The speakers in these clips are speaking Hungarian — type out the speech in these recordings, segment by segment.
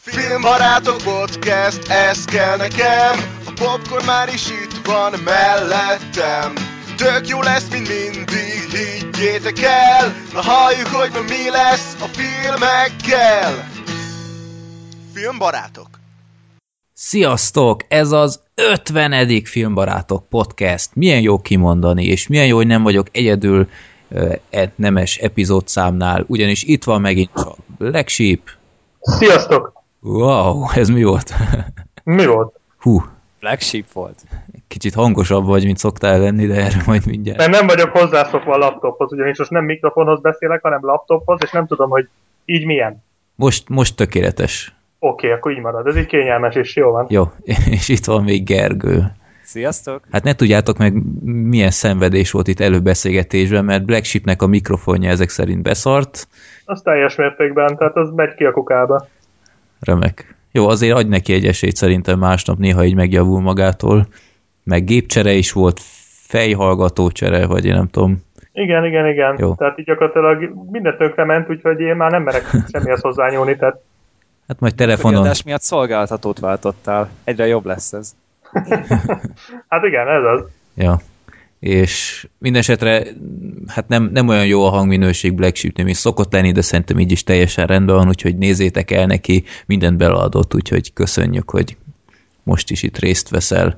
Filmbarátok podcast, ez kell nekem A popcorn már is itt van mellettem Tök jó lesz, mint mindig, higgyétek el Na halljuk, hogy ma mi lesz a filmekkel Filmbarátok Sziasztok! Ez az 50. Filmbarátok podcast. Milyen jó kimondani, és milyen jó, hogy nem vagyok egyedül uh, nemes epizódszámnál, ugyanis itt van megint a Black Sheep. Sziasztok! Wow, ez mi volt? Mi volt? Hú, Black Sheep volt. kicsit hangosabb vagy, mint szoktál lenni, de erre majd mindjárt. Mert nem vagyok hozzászokva a laptophoz, ugyanis most nem mikrofonhoz beszélek, hanem laptophoz, és nem tudom, hogy így milyen. Most, most tökéletes. Oké, akkor így marad. Ez így kényelmes, és jó van. Jó, és itt van még Gergő. Sziasztok! Hát ne tudjátok meg, milyen szenvedés volt itt előbeszélgetésben, mert Black Sheepnek a mikrofonja ezek szerint beszart. Az teljes mértékben, tehát az megy ki a kukába. Remek. Jó, azért adj neki egy esélyt szerintem másnap néha így megjavul magától. Meg gépcsere is volt, fejhallgató csere, vagy én nem tudom. Igen, igen, igen. Jó. Tehát így gyakorlatilag minden tönkre ment, úgyhogy én már nem merek semmihez hozzányúlni, tehát Hát majd A telefonon, kiadás miatt szolgáltatót váltottál. Egyre jobb lesz ez. hát igen, ez az. ja. És mindesetre, hát nem, nem olyan jó a hangminőség Black Sheep-nél, mint szokott lenni, de szerintem így is teljesen rendben van, úgyhogy nézzétek el neki, mindent beleadott, úgyhogy köszönjük, hogy most is itt részt veszel.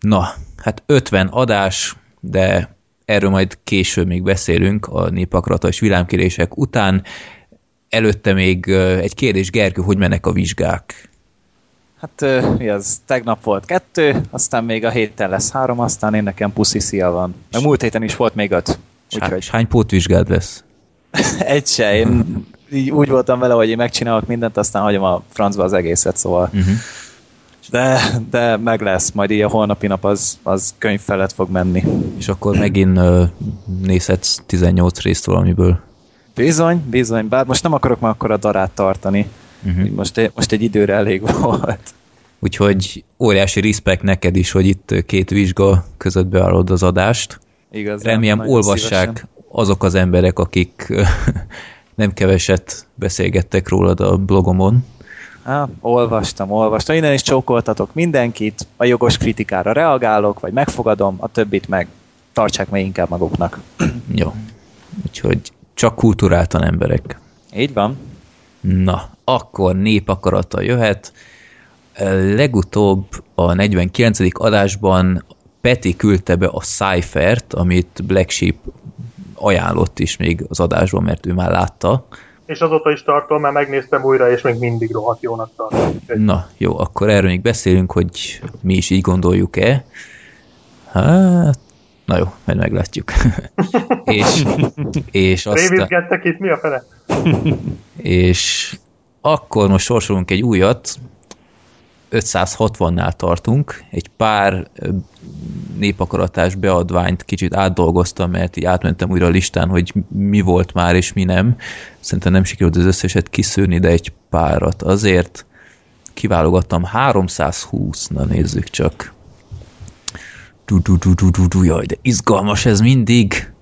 Na, hát 50 adás, de erről majd később még beszélünk a népakrata és villámkérések után. Előtte még egy kérdés, Gergő, hogy mennek a vizsgák? Hát mi az? Tegnap volt kettő, aztán még a héten lesz három, aztán én nekem puszi szia van. Meg múlt héten is volt még öt. Úgyhogy és hány pótvizsgád lesz? egy se. Én így úgy voltam vele, hogy én megcsinálok mindent, aztán hagyom a francba az egészet, szóval. Uh-huh. De, de meg lesz, majd így a holnapi nap az, az könyv felett fog menni. És akkor megint ö, nézhetsz 18 részt valamiből. Bizony, bizony, bár most nem akarok már akkor a darát tartani. Uh-huh. Most, most egy időre elég volt. Úgyhogy óriási respekt neked is, hogy itt két vizsga között beállod az adást. Igaz. Remélem olvassák azok az emberek, akik nem keveset beszélgettek rólad a blogomon. Á, olvastam, olvastam. Innen is csókoltatok mindenkit, a jogos kritikára reagálok, vagy megfogadom, a többit meg tartsák meg inkább maguknak. Jó. Úgyhogy csak kulturáltan emberek. Így van. Na, akkor népakarata jöhet. Legutóbb a 49. adásban Peti küldte be a Cyphert, amit Black Sheep ajánlott is még az adásban, mert ő már látta. És azóta is tartom, mert megnéztem újra, és még mindig rohadt jónak tartom. Na, jó, akkor erről még beszélünk, hogy mi is így gondoljuk-e. Hát, na jó, majd meglátjuk. és, és aztán, itt, mi a fele? és akkor most sorsolunk egy újat, 560-nál tartunk, egy pár népakaratás beadványt kicsit átdolgoztam, mert így átmentem újra a listán, hogy mi volt már és mi nem. Szerintem nem sikerült az összeset kiszűrni, de egy párat. Azért kiválogattam 320, na nézzük csak. Du, du, du, du, du, du, jaj, de izgalmas ez mindig.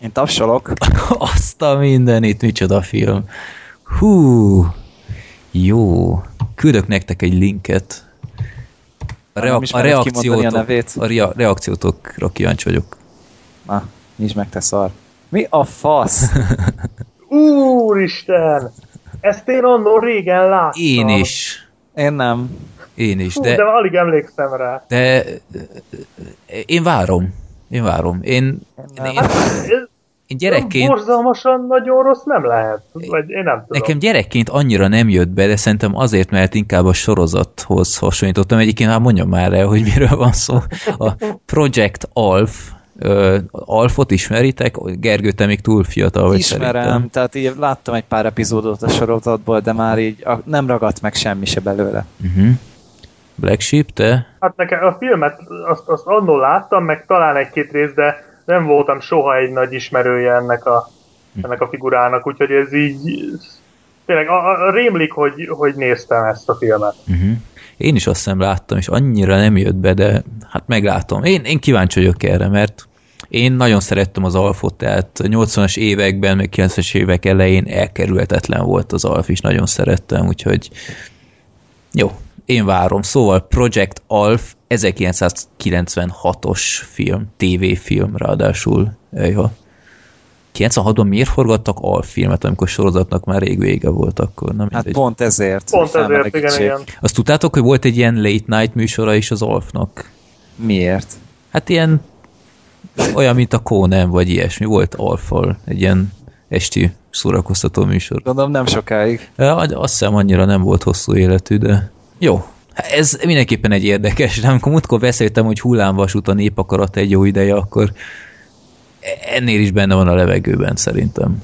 Én tapsolok. Azt a mindenit, micsoda film. Hú, jó. Küldök nektek egy linket. A, reak- a, kimondani a reakciótok, nevét? a rea- reakciótokra kíváncsi vagyok. Na, nincs meg te szar. Mi a fasz? Úristen! Ezt én annól régen láttam. Én is. Én nem. Én is, Hú, de... de, alig emlékszem rá. de én várom. Én várom. Én, nem. én, Ez én gyerekként, borzalmasan nagyon rossz nem lehet. Vagy én nem tudom. nekem gyerekként annyira nem jött be, de szerintem azért, mert inkább a sorozathoz hasonlítottam. Egyébként hát mondjam már el, hogy miről van szó. A Project Alf, Alfot ismeritek? Gergő, te még túl fiatal vagy Ismerem, szerintem. tehát így láttam egy pár epizódot a sorozatból, de már így a, nem ragadt meg semmi se belőle. Uh-huh. Black Sheep, te? Hát nekem a filmet azt, azt annól láttam, meg talán egy-két rész, de nem voltam soha egy nagy ismerője ennek a, ennek a figurának, úgyhogy ez így tényleg a, a, rémlik, hogy, hogy néztem ezt a filmet. Uh-huh. Én is azt hiszem láttam, és annyira nem jött be, de hát meglátom. Én, én kíváncsi vagyok erre, mert én nagyon szerettem az Alfot, tehát 80-as években, meg 90-es évek elején elkerülhetetlen volt az Alf is, nagyon szerettem, úgyhogy Jó, én várom. Szóval Project Alf 1996-os film, TV-film ráadásul. Ejha. 96-ban miért forgattak Alf filmet, amikor sorozatnak már rég vége volt akkor? Nem Hát mindegy. pont ezért. Pont ezért, igen, igen. Azt tudtátok, hogy volt egy ilyen late night műsora is az Alfnak? Miért? Hát ilyen olyan, mint a Conan, vagy ilyesmi. Volt Alfal egy ilyen esti szórakoztató műsor. Gondolom nem sokáig. Azt hiszem annyira nem volt hosszú életű, de jó. Ez mindenképpen egy érdekes, de amikor múltkor beszéltem, hogy hullámvasút a népakarat egy jó ideje, akkor ennél is benne van a levegőben szerintem.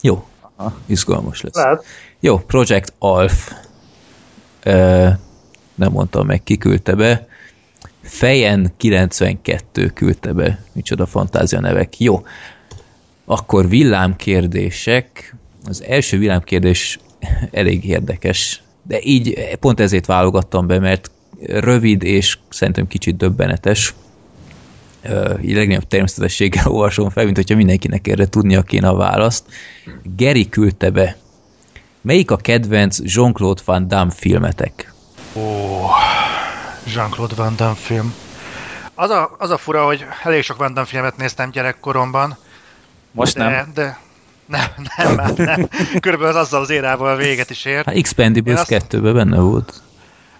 Jó, Aha. izgalmas lesz. Lehet. Jó, Project Alf. Ö, nem mondtam meg, ki küldte be. Fejen 92 küldte be. Micsoda fantázia nevek. Jó. Akkor villámkérdések. Az első villámkérdés elég érdekes. De így pont ezért válogattam be, mert rövid és szerintem kicsit döbbenetes. Ö, így legnagyobb természetességgel olvasom fel, mint hogyha mindenkinek erre tudnia kéne a választ. Geri küldte be. Melyik a kedvenc Jean-Claude Van Damme filmetek? Ó, Jean-Claude Van Damme film. Az a, az a fura, hogy elég sok Van Damme filmet néztem gyerekkoromban, Most de, nem. de nem, nem, már nem. Körülbelül az azzal az érával véget is ért. Hát Expendables azt- 2-ben benne volt.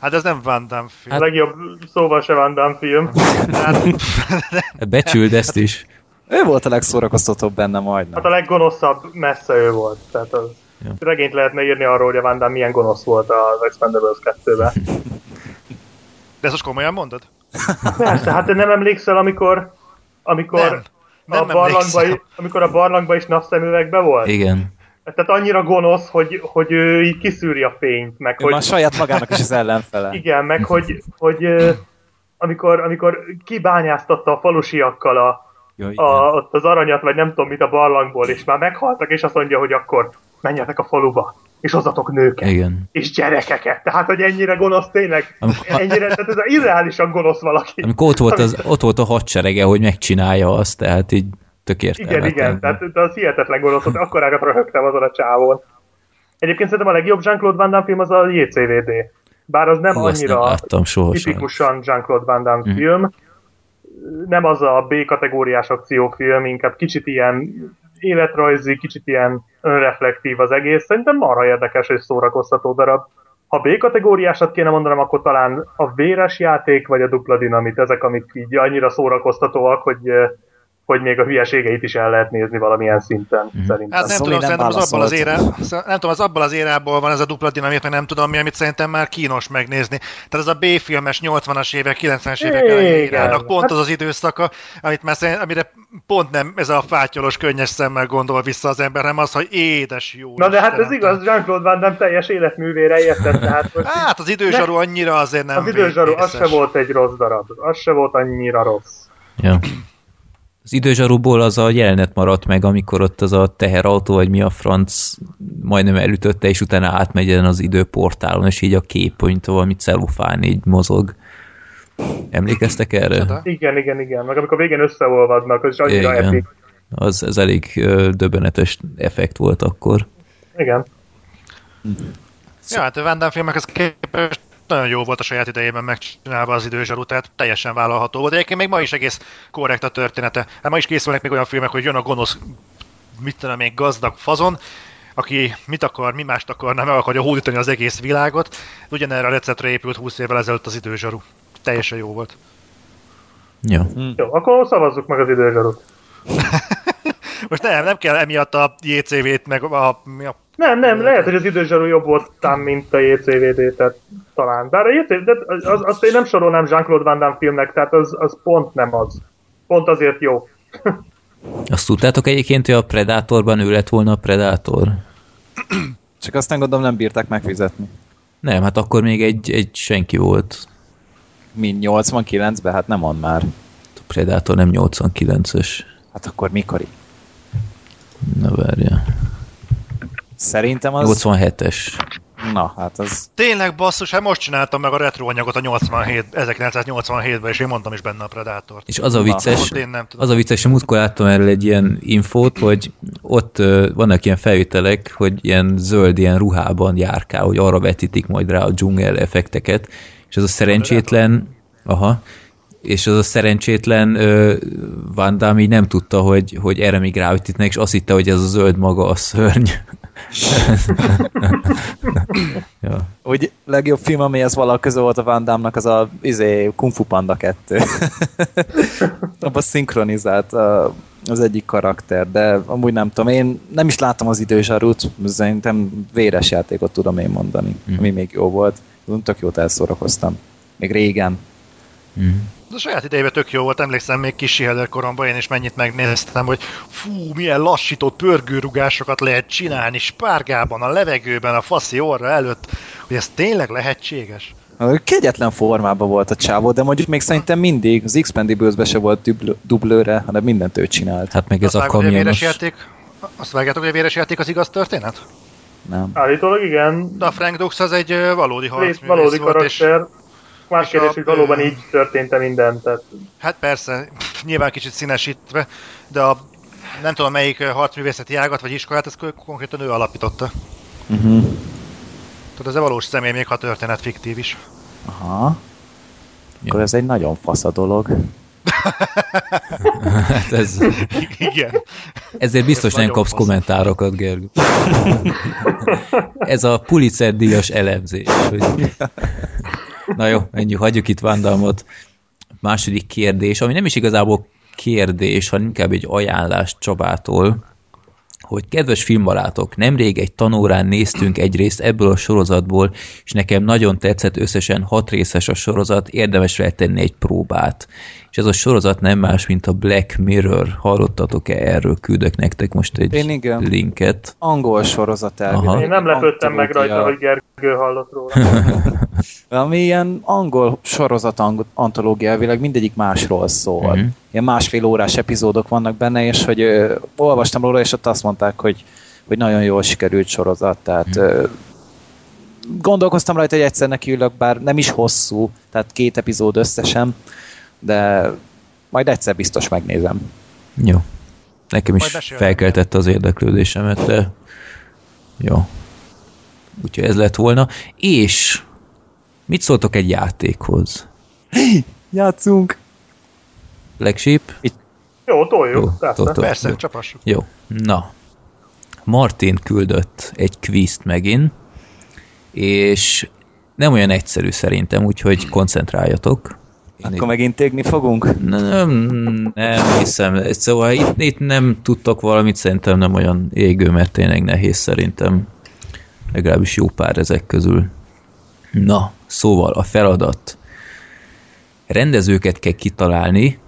Hát ez nem Van Damme film. A legjobb szóval se Van Damme film. Hát, Becsüld ezt is. Ő volt a legszórakoztatóbb benne majdnem. Hát a leggonoszabb messze ő volt. Tehát az Ja. regényt lehetne írni arról, hogy a Van Damme milyen gonosz volt az Expendables 2-ben. de ezt most komolyan mondod? Persze, hát te nem emlékszel, amikor, amikor Nem, nem a barlangba, amikor a barlangba is napszemüvegbe volt? Igen. Tehát annyira gonosz, hogy, hogy ő így kiszűri a fényt, meg Ő hogy... már saját magának is az ellenfele. Igen, meg hogy, hogy amikor, amikor kibányáztatta a falusiakkal a, a, ott az aranyat, vagy nem tudom mit a barlangból, és már meghaltak, és azt mondja, hogy akkor menjetek a faluba, és hozzatok nőket, Igen. és gyerekeket. Tehát, hogy ennyire gonosz tényleg, Amikor- ennyire, tehát ez irreálisan gonosz valaki. Amikor ott volt, az, ott volt a hadserege, hogy megcsinálja azt, tehát így tök Igen, értelmetlen. igen, tehát de az hihetetlen gonosz, hogy akkorákat röhögtem azon a csávon. Egyébként szerintem a legjobb Jean-Claude Van Damme film az a JCVD. Bár az nem Hú, nem annyira sohasem. tipikusan Jean-Claude Van Damme Mhm. film. Nem az a B-kategóriás akciófilm, inkább kicsit ilyen életrajzi, kicsit ilyen önreflektív az egész. Szerintem marha érdekes és szórakoztató darab. Ha B-kategóriásat kéne mondanom, akkor talán a véres játék vagy a dupla dinamit, ezek, amik így annyira szórakoztatóak, hogy, eh, hogy még a hülyeségeit is el lehet nézni valamilyen szinten, Mhm. szerintem. Hát nem tudom, nem szerintem az abban az érá... nem tudom, az abban az érából van ez a dupla dinamit, meg nem tudom mi, amit szerintem már kínos megnézni. Tehát ez a B-filmes 80-as évek, 90-es évek Igen. elején irának pont Hát- az az időszaka, amit már szerint, amire pont nem ez a fátyolos, könnyes szemmel gondol vissza az ember, nem az, hogy édes jó. Na de hát ez igaz, Jean-Claude Van Damme teljes életművére érted, tehát most Hát az időzsaru annyira azért nem az időzsaru, az se volt egy rossz darab, az se volt annyira rossz. Ja. Az időzsarúból az a jelenet maradt meg, amikor ott az a teherautó, vagy mi a franc majdnem elütötte, és utána átmegy az időportálon, és így a kép, mint valami celufán így mozog. Emlékeztek erre? Igen, igen, igen. Meg amikor végén összeolvadnak, az is annyira Igen. epik. Az, ez elég döbbenetes effekt volt akkor. Igen. Ja, hát a Van Damme filmekhez képest nagyon jó volt a saját idejében megcsinálva az időzsaru, tehát teljesen vállalható volt. Egyébként még ma is egész korrekt a története. Hát ma is készülnek még olyan filmek, hogy jön a gonosz, mit tudom még gazdag fazon, aki mit akar, mi mást akarna, meg akarja hódítani az egész világot. Ugyanerre a receptre épült 20 évvel ezelőtt az időzsaru. Teljesen jó volt. Ja. Jó, akkor szavazzuk meg az időzsarut. Most nem, nem kell emiatt a JCV-t, meg a, mi a Nem, nem, lehet, hogy az időzsarú jobb volt tám, mint a JCVD, tehát talán. Bár a JCVD, az, azt én nem sorolnám Jean-Claude Van Damme filmnek, tehát az, az pont nem az. Pont azért jó. Azt tudtátok egyébként, hogy a Predatorban ő lett volna a Predator? Csak aztán gondolom nem bírták megfizetni. Nem, hát akkor még egy, egy senki volt. Mint 89-ben, hát nem mond már. A Predator nem 89-es. Hát akkor mikori? Na várja. Szerintem az 87-es. Na, hát az... Tényleg basszus, hát most csináltam meg a retro anyagot a 87, 1987-ben, és én mondtam is benne a Predátort. És az a vicces, Ott én nem tudom. az a vicces, hogy múltkor láttam erről egy ilyen infót, hogy ott ö, vannak ilyen felvételek, hogy ilyen zöld, ilyen ruhában járkál, hogy arra vetítik majd rá a dzsungel effekteket, és az a szerencsétlen, aha, és az a szerencsétlen ö, Van Damme így nem tudta, hogy, hogy erre még rávetítnek, és azt hitte, hogy ez a zöld maga a szörny. ja. Úgy legjobb film, amihez valaha közül volt a Van Damme-nak, az a izé, Kung Fu Panda 2. Abban szinkronizált a, az egyik karakter, de amúgy nem tudom, én nem is láttam az időzsarút, szerintem véres játékot tudom én mondani, Mhm. ami még jó volt. Tök jót elszórakoztam. Még régen. Mm. De a saját idejében tök jó volt, emlékszem még kis koromban, én is mennyit megnéztem, hogy fú, milyen lassított pörgőrugásokat lehet csinálni spárgában, a levegőben, a faszi orra előtt, hogy ez tényleg lehetséges. Kegyetlen formában volt a csávó, de mondjuk még szerintem mindig az Expendables-be se volt dubl- dublőre, hanem mindent ő csinált. Hát meg ez Azt a a véres kamionos... játék, azt vágjátok, hogy a véres játék az igaz történet? Nem. Állítólag igen, De a Frank Dux az egy valódi harcművész valódi volt, és. Más és kérdés, hogy valóban így történt-e minden, tehát hát persze, nyilván kicsit színesítve, de a nem tudom melyik ö, harcművészeti ágat vagy iskolát, ezt konkrétan ő alapította. Uh-huh. Tehát ez a valós személy, még ha történet fiktív is. Aha. Akkor ez egy nagyon fasz a dolog. Hát ez, Igen. ezért biztos nem Nagyon kapsz fasz. kommentárokat, Gergő. Ez a Pulitzer díjas elemzés. Hogy... Na jó, ennyi, hagyjuk itt Vandalmot. Második kérdés, ami nem is igazából kérdés, hanem inkább egy ajánlás Csabától, hogy kedves filmbarátok, nemrég egy tanórán néztünk egy részt ebből a sorozatból, és nekem nagyon tetszett, összesen hat részes a sorozat, érdemes feltenni egy próbát. És ez a sorozat nem más, mint a Black Mirror. Hallottatok-e erről? Küldök nektek most egy Én igen. linket. Angol sorozat elvileg. Én nem lepődtem meg rajta, hogy Gergő hallott róla. Ami ilyen angol sorozat antológia, elvileg mindegyik másról szól. Mhm. Ilyen másfél órás epizódok vannak benne, és hogy ö, olvastam róla, és ott azt mondták, hogy, hogy nagyon jól sikerült sorozat, tehát Mhm. ö, gondolkoztam rajta, hogy egyszer nekiülök, bár nem is hosszú, tehát két epizód összesen, de majd egyszer biztos megnézem. Jó. Nekem is felkeltette az érdeklődésemet, de jó. Úgyhogy ez lett volna. És mit szóltok egy játékhoz? Játszunk! Black Sheep? Jó, toljuk, Jó, persze. tol- tol- Persze, jó. csapassuk. Jó. Na. Martin küldött egy kvízt megint, és nem olyan egyszerű szerintem, úgyhogy koncentráljatok. Én Akkor megint égni fogunk? Nem, nem hiszem. Szóval itt, itt nem tudtok valamit, szerintem nem olyan égő, mert tényleg nehéz szerintem. Legalábbis jó pár ezek közül. Na, szóval a feladat. Rendezőket kell kitalálni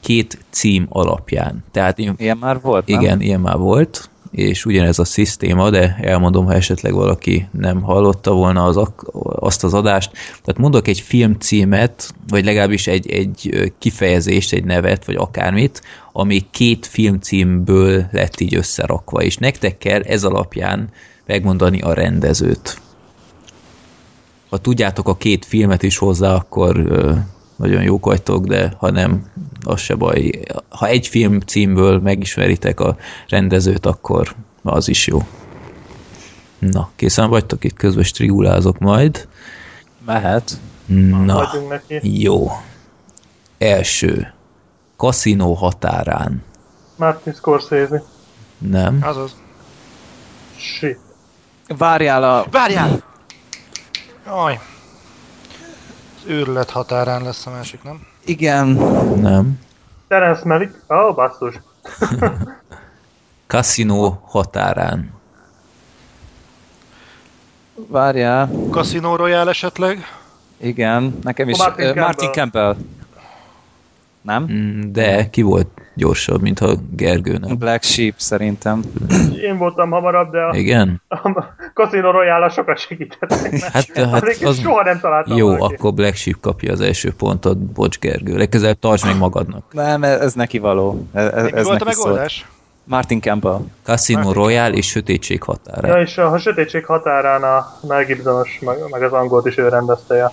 két cím alapján. Tehát én Ilyen már volt, nem? igen, ilyen már volt, és ugyanez a szisztéma, de elmondom, ha esetleg valaki nem hallotta volna az, azt az adást. Tehát mondok egy filmcímet, vagy legalábbis egy, egy kifejezést, egy nevet, vagy akármit, ami két filmcímből lett így összerakva, és nektek kell ez alapján megmondani a rendezőt. Ha tudjátok a két filmet is hozzá, akkor ö, nagyon jók vagytok, de ha nem, az se baj. Ha egy film címből megismeritek a rendezőt, akkor az is jó. Na, készen vagytok? Itt közben strigulázok majd. Mehet. Na, neki. jó. Első. Kaszinó határán. Martin Scorsese. Nem? Azaz. Shit. Várjál a... Várjál! Jaj. Az őrület határán lesz a másik, nem? Igen. Nem. Terence Malick. Ó, oh, basszus. Kaszinó határán. Várjál. Casino Royale esetleg? Igen. Nekem is. Martin Martin, Martin Campbell. Nem? Mm, De ki volt gyorsabb, mint a Gergő, nem? Black Sheep szerintem. Én voltam hamarabb, de a, Igen? a Casino Royale sokat segítettek. Hát, hát az... soha nem találtam Jó, valaki. akkor Black Sheep kapja az első pontot, bocs Gergő. Legközelebb tartsd meg magadnak. Nem, ez ez neki való. Ez, ez Még mi volt a neki szólt. megoldás? Martin Campbell. Casino Martin Royale és Sötétség határa. Ja, és a Sötétség határán a Mel Gibsonos, meg, meg az angolt is ő rendezte.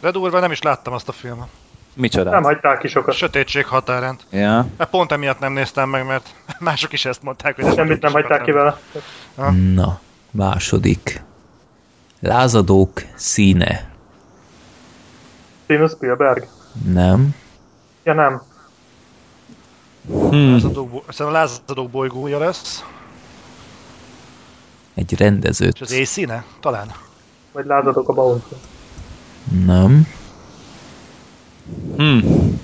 De durva, nem is láttam azt a filmet. Micsoda? Nem hagyták ki A sokat. sötétség határán. Ja. Hát pont emiatt nem néztem meg, mert mások is ezt mondták, hogy... Semmit nem hagyták ki vele. Na, második. Lázadók színe. Steven Spielberg? Nem. Ja nem. Hmm. Lázadók, Szerintem a lázadók bolygója lesz. Egy És az rendezőt. éjszíne? Talán. Vagy lázadok a Bounty. Nem. Hmm.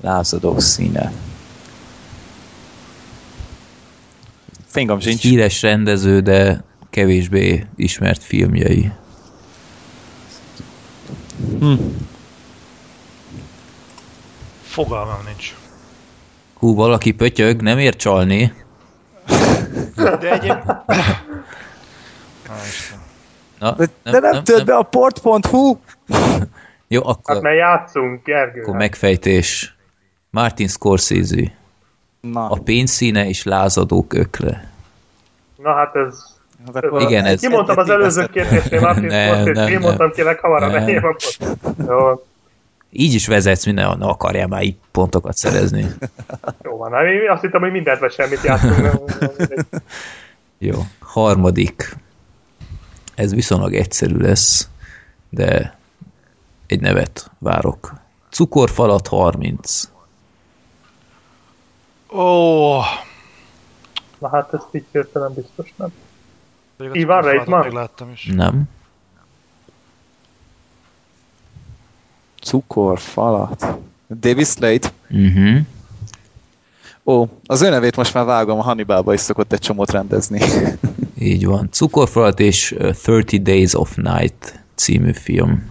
Lázadó színe. Fingom sincs. Híres rendező, de kevésbé ismert filmjei. Hmm. Fogalmam nincs. Hú, valaki pötyög, nem ér csalni. De egyéb... Na, De, de nem, tölt be a port.hu! Jó, akkor, Hát mert játszunk, Gergő. akkor hát. megfejtés. Martin Scorsese. Na, A pénzszíne és lázadók ökle. Na hát ez... hát akkor Igen, ez- Kimondtam az előző kérdésnél, Martin Scorsese, nem, én mondtam ki leghamarabb, enyém a pont. Jó, Így is vezetsz, minden, na akarjál már így pontokat szerezni. jó van. Hát én azt hittem, hogy mindent vagy semmit játszunk. Jó. Harmadik. Ez viszonylag egyszerű lesz, de egy nevet várok. Cukorfalat 30. Ó, Na hát ezt így hirtelen biztos nem. cukorfalat Reitman? Megláttam is. Nem? cukorfalat. Davis Slade. Uh-huh. Ó, az ő nevét most már vágom, a Hannibalba is szokott egy csomót rendezni. Így van. Cukorfalat és uh, 30 Days of Night című film.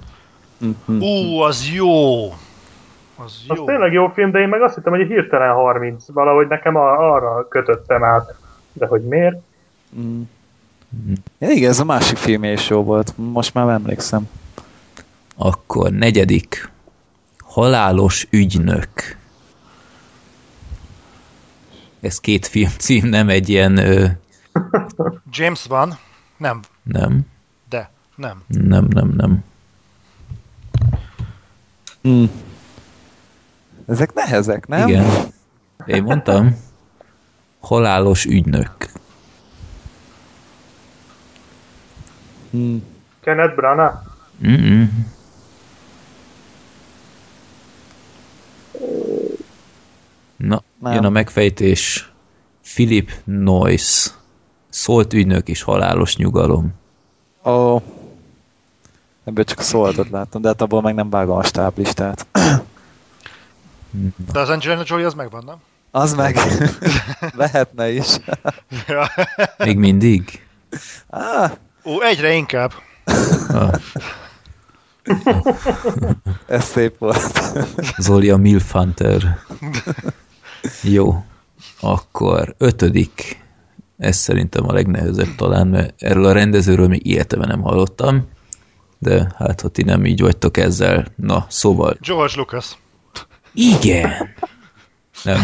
Ú, az jó! Az Az jó. tényleg jó film, de én meg azt hittem, hogy hirtelen 30. Valahogy nekem arra kötöttem át. De hogy miért? Mm. Ja, igen, ez a másik filmje is jó volt. Most már emlékszem. Akkor negyedik. Halálos ügynök. Ez két film cím, nem egy ilyen... Ö, James van? Nem, nem, de nem. nem, nem, nem. Mm. Ezek nehezek, nem? Igen. Én mondtam. Halálos ügynök. Mm. Kenneth Branagh? Mm-mm. Na, Nem. jön a megfejtés. Philip Noyce. Szólt ügynök és halálos nyugalom. Ó. Ebből csak a szólatot láttam, de hát abból meg nem vágom a stáblistát. De az Angelina Jolie az megvan, nem? Az meg lehetne is. Ja. Még mindig? Ah, Ó, egyre inkább. Ah, ez szép volt. Zoli a Milf Hunter. Jó. Akkor ötödik. Ez szerintem a legnehezebb talán, mert erről a rendezőről még életemben nem hallottam. De hát, ha ti nem így vagytok ezzel. Na, szóval George Lucas. Igen. Nem.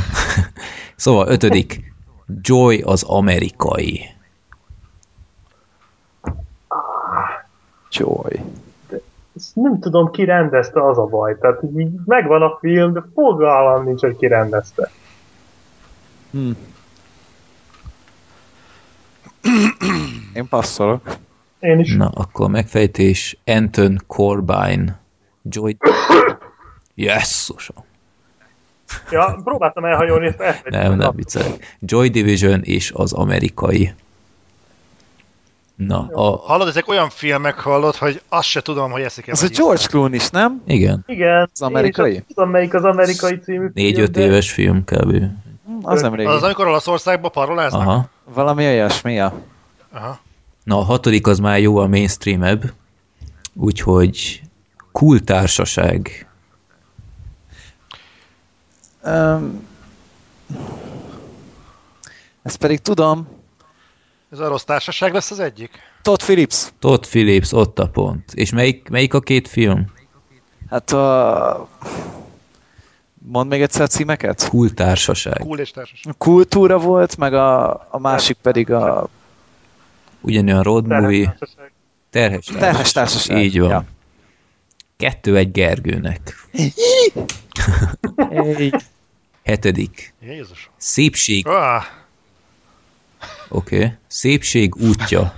Szóval ötödik. Joy az amerikai. Joy. Ezt nem tudom, ki rendezte, az a baj. Tehát így megvan a film, de fogalmam nincs, hogy ki rendezte. Hm. Én passzolok. Én is. Na, akkor megfejtés. Anton Corbijn. Joy... Jesszusom. Ja, próbáltam elhajolni, ezt. Nem, nem viccelek. Joy Division és az amerikai. Na, a... Hallod, ezek olyan filmek hallod, hogy azt se tudom, hogy eszik-e Ez a George. Clooney is, nem? Igen, Igen. Az amerikai? Én tudom, melyik az amerikai című négy-öt de- éves film kb. Az nem régi. Az, amikor Olaszországba paroláznak? Aha. Valami olyasmi, ja. Aha. Na, a hatodik az már jó a mainstreamebb, úgyhogy cool társaság. Um, ezt pedig tudom. Ez a rossz társaság lesz az egyik? Todd Phillips. Todd Phillips, ott a pont. És melyik, melyik a két film? Hát a... Mondd még egyszer a címeket? Cool társaság. Cool és társaság. Kultúra volt, meg a, a másik pedig a Ugyanolyan road movie. Tereptársaság. Terhes társaság. Terhes Társaság. Így van. Ja. Kettő egy Gergőnek. Hetedik. Jézus. Szépség, Ah, oké. Okay. Szépség útja.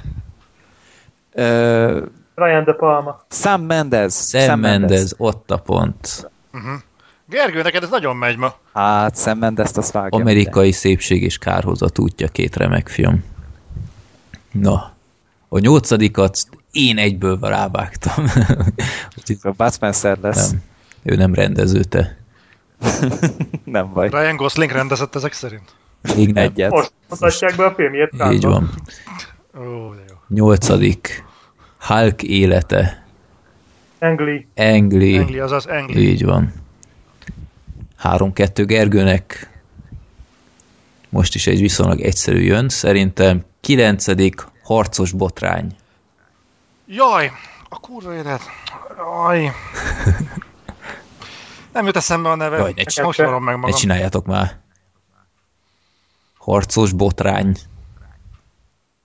Ö, Ryan De Palma. Sam Mendes. Sam Mendes, ott a pont. Gergő, neked ez nagyon megy ma. Hát, Sam Mendes-t azt vágja. Amerikai szépség és kárhozat útja, két remek film. Na, a nyolcadikat én egyből rávágtam. A Spencer lesz. nem, ő nem rendező, te. Nem baj. Ryan Gosling rendezett ezek szerint. Még nem. Egyet. Most mutatják be a filmjét. Így van. Ó, de jó. Nyolcadik. Hulk élete. Angli. Angli. Engli, azaz Engli. Így van. 3-2 Gergőnek. Most is egy viszonylag egyszerű jön. Szerintem 9. harcos botrány. Jaj, a kurva élet. Jaj. Nem jut eszembe a neve. Jaj, ne Most csinálj. varom meg Ne magam. csináljátok már. Harcos botrány.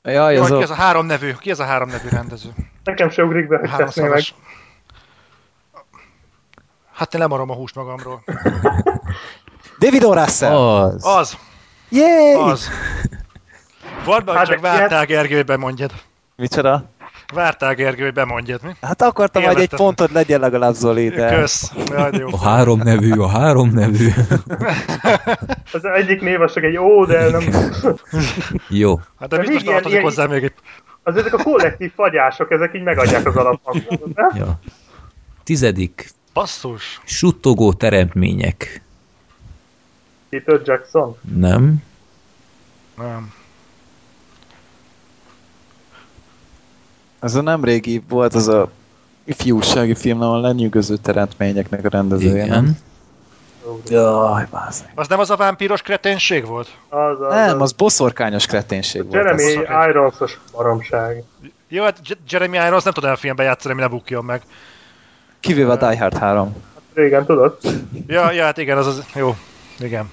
Jaj, Jaj, az ki a... ez a három nevű? Ki ez a három nevű rendező? Nekem se ugrik be, hogy meg. Hát én lemarom a húst magamról. David O. Russell. Az. Az, Yay! az. Hogy Hát, csak vártál Gergő, hogy bemondjad. Micsoda? Vártál Gergő, hogy bemondjad, mi? Hát akartam, hogy egy pontod legyen legalább Zoli, de... Kösz. Jaj, jó. A három nevű, a három nevű. Az egyik név az csak egy ó, de nem... Jó. Hát de De biztos tartozik ilyen- hozzá még egy... Az ezek a kollektív fagyások, ezek így megadják az alaphangot? Ja. Tizedik. Basszus. Suttogó teremtmények. Peter Jackson. Nem. Nem. Ez a nem régi volt az a ifjúsági film, ahol lenyűgöző teremtményeknek a rendezője, nem? Igen. Jaj, bázzeg. Az nem az a vámpíros kreténség volt? Az, az, Nem, az boszorkányos kreténség volt. Jeremy az. Irons-os baromság. Jó, hát Jeremy Irons nem tud olyan filmben játszani, ami ne bukjon meg. Kivéve a Die Hard 3. Régen, tudod? Ja, ja, hát igen, az az... Jó. Igen.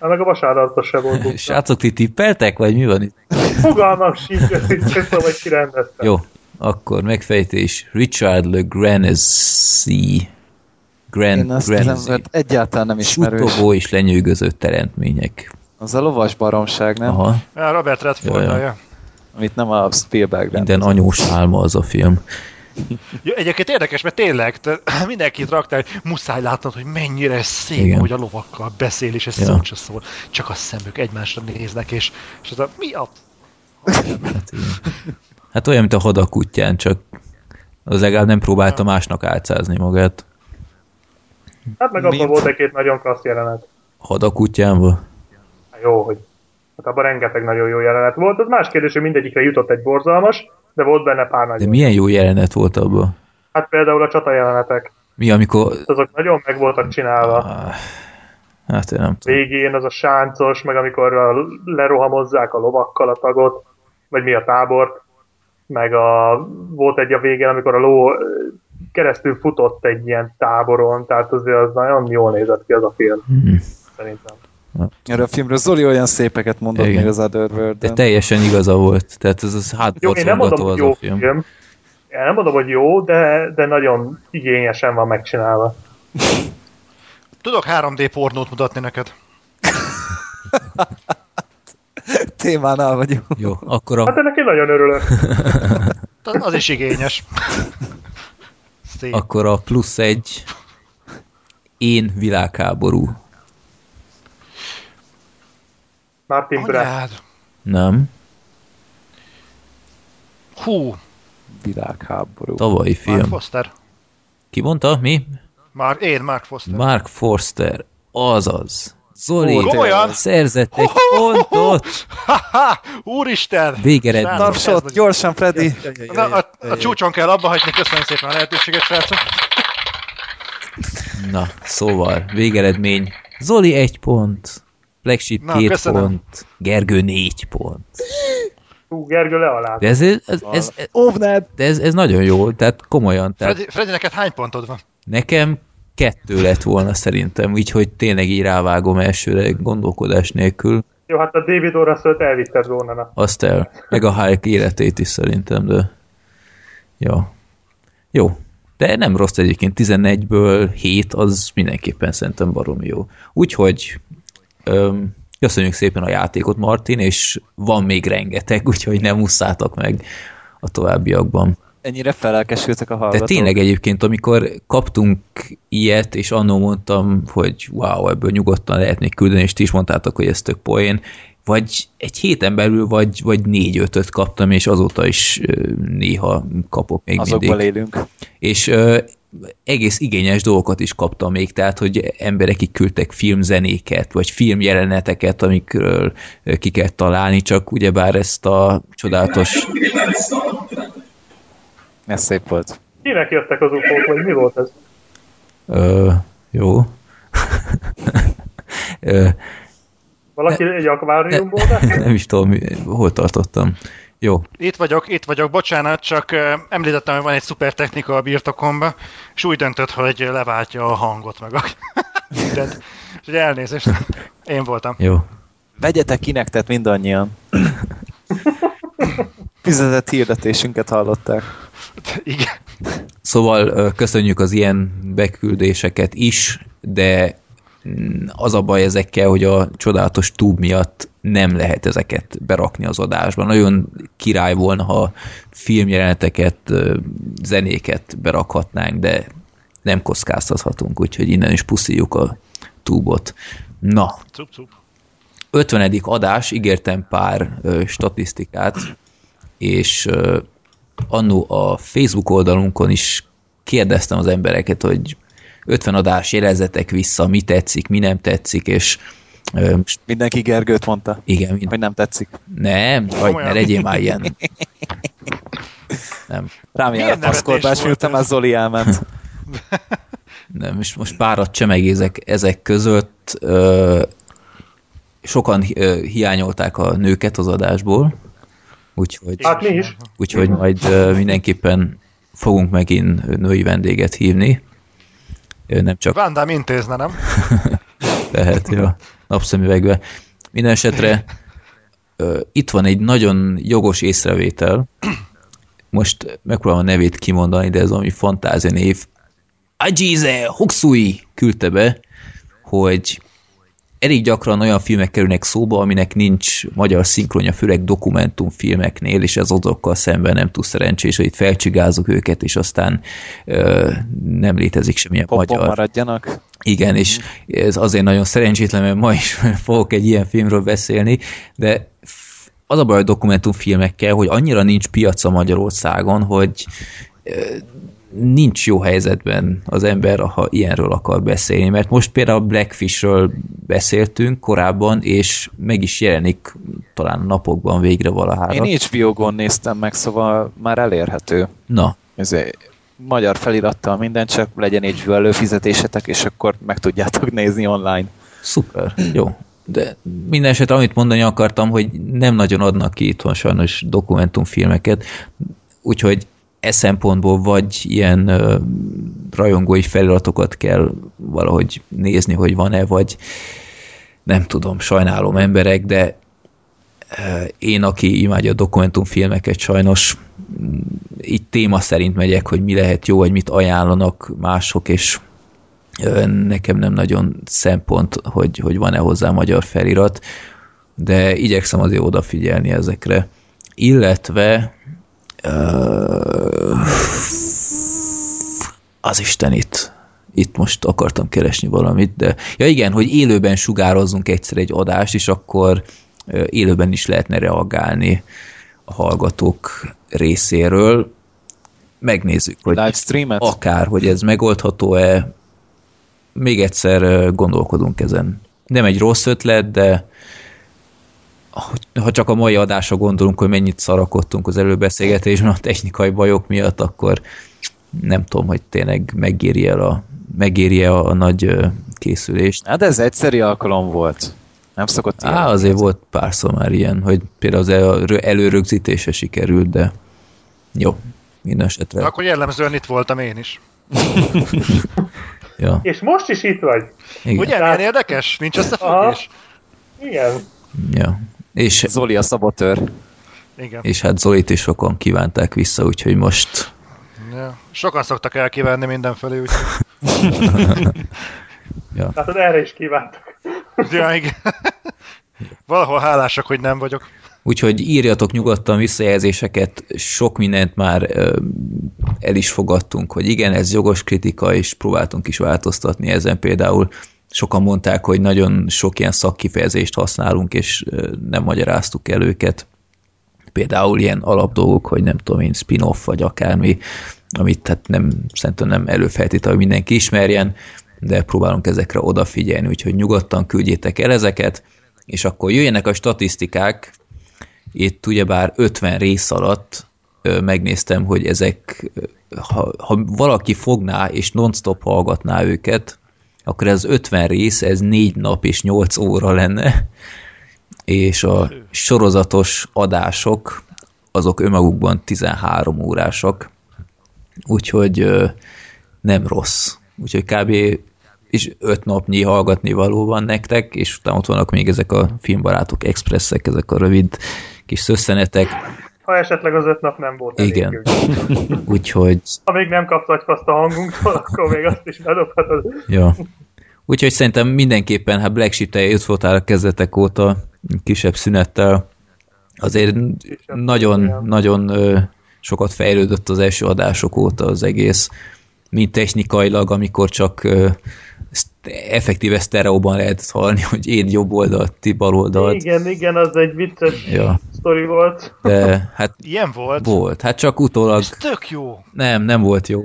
Hát meg a vasárnapos se volt. bukva. Srácok, ti tippeltek, vagy mi van itt? Fogalmam sincs, őszintén szóval, hogy ki rendezte. Jó, akkor megfejtés. Richard Le Granesi. Grand, Én azt nem, Granesi. mert egyáltalán nem ismerős. Suttogó és lenyűgöző teremtmények. Az a lovas baromság, nem? Aha, Ja, Robert Redford, Ja, ja, ja. ja. Amit nem a Spielberg minden rendezett. anyós álma az a film. Ja, egyébként érdekes, mert tényleg te, mindenkit raktál, muszáj látnod, hogy mennyire szép, Igen. hogy a lovakkal beszél, és ez Ja. szó se szól. Csak a szemük egymásra néznek, és, és az a, mi a... Hát, igen. hát olyan, mint a hadakutyán, csak az legalább nem próbálta másnak álcázni magát. Hát meg abban volt egy-két nagyon klassz jelenet. Hadakutyánba? Hát jó, hogy hát abban rengeteg nagyon jó jelenet volt. Az más kérdés, hogy mindegyikre jutott egy borzalmas, de volt benne pár De nagyon. milyen jó jelenet volt abban? Hát például a csata jelenetek. Mi, amikor... Azok nagyon meg voltak csinálva. Ah, Hát én nem tudom. Végén az a sáncos, meg amikor a, lerohamozzák a lovakkal a tagot, vagy mi a tábort, meg a, volt egy a végén, amikor a ló keresztül futott egy ilyen táboron, tehát azért az nagyon jól nézett ki az a film, Hmm. szerintem. Erről a filmről Zoli olyan szépeket mondott Igen. még az otherworld De teljesen igaza volt. Tehát ez az hát Jó, én nem mondom, az jó a film. film. Én nem mondom, hogy jó, de, de nagyon igényesen van megcsinálva. Tudok 3D pornót mutatni neked. Témánál vagyunk. Jó, akkor a Hát ennek én nagyon örülök. Az az is igényes. Szép. Akkor a plusz egy én világháború. Martin Brett. Nem? Hú, Világháború. Tavalyi Mark film. Foster. Ki mondta? Mi? Már én, Mark Foster. Mark Forster. Azaz. Zoli Komolyan? szerzett egy pontot. Úristen! Végeredmény. Nagy- gyorsan, Freddy! Na, a, a csúcson kell abba hagyni, köszönöm szépen a lehetőséget, srácok. Na, szóval, végeredmény. Zoli egy pont. Flagship Na, két köszönöm. pont. Gergő négy pont. Hú, Gergő le alá. De ez, ez, ez, ez, Óvnád! de ez, ez nagyon jó, tehát komolyan. Tehát Freddy, Freddy, neked hány pontod van? nekem kettő lett volna szerintem, így, hogy tényleg így rávágom elsőre gondolkodás nélkül. Jó, hát a David Oraszölt elvitted volna. Na. Azt el. Meg a Hulk életét is szerintem, de... Ja. Jó. De nem rossz egyébként, 11-ből 7 az mindenképpen szerintem baromi jó. Úgyhogy öm, köszönjük szépen a játékot, Martin, és van még rengeteg, úgyhogy nem usszátok meg a továbbiakban. Ennyire felelkesültek a De hallgatók. tényleg egyébként, amikor kaptunk ilyet, és annó mondtam, hogy wow, ebből nyugodtan lehet még küldeni, és ti is mondtátok, hogy ez tök poén, vagy egy héten belül, vagy, vagy négy-ötöt kaptam, és azóta is néha kapok még Azokból mindig. élünk. És ö, egész igényes dolgokat is kaptam még, tehát, hogy emberek így küldtek filmzenéket, vagy filmjeleneteket, amikről ki kell találni, csak ugyebár ezt a csodálatos Ez szép volt. Kinek jöttek az ufók, vagy mi volt ez? Ö, jó. Ö, Valaki egy akváriumból vett? nem is tudom, hol tartottam. Jó, Itt vagyok, itt vagyok, bocsánat, csak említettem, hogy van egy szuper technika a birtokomba, és úgy döntött, hogy leváltja a hangot meg a mindent. Úgyhogy elnézést, én voltam. jó. Vegyetek kinek, tehát mindannyian. Fizetett hirdetésünket hallották. Igen. Szóval köszönjük az ilyen beküldéseket is, de mm, az a baj ezekkel, hogy a csodálatos tube miatt nem lehet ezeket berakni az adásba. Nagyon király volna, ha filmjeleneteket, zenéket berakhatnánk, de nem kockáztathatunk, úgyhogy innen is puszíjuk a túbot. Na, Cup, cup. 50. adás, ígértem pár ö, statisztikát, és ö, annó a Facebook oldalunkon is kérdeztem az embereket, hogy 50 adás jelezzetek vissza, mi tetszik, mi nem tetszik, és most Mindenki Gergőt mondta, igen, mind, hogy nem tetszik. nem, vagy ne legyél már ilyen. Nem, Rám jár a volt miután már Zoli elment. nem, és most párat csemegézek ezek között. Ö, sokan ö, hiányolták a nőket az adásból, úgyhogy... Hát mi is. Úgyhogy majd ö, mindenképpen fogunk megint női vendéget hívni. Ö, Nem csak Vandám intézne, nem? lehet, ja, napszemüvegbe. Minden esetre itt van egy nagyon jogos észrevétel. Most megpróbálom a nevét kimondani, de ez valami fantázia név. Ajize Hokusui küldte be, hogy elég gyakran olyan filmek kerülnek szóba, aminek nincs magyar szinkronja, főleg dokumentumfilmeknél, és ez azokkal szemben nem túl szerencsés, hogy itt felcsigázunk őket, és aztán ö, nem létezik semmilyen Popon magyar. maradjanak. Igen, és ez azért nagyon szerencsétlen, mert ma is fogok egy ilyen filmről beszélni, de az a baj a dokumentumfilmekkel, hogy annyira nincs piaca Magyarországon, hogy nincs jó helyzetben az ember, ha ilyenről akar beszélni, mert most például a Blackfishről beszéltünk korábban, és meg is jelenik talán napokban végre valahára. Én HBO-gon néztem meg, szóval már elérhető. Na, Ez magyar felirattal minden, csak legyen HBO előfizetésetek, és akkor meg tudjátok nézni online. Szuper, jó. De minden esetre, amit mondani akartam, hogy nem nagyon adnak ki itthon sajnos dokumentumfilmeket, úgyhogy e szempontból vagy ilyen ö, rajongói feliratokat kell valahogy nézni, hogy van-e, vagy nem tudom, sajnálom emberek, de ö, én, aki imádja a dokumentumfilmeket, sajnos mm, így téma szerint megyek, hogy mi lehet jó, vagy mit ajánlanak mások, és Ö, nekem nem nagyon szempont, hogy, hogy van-e hozzá magyar felirat, de igyekszem azért odafigyelni ezekre. Illetve az Isten itt itt most akartam keresni valamit, de ja igen, hogy élőben sugározzunk egyszer egy adást, és akkor élőben is lehetne reagálni a hallgatók részéről. Megnézzük, hogy akár, hogy ez megoldható-e, még egyszer gondolkodunk ezen. Nem egy rossz ötlet, de ha csak a mai adásra gondolunk, hogy mennyit szarakodtunk az előbeszélgetésben a technikai bajok miatt, akkor nem tudom, hogy tényleg megéri el a, megéri -e a nagy készülést. Hát ez egyszeri alkalom volt. Nem szokott ilyen. Á, azért volt párszor már ilyen, hogy például az el- előrögzítése sikerült, de jó, minden esetre. Akkor jellemzően itt voltam én is. Ja, És most is itt vagy. igen. Ugye, milyen érdekes? Nincs összefüggés? Igen. Ja. És, Zoli a szabotőr. Igen. és hát Zolit is sokan kívánták vissza, úgyhogy most Ja. Sokan szoktak elkívánni mindenfelé, úgyhogy... Látod, erre is kívántak. Ja, igen. Valahol hálásak, hogy nem vagyok. Úgyhogy írjatok nyugodtan visszajelzéseket, sok mindent már el is fogadtunk, hogy igen, ez jogos kritika, és próbáltunk is változtatni ezen. Például sokan mondták, hogy nagyon sok ilyen szakkifejezést használunk, és nem magyaráztuk el őket. Például ilyen alapdolgok, hogy nem tudom én, spin-off, vagy akármi, amit hát nem, szerintem nem előfeltétel, hogy mindenki ismerjen, de próbálunk ezekre odafigyelni, úgyhogy nyugodtan küldjétek el ezeket, és akkor jöjjenek a statisztikák, itt ugyebár 50 rész alatt megnéztem, hogy ezek, ha, ha valaki fogná és non-stop hallgatná őket, akkor ez 50 rész, ez 4 nap és 8 óra lenne, és a sorozatos adások, azok önmagukban 13 órásak, úgyhogy nem rossz. Úgyhogy kb. és 5 napnyi hallgatni valóban nektek, és utána ott vannak még ezek a filmbarátok expresszek, ezek a rövid kis szösszenetek, Ha esetleg az öt nap nem volt Igen. elég. úgyhogy Ha még nem kapsz agyfaszt a hangunktól, akkor még azt is bedobhatod. Ja. Úgyhogy szerintem mindenképpen, hát Black Sheep ott voltál a kezdetek óta, kisebb szünettel, azért nagyon, igen. nagyon ö, sokat fejlődött az első adások óta az egész, mint technikailag, amikor csak effektíve sztereóban lehet hallani, hogy én jobb oldalt, ti bal oldalt. Igen, igen, az egy vicces Ja, sztori volt. de hát Ilyen volt. volt. Hát csak utólag Ez tök jó. nem, nem volt jó.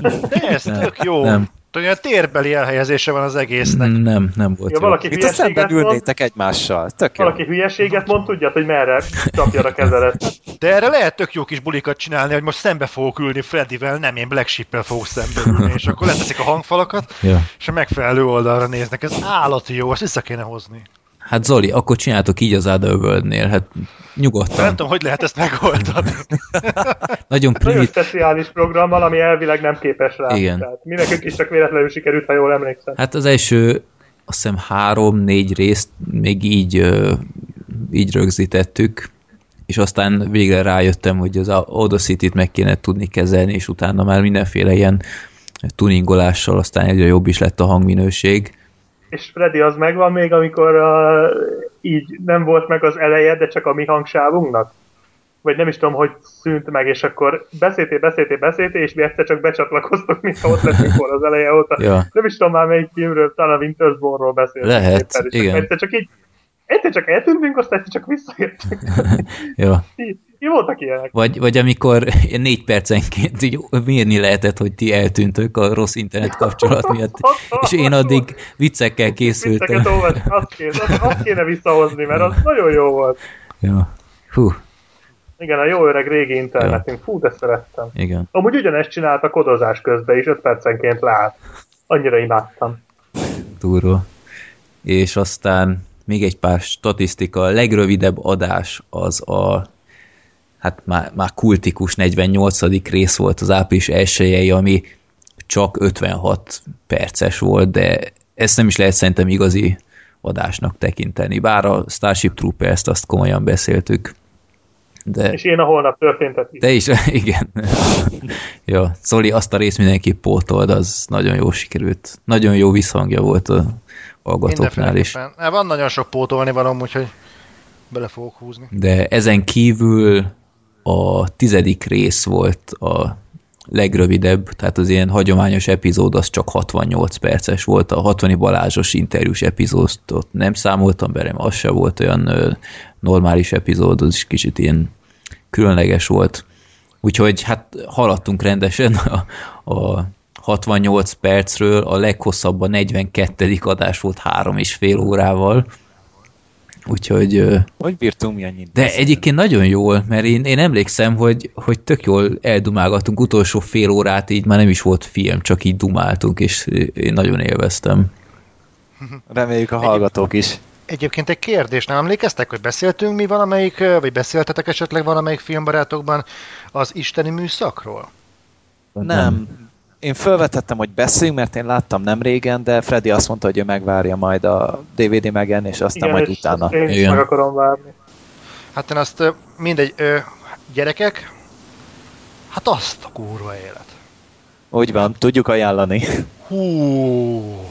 De ez Nem, tök jó. nem. Olyan térbeli elhelyezése van az egésznek. Nem, nem volt Ja, jó. valaki Itt a szemben mond, ülnétek egymással. Tök jó. valaki hülyeséget mond, tudjad, hogy merre csapja a kezelet. De erre lehet tök jó kis bulikat csinálni, hogy most szembe fogok ülni Freddyvel, nem én Black Sheep-el fogok szembe ülni, és akkor leteszik a hangfalakat, Ja. és a megfelelő oldalra néznek. Ez állati jó, ezt vissza kéne hozni. Hát Zoli, akkor csináltok így az Otherworld-nél, hát nyugodtan. Nem tudom, hogy lehet ezt megoldani. Nagyon Nagyon primit, speciális programmal, ami elvileg nem képes rá. Igen. Tehát mi nekünk is csak véletlenül sikerült, ha jól emlékszem. hát az első azt hiszem három-négy részt még így, így rögzítettük, és aztán végre rájöttem, hogy az Audacity-t meg kéne tudni kezelni, és utána már mindenféle ilyen tuningolással aztán egyre jobb is lett a hangminőség. És Freddy az megvan még, amikor uh, így nem volt meg az eleje, de csak a mi hangsávunknak? Vagy nem is tudom, hogy szűnt meg, és akkor beszéltél, beszéltél, beszéltél, és mi egyszer csak becsatlakoztunk, mintha ott lettünk volna az eleje óta. Ja. Nem is tudom már melyik filmről, talán a Winter's Bone-ról beszéltünk. Lehet, éppen, igen. Egyszer csak így, egyszer csak eltűntünk, aztán egyszer csak visszajöttünk. Így, így voltak ilyenek. Vagy, vagy amikor négy percenként így mérni lehetett, hogy ti eltűntök a rossz internet kapcsolat miatt, és én addig viccekkel készültem. Vicceket olvas, azt kéne, azt, azt kéne visszahozni, mert az nagyon jó volt. Ja. Hú, Igen, a jó öreg régi internetünk. Fú, de szerettem. igen. Amúgy ugyanezt csinált a kodozás közben is, 5 percenként lát. Annyira imádtam. durva. És aztán még egy pár statisztika. A legrövidebb adás az a hát már, már kultikus 48. rész volt az április elsőjei, ami csak 56 perces volt, de ezt nem is lehet szerintem igazi adásnak tekinteni. Bár a Starship Troopers-t azt komolyan beszéltük. De, És én a holnap történtet is. de is, igen. ja, Zoli, azt a részt mindenki pótold, az nagyon jó sikerült. Nagyon jó visszhangja volt a hallgatóknál is. Hát van nagyon sok pótolni valóm, úgyhogy bele fogok húzni. De ezen kívül a tizedik rész volt a legrövidebb, tehát az ilyen hagyományos epizód az csak 68 perces volt, a 60 Balázsos interjús epizódot nem számoltam bele, az se volt olyan ö, normális epizód, az is kicsit ilyen különleges volt. Úgyhogy hát haladtunk rendesen a, a 68 percről, a leghosszabb a 42. adás volt három és fél órával, úgyhogy Hogy bírtunk mi annyit? de egyébként nagyon jól, mert én, én emlékszem, hogy, hogy tök jól eldumálgattunk, utolsó fél órát így már nem is volt film, csak így dumáltunk, és én nagyon élveztem. Reméljük a hallgatók is. Egyébként egy kérdés, nem emlékeztek, hogy beszéltünk mi valamelyik, vagy beszéltetek esetleg valamelyik filmbarátokban az isteni műszakról? Nem. Én felvetettem, hogy beszéljünk, mert én láttam nem régen, de Freddy azt mondta, hogy ő megvárja majd a DVD megjelenés, aztán Igen, majd és utána. Én is Igen. meg akarom várni. Hát én azt mindegy, ö, gyerekek, hát azt a kurva élet. Úgy van, tudjuk ajánlani. Hú.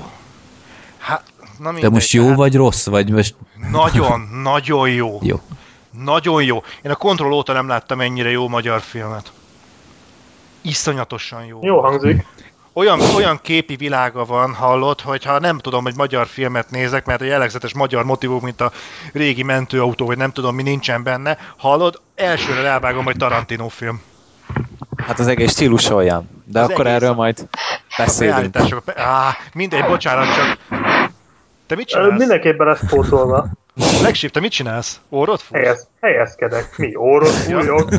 Hát, na De mindegy, most jó tehát vagy rossz, vagy most... Nagyon, nagyon jó. Jó. Nagyon jó. Én a kontroll óta nem láttam ennyire jó magyar filmet. Iszonyatosan jó. Jó hangzik. Olyan, olyan képi világa van, hallott, hogyha nem tudom, hogy magyar filmet nézek, mert a jellegzetes magyar motivum, mint a régi mentőautó, vagy nem tudom, mi nincsen benne, hallod, elsőre rávágom, hogy Tarantino film. Hát az egész stílus olyan. De Az akkor egész. erről majd beszélünk. Á, mindegy, bocsánat, csak... Te mit Ö, csinálsz? Mindenképpen lesz pótolva. Legsíp, te mit csinálsz? Orrot fúrsz? Helyez, helyezkedek. Mi? Órot fújok?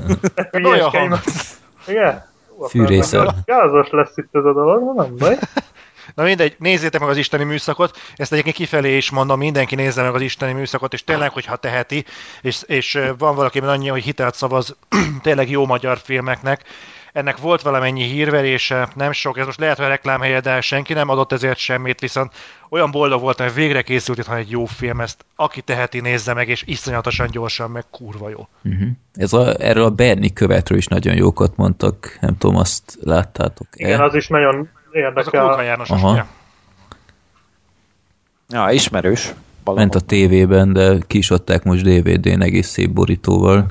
olyan hang. Igen? Fűrészel. Gázos lesz itt ez a dolog, nem baj. Na mindegy, nézzétek meg az isteni műszakot, ezt egyébként kifelé is mondom, mindenki nézze meg az isteni műszakot, és tényleg, hogyha teheti, és, és van valaki annyi, hogy hitelt szavaz tényleg jó magyar filmeknek, ennek volt valamennyi hírverése, nem sok, ez most lehet, hogy reklámhelye, de senki nem adott ezért semmit, viszont olyan boldog voltam, hogy végre készült itthon egy jó film, ezt aki teheti, nézze meg, és iszonyatosan gyorsan, meg kurva jó. Uh-huh. Ez a, erről a Bernie követről is nagyon jókat mondtak, nem tudom, azt láttátok-e? Igen, az is nagyon Az a érdekel. Kulka János, Aha. Ja, ismerős. valahol. Ment a tévében, de ki is adták most DVD-n egész szép borítóval.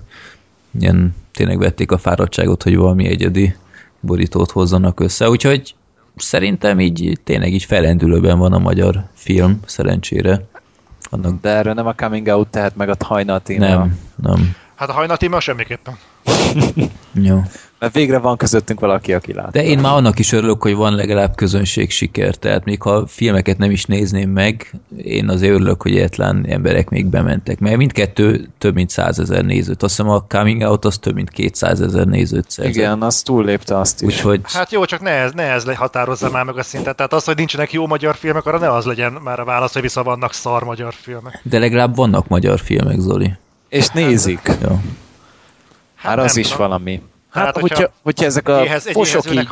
Ilyen tényleg vették a fáradtságot, hogy valami egyedi borítót hozzanak össze, úgyhogy szerintem így tényleg így felendülőben van a magyar film, szerencsére. Annak De erről nem a coming out, tehát meg a hajnal téma. nem, nem. Hát a hajnatíma semmiképpen. Jó. Mert végre van közöttünk valaki, aki lát. De én már annak is örülök, hogy van legalább közönség siker, tehát még ha filmeket nem is nézném meg, én azért örülök, hogy egyetlen emberek még bementek, mert mindkettő több mint százezer nézőt. Azt hiszem a Coming Out az több mint 200 ezer nézőt szerzett. Igen, az túllépte azt is. Úgyhogy Hát jó, csak ne ez, ne ez le- határozza már meg a szintet. Tehát az, hogy nincsenek jó magyar filmek, arra ne az legyen már a válasz, hogy vissza vannak szar magyar filmek. de legalább vannak magyar filmek, Zoli. És nézik. Jó. Hát Már az is tudom. valami. Hát, Hát, hogyha hogyha, hogyha ezek a Éhez, fosok így,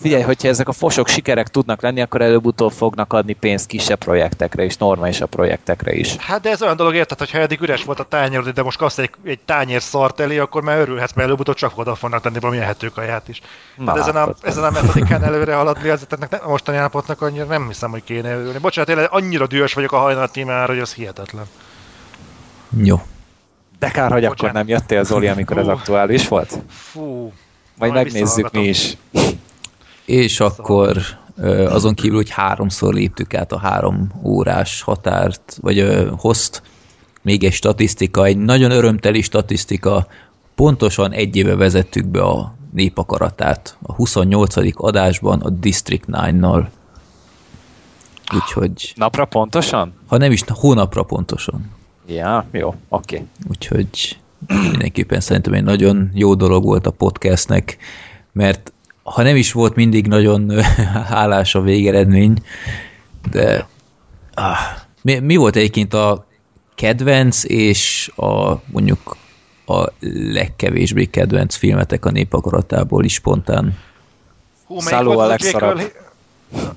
figyelj, hogyha ezek a fosok sikerek tudnak lenni, akkor előbb-utóbb fognak adni pénzt kisebb projektekre is, normálisabb projektekre is. Hát de ez olyan dolog, érted, hogy ha eddig üres volt a tányér, de most kapsz egy, egy tányér szart elé, akkor már örülhetsz, mert előbb-utóbb csak oda fognak tenni valami ehetőkaját is. Na, Hát ezen a, ezen a metodikán előre haladni, az ennek nem- mostani állapotnak annyira nem hiszem, hogy kéne örülni. Bocsánat, tényleg annyira dühös vagyok a hajnal tímára, hogy az hihetetlen. Jó. De kár, hogy akkor Bocsánat. nem jöttél, Zoli, amikor ez Hú. aktuális volt. Fú. Majd Majd megnézzük mi is. És akkor azon kívül, hogy háromszor léptük át a három órás határt, vagy ö, hozt, még egy statisztika, egy nagyon örömteli statisztika, pontosan egy éve vezettük be a népakaratát a 28. adásban a District 9-nal. Úgyhogy, Napra pontosan? ha nem is hónapra pontosan. Ja, jó, oké. Úgyhogy mindenképpen szerintem egy nagyon jó dolog volt a podcastnek, mert ha nem is volt mindig nagyon hálás a végeredmény, de ah, mi, mi volt egyébként a kedvenc és a mondjuk a legkevésbé kedvenc filmetek a népakaratából is spontán? Hú, melyik Szálló volt a legszarabb.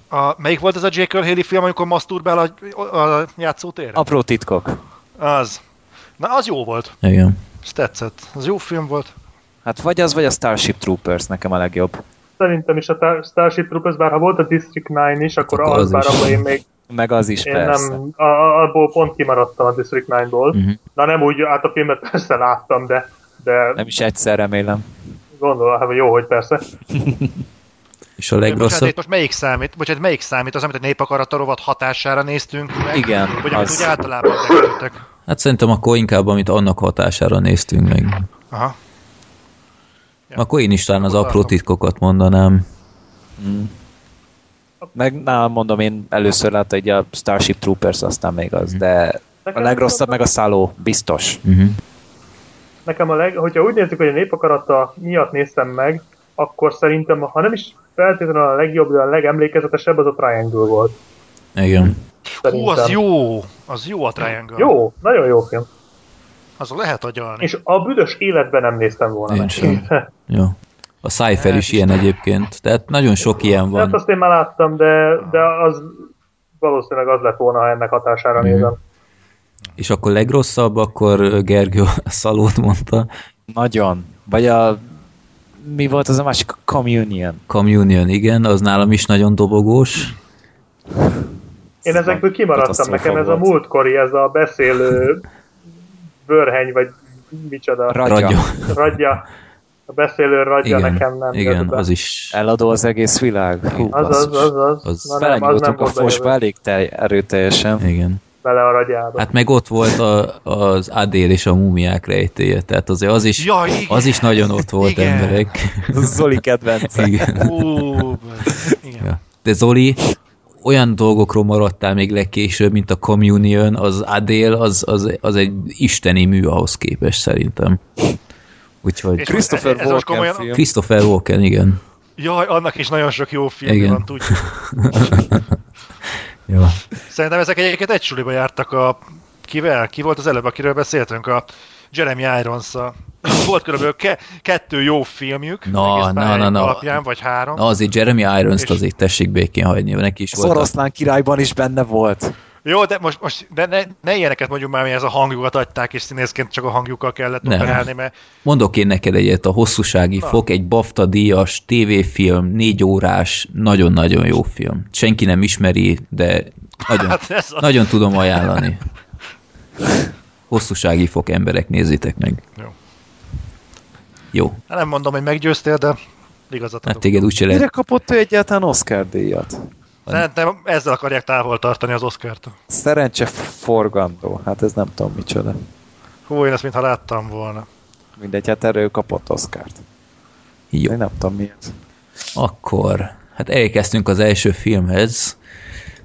A, melyik volt ez a Jake Earl Haley film, amikor maszturbál a, a játszótéren? Apró titkok. Az. Na, az jó volt. Igen. Ez tetszett. Az jó film volt. Hát vagy az, vagy a Starship Troopers nekem a legjobb. Szerintem is a Tar- Starship Troopers, bár ha volt a District 9 is, akkor Akkor az, az bár abban én még Meg az is, én persze. nem, a, a, abból pont kimaradtam a District 9-ból. Mhm. Na nem úgy, hát a filmet persze láttam, de, de Nem is egyszer remélem. gondolom, hát jó, hogy persze. És a Bocsánat, legrosszabb? itt most melyik számít? Bocsánat, melyik számít? Az, amit a népakarata rovat hatására néztünk meg? Igen, Vagy amit az. úgy általában megöltek? Hát szerintem akkor inkább, amit annak hatására néztünk meg. Aha. Ja. Akkor én is talán az apró titkokat mondanám. Mm. Meg nálam mondom, én először láttam egy a Starship Troopers, aztán még az, de a legrosszabb meg a szálló, biztos. Uh-huh. Nekem a leg, hogyha úgy nézzük, hogy a népakarata miatt néztem meg, akkor szerintem, ha nem is feltétlenül a legjobb, de a legemlékezetesebb az a Triangle volt. Igen. Hú, Szerintem. az jó! Az jó a Triangle. Jó, nagyon jó film. Az lehet agyalni. És a büdös életben nem néztem volna Én meg. sem. Jó. A Cypher is ilyen egyébként, tehát nagyon sok ilyen Hát van. azt én már láttam, de, de az valószínűleg az lett volna, ha ennek hatására Mhm. nézem. És akkor legrosszabb, akkor Gergő a szalót mondta, Nagyon. Vagy a... Mi volt az a másik? Communion. Communion, igen, az nálam is nagyon dobogós. Én ezekből kimaradtam, nekem ez a múltkori, ez a beszélő bőrheny, vagy micsoda, Radja. Radja. a beszélő radja Igen, nekem nem igen, jött be. az is. Eladó az egész világ. Hú, Az, az, az, az, Az Na nem, az nem Belenyúltunk a volt fosba bejövő. elég tej, erőteljesen. Igen. Bele a ragyába. Hát meg ott volt a, az Adél és a mumiák rejtéje, tehát azért az is, Ja, igen. az is nagyon ott volt Igen. emberek. Zoli kedvence. Igen. Ú, igen. Ja. De Zoli, olyan dolgokról maradtál még legkésőbb, mint a Communion, az Adél, az, az, az egy isteni mű ahhoz képest szerintem. Úgyhogy És Christopher ez- Walken komolyan- film. Christopher Walken, igen. Jaj, annak is nagyon sok jó film Igen. van, tudjuk. Ja. Szerintem ezek egyébként egy suliba jártak a... Kivel? Ki volt az előbb, akiről beszéltünk? A Jeremy irons -a. Volt körülbelül ke- kettő jó filmjük, Na, na, na, na. alapján, vagy három. Na azért Jeremy Irons-t És- azért tessék békén hagyni, neki is Az volt. a- oroszlán királyban is benne volt. Jó, de most, most de ne, ne ilyeneket mondjuk már, hogy ez a hangjukat adták, és színészként csak a hangjukkal kellett Nem. operálni, mert Mondok én neked egyet, a hosszúsági Na. fok, egy BAFTA díjas tévéfilm, négy órás, nagyon-nagyon jó film. Senki nem ismeri, de nagyon, hát ez a... nagyon tudom ajánlani. Hosszúsági fok, emberek, nézzétek meg. Jó. Jó. Hát nem mondom, hogy meggyőztél, de igazat Hát adok. téged úgyse Mire lehet. kapott ő egyáltalán Oscar díjat? Szerintem ezzel akarják távol tartani az Oscar-tól. Szerencse forgandó. Hát ez nem tudom micsoda. Hú, én ezt mintha láttam volna. Mindegy, hát erről kapott Oscárt. Jó. Én nem tudom mi ez. Akkor, hát elkezdtünk az első filmhez.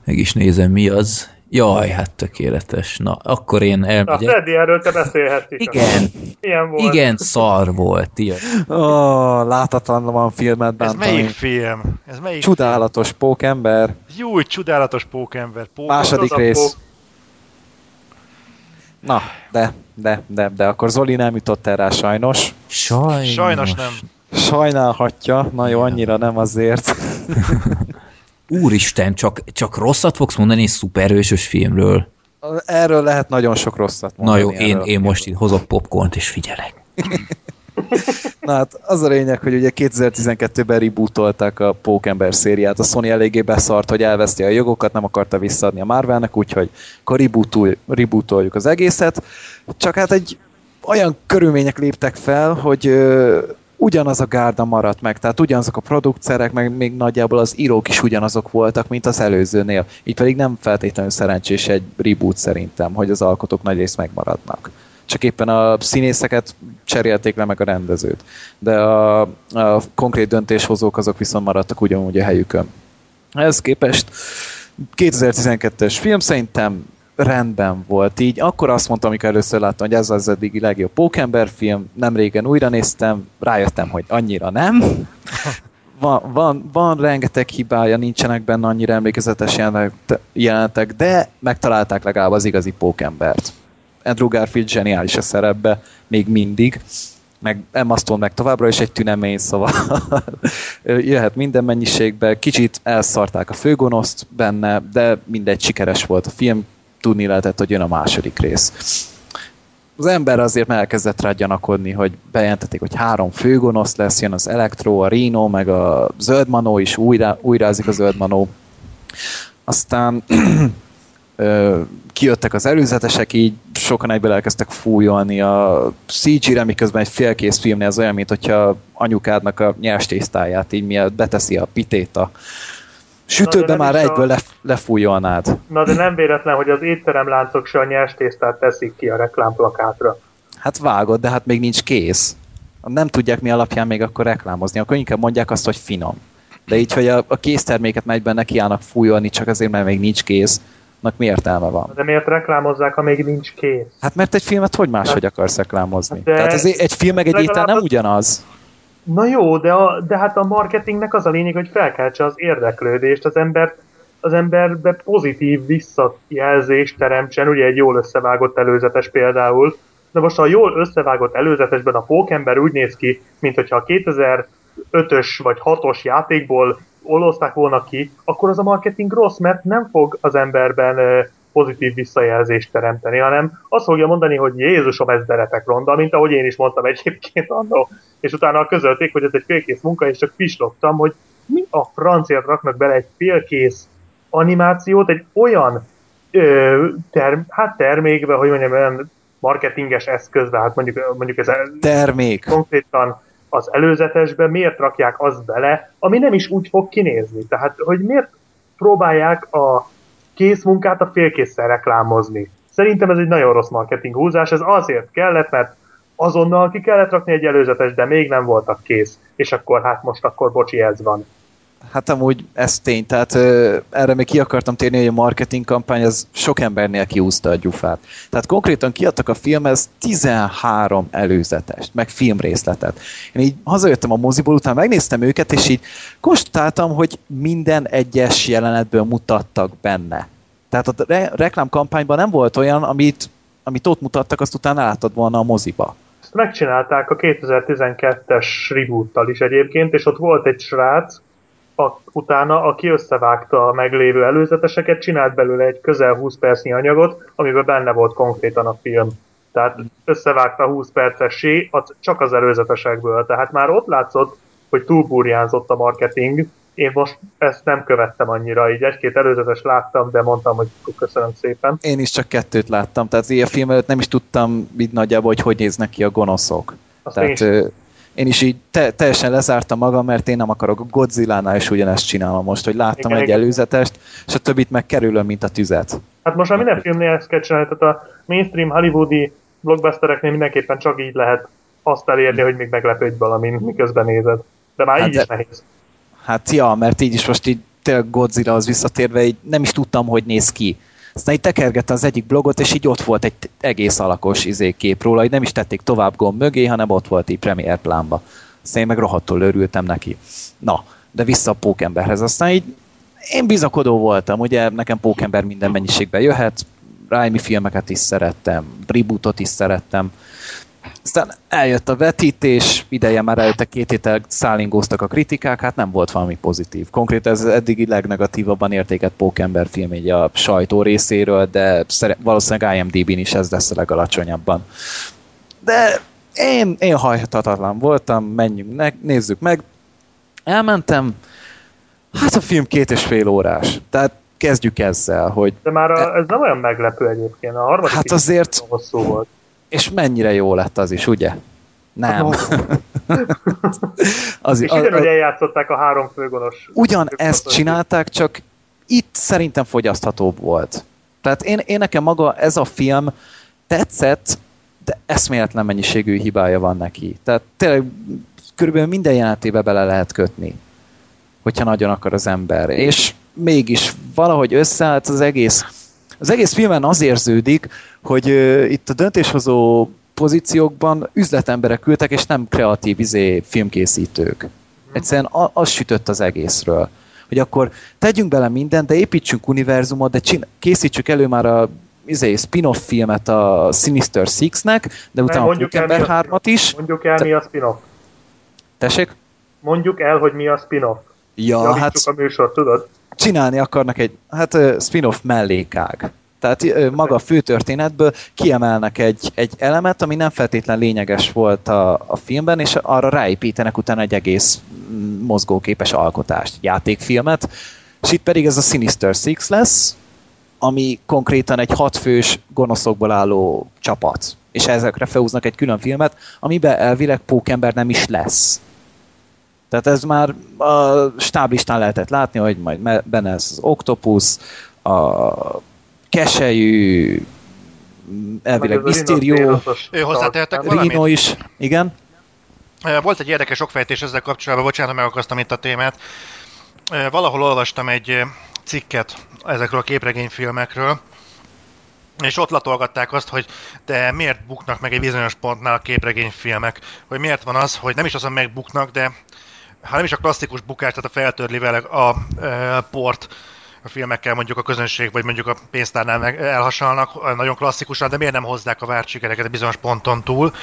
Meg is nézem, mi az. Jaj, hát tökéletes. Na, akkor én Na, elmegyek. Freddy, erről te beszélhetsz is. Igen, Ilyen volt. igen, szar volt. Ilyen. Oh, látatlanul filmet Ez bántani. melyik film? Ez melyik Csodálatos pókember. film? Jó, csodálatos pókember. Pók... Második rész. pók. Na, de, de, de, de akkor Zoli nem jutott el rá sajnos. Sajnos. Sajnos nem. Sajnálhatja, na jó, annyira nem azért. Úristen, csak, csak rosszat fogsz mondani egy szuperhősös filmről. Erről lehet nagyon sok rosszat Na mondani. jó, én, én most itt hozok popcornt és figyelek. Na hát az a lényeg, hogy ugye 2012-ben rebootolták a Pókember szériát. A Sony eléggé beszart, hogy elveszti a jogokat, nem akarta visszaadni a Marvelnek, úgyhogy akkor rebootol, rebootoljuk az egészet. Csak hát egy olyan körülmények léptek fel, hogy ugyanaz a gárda maradt meg, tehát ugyanazok a producerek, meg még nagyjából az írók is ugyanazok voltak, mint az előzőnél. Így pedig nem feltétlenül szerencsés egy reboot szerintem, hogy az alkotók nagy rész megmaradnak csak éppen a színészeket cserélték le meg a rendezőt. De a, a konkrét döntéshozók azok viszont maradtak ugyanúgy a helyükön. Ehhez képest 2012-es film szerintem rendben volt így. Akkor azt mondtam, amikor először láttam, hogy ez az eddigi legjobb Pókember film, nem régen újra néztem, rájöttem, hogy annyira nem. Van, van, van rengeteg hibája, nincsenek benne annyira emlékezetes jelenetek- jelenetek, de megtalálták legalább az igazi Pókembert. Andrew Garfield zseniális a szerepbe, még mindig, meg Emma Stone meg továbbra is egy tünemény, szóval jöhet minden mennyiségbe, kicsit elszarták a főgonoszt benne, de mindegy, sikeres volt a film, tudni lehetett, hogy jön a második rész. Az ember azért elkezdett rá gyanakodni, hogy bejelentették, hogy három főgonosz lesz, jön az Elektro, a Rino, meg a Zöldmanó is, újra, újrázik a Zöldmanó. Aztán kijöttek az előzetesek, így sokan egyből elkezdtek fújolni a CG-re, miközben egy félkész filmnél az olyan, mint hogyha anyukádnak a nyers tésztáját így mielőtt beteszi a pitét a sütőbe, már is a- egyből lef, lefújolnád. Na de nem véletlen, hogy az étteremláncok se a nyers tésztát teszik ki a reklámplakátra. Hát vágod, de hát még nincs kész. Nem tudják mi alapján még akkor reklámozni, akkor inkább mondják azt, hogy finom. De így, hogy a, a készterméket megy neki állnak fújolni, csak azért, mert még nincs kész, annak mi értelme van? De miért reklámozzák, ha még nincs kész? Hát mert egy filmet hogy máshogy akarsz reklámozni? De- Tehát azért egy film meg egy étel nem az- ugyanaz. Na jó, de, a, de hát a marketingnek az a lényeg, hogy felkeltse az érdeklődést, az ember az emberbe pozitív visszajelzést teremtsen, ugye egy jól összevágott előzetes például, de most a jól összevágott előzetesben a pókember úgy néz ki, mint hogyha a ötös vagy hatos játékból ollozták volna ki, akkor az a marketing rossz, mert nem fog az emberben pozitív visszajelzést teremteni, hanem azt fogja mondani, hogy Jézusom, ez deretek ronda, mint ahogy én is mondtam egyébként annó. És utána közölték, hogy ez egy félkész munka, és csak pislogtam, hogy mi a franciát raknak bele egy félkész animációt, egy olyan ö, term, hát termékbe, hogy mondjam, olyan marketinges eszközbe, hát mondjuk, mondjuk ez Termék. konkrétan az előzetesbe, miért rakják azt bele, ami nem is úgy fog kinézni. Tehát, hogy miért próbálják a készmunkát a félkészszer reklámozni. Szerintem ez egy nagyon rossz marketing húzás, ez azért kellett, mert azonnal ki kellett rakni egy előzetes, de még nem voltak kész. És akkor hát most akkor bocsi, ez van. Hát amúgy ez tény, tehát ö, erre még ki akartam térni, hogy a marketing kampány az sok embernél kiúzta a gyufát. Tehát konkrétan kiadtak a filmhez 13 előzetest, meg filmrészletet. Én így hazajöttem a moziból, utána megnéztem őket, és így konstatáltam, hogy minden egyes jelenetből mutattak benne. Tehát a re- reklámkampányban nem volt olyan, amit, amit ott mutattak, azt utána láttad volna a moziba. Ezt megcsinálták a 2012-es reboottal is egyébként, és ott volt egy srác, a, utána, aki összevágta a meglévő előzeteseket, csinált belőle egy közel 20 percnyi anyagot, amiben benne volt konkrétan a film. Tehát összevágta 20 percessé csak az előzetesekből. Tehát már ott látszott, hogy túlburjánzott a marketing. Én most ezt nem követtem annyira, így egy-két előzetes láttam, de mondtam, hogy köszönöm szépen. Én is csak kettőt láttam, tehát ilyen film előtt nem is tudtam így nagyjából, hogy hogy néznek ki a gonoszok. Azt tehát én is. így te, teljesen lezártam magam, mert én nem akarok. A Godzilla-nál is ugyanezt csinálom most, hogy láttam Igen, egy igen. előzetest, és a többit meg kerülöm, mint a tüzet. Hát most már minden filmnél ezt kell csinálni, tehát a mainstream hollywoodi blockbustereknél mindenképpen csak így lehet azt elérni, hogy még meglepődj valamin, miközben nézed. De már Hát így de- is nehéz. Hát ja, mert így is most így tényleg Godzilla az visszatérve, így nem is tudtam, hogy néz ki. Aztán így tekergettem az egyik blogot, és így ott volt egy egész alakos izé kép róla, így nem is tették tovább gomb mögé, hanem ott volt így Premiere plánba. Aztán én meg rohadtul örültem neki. Na, de vissza a pókemberhez. Aztán így én bizakodó voltam, ugye nekem pókember minden mennyiségben jöhet, Raimi filmeket is szerettem, rebootot is szerettem, aztán eljött a vetítés, ideje már előtte két héttel szállingóztak a kritikák, hát nem volt valami pozitív. Konkrét ez eddigi legnegatívabban értéket Pókember film így a sajtó részéről, de valószínűleg IMDb-n is ez lesz a legalacsonyabban. De én, én hajhatatlan voltam, menjünk, ne, nézzük meg. Elmentem, hát a film két és fél órás. Tehát kezdjük ezzel, hogy De már a, ez nem olyan meglepő egyébként. A harmadik Hát azért- hosszú volt. És mennyire jó lett az is, ugye? Nem. az, És a, eljátszották a három főgonos. ugyan főgonos- ezt csinálták, csak itt szerintem fogyaszthatóbb volt. Tehát én, én nekem maga ez a film tetszett, de eszméletlen mennyiségű hibája van neki. Tehát tényleg körülbelül minden jelenetébe bele lehet kötni, hogyha nagyon akar az ember. És mégis valahogy összeállt az egész az egész filmen az érződik, hogy ö, itt a döntéshozó pozíciókban üzletemberek ültek, és nem kreatív izé, filmkészítők. Egyszerűen a, az sütött az egészről. Hogy akkor tegyünk bele mindent, de építsünk univerzumot, de csin- készítsük elő már a izé, spin-off filmet a Sinister Six-nek, de utána a mondjuk el, Pókember mi a 3-at is. Mondjuk el, mi a spin-off. Tessék? Mondjuk el, hogy mi a spin-off. Ja, Javítsuk hát a műsort, tudod? Csinálni akarnak egy hát spin-off mellékág. Tehát maga a főtörténetből kiemelnek egy, egy elemet, ami nem feltétlen lényeges volt a, a filmben, és arra ráépítenek utána egy egész mm, mozgóképes alkotást, játékfilmet, és itt pedig ez a Sinister Six lesz, ami konkrétan egy hatfős gonoszokból álló csapat. És ezekre felhúznak egy külön filmet, amiben elvileg pókember nem is lesz. Tehát ez már a stáblistán lehetett látni, hogy majd benne lesz az Octopus, a keselyű, elvileg Meg Mysterio? Rino is, igen. Volt egy érdekes okfejtés ezzel kapcsolatban, bocsánat, megakasztam itt a témát. Valahol olvastam egy cikket ezekről a képregényfilmekről, és ott latolgatták azt, hogy de miért buknak meg egy bizonyos pontnál a képregényfilmek, hogy miért van az, hogy nem is azon megbuknak, de ha nem is a klasszikus bukás, tehát a feltörli vele a, a port, a filmekkel mondjuk a közönség, vagy mondjuk a pénztárnál meg elhasalnak, ö, nagyon klasszikusan, de miért nem hozzák a várt sikereket bizonyos ponton túl.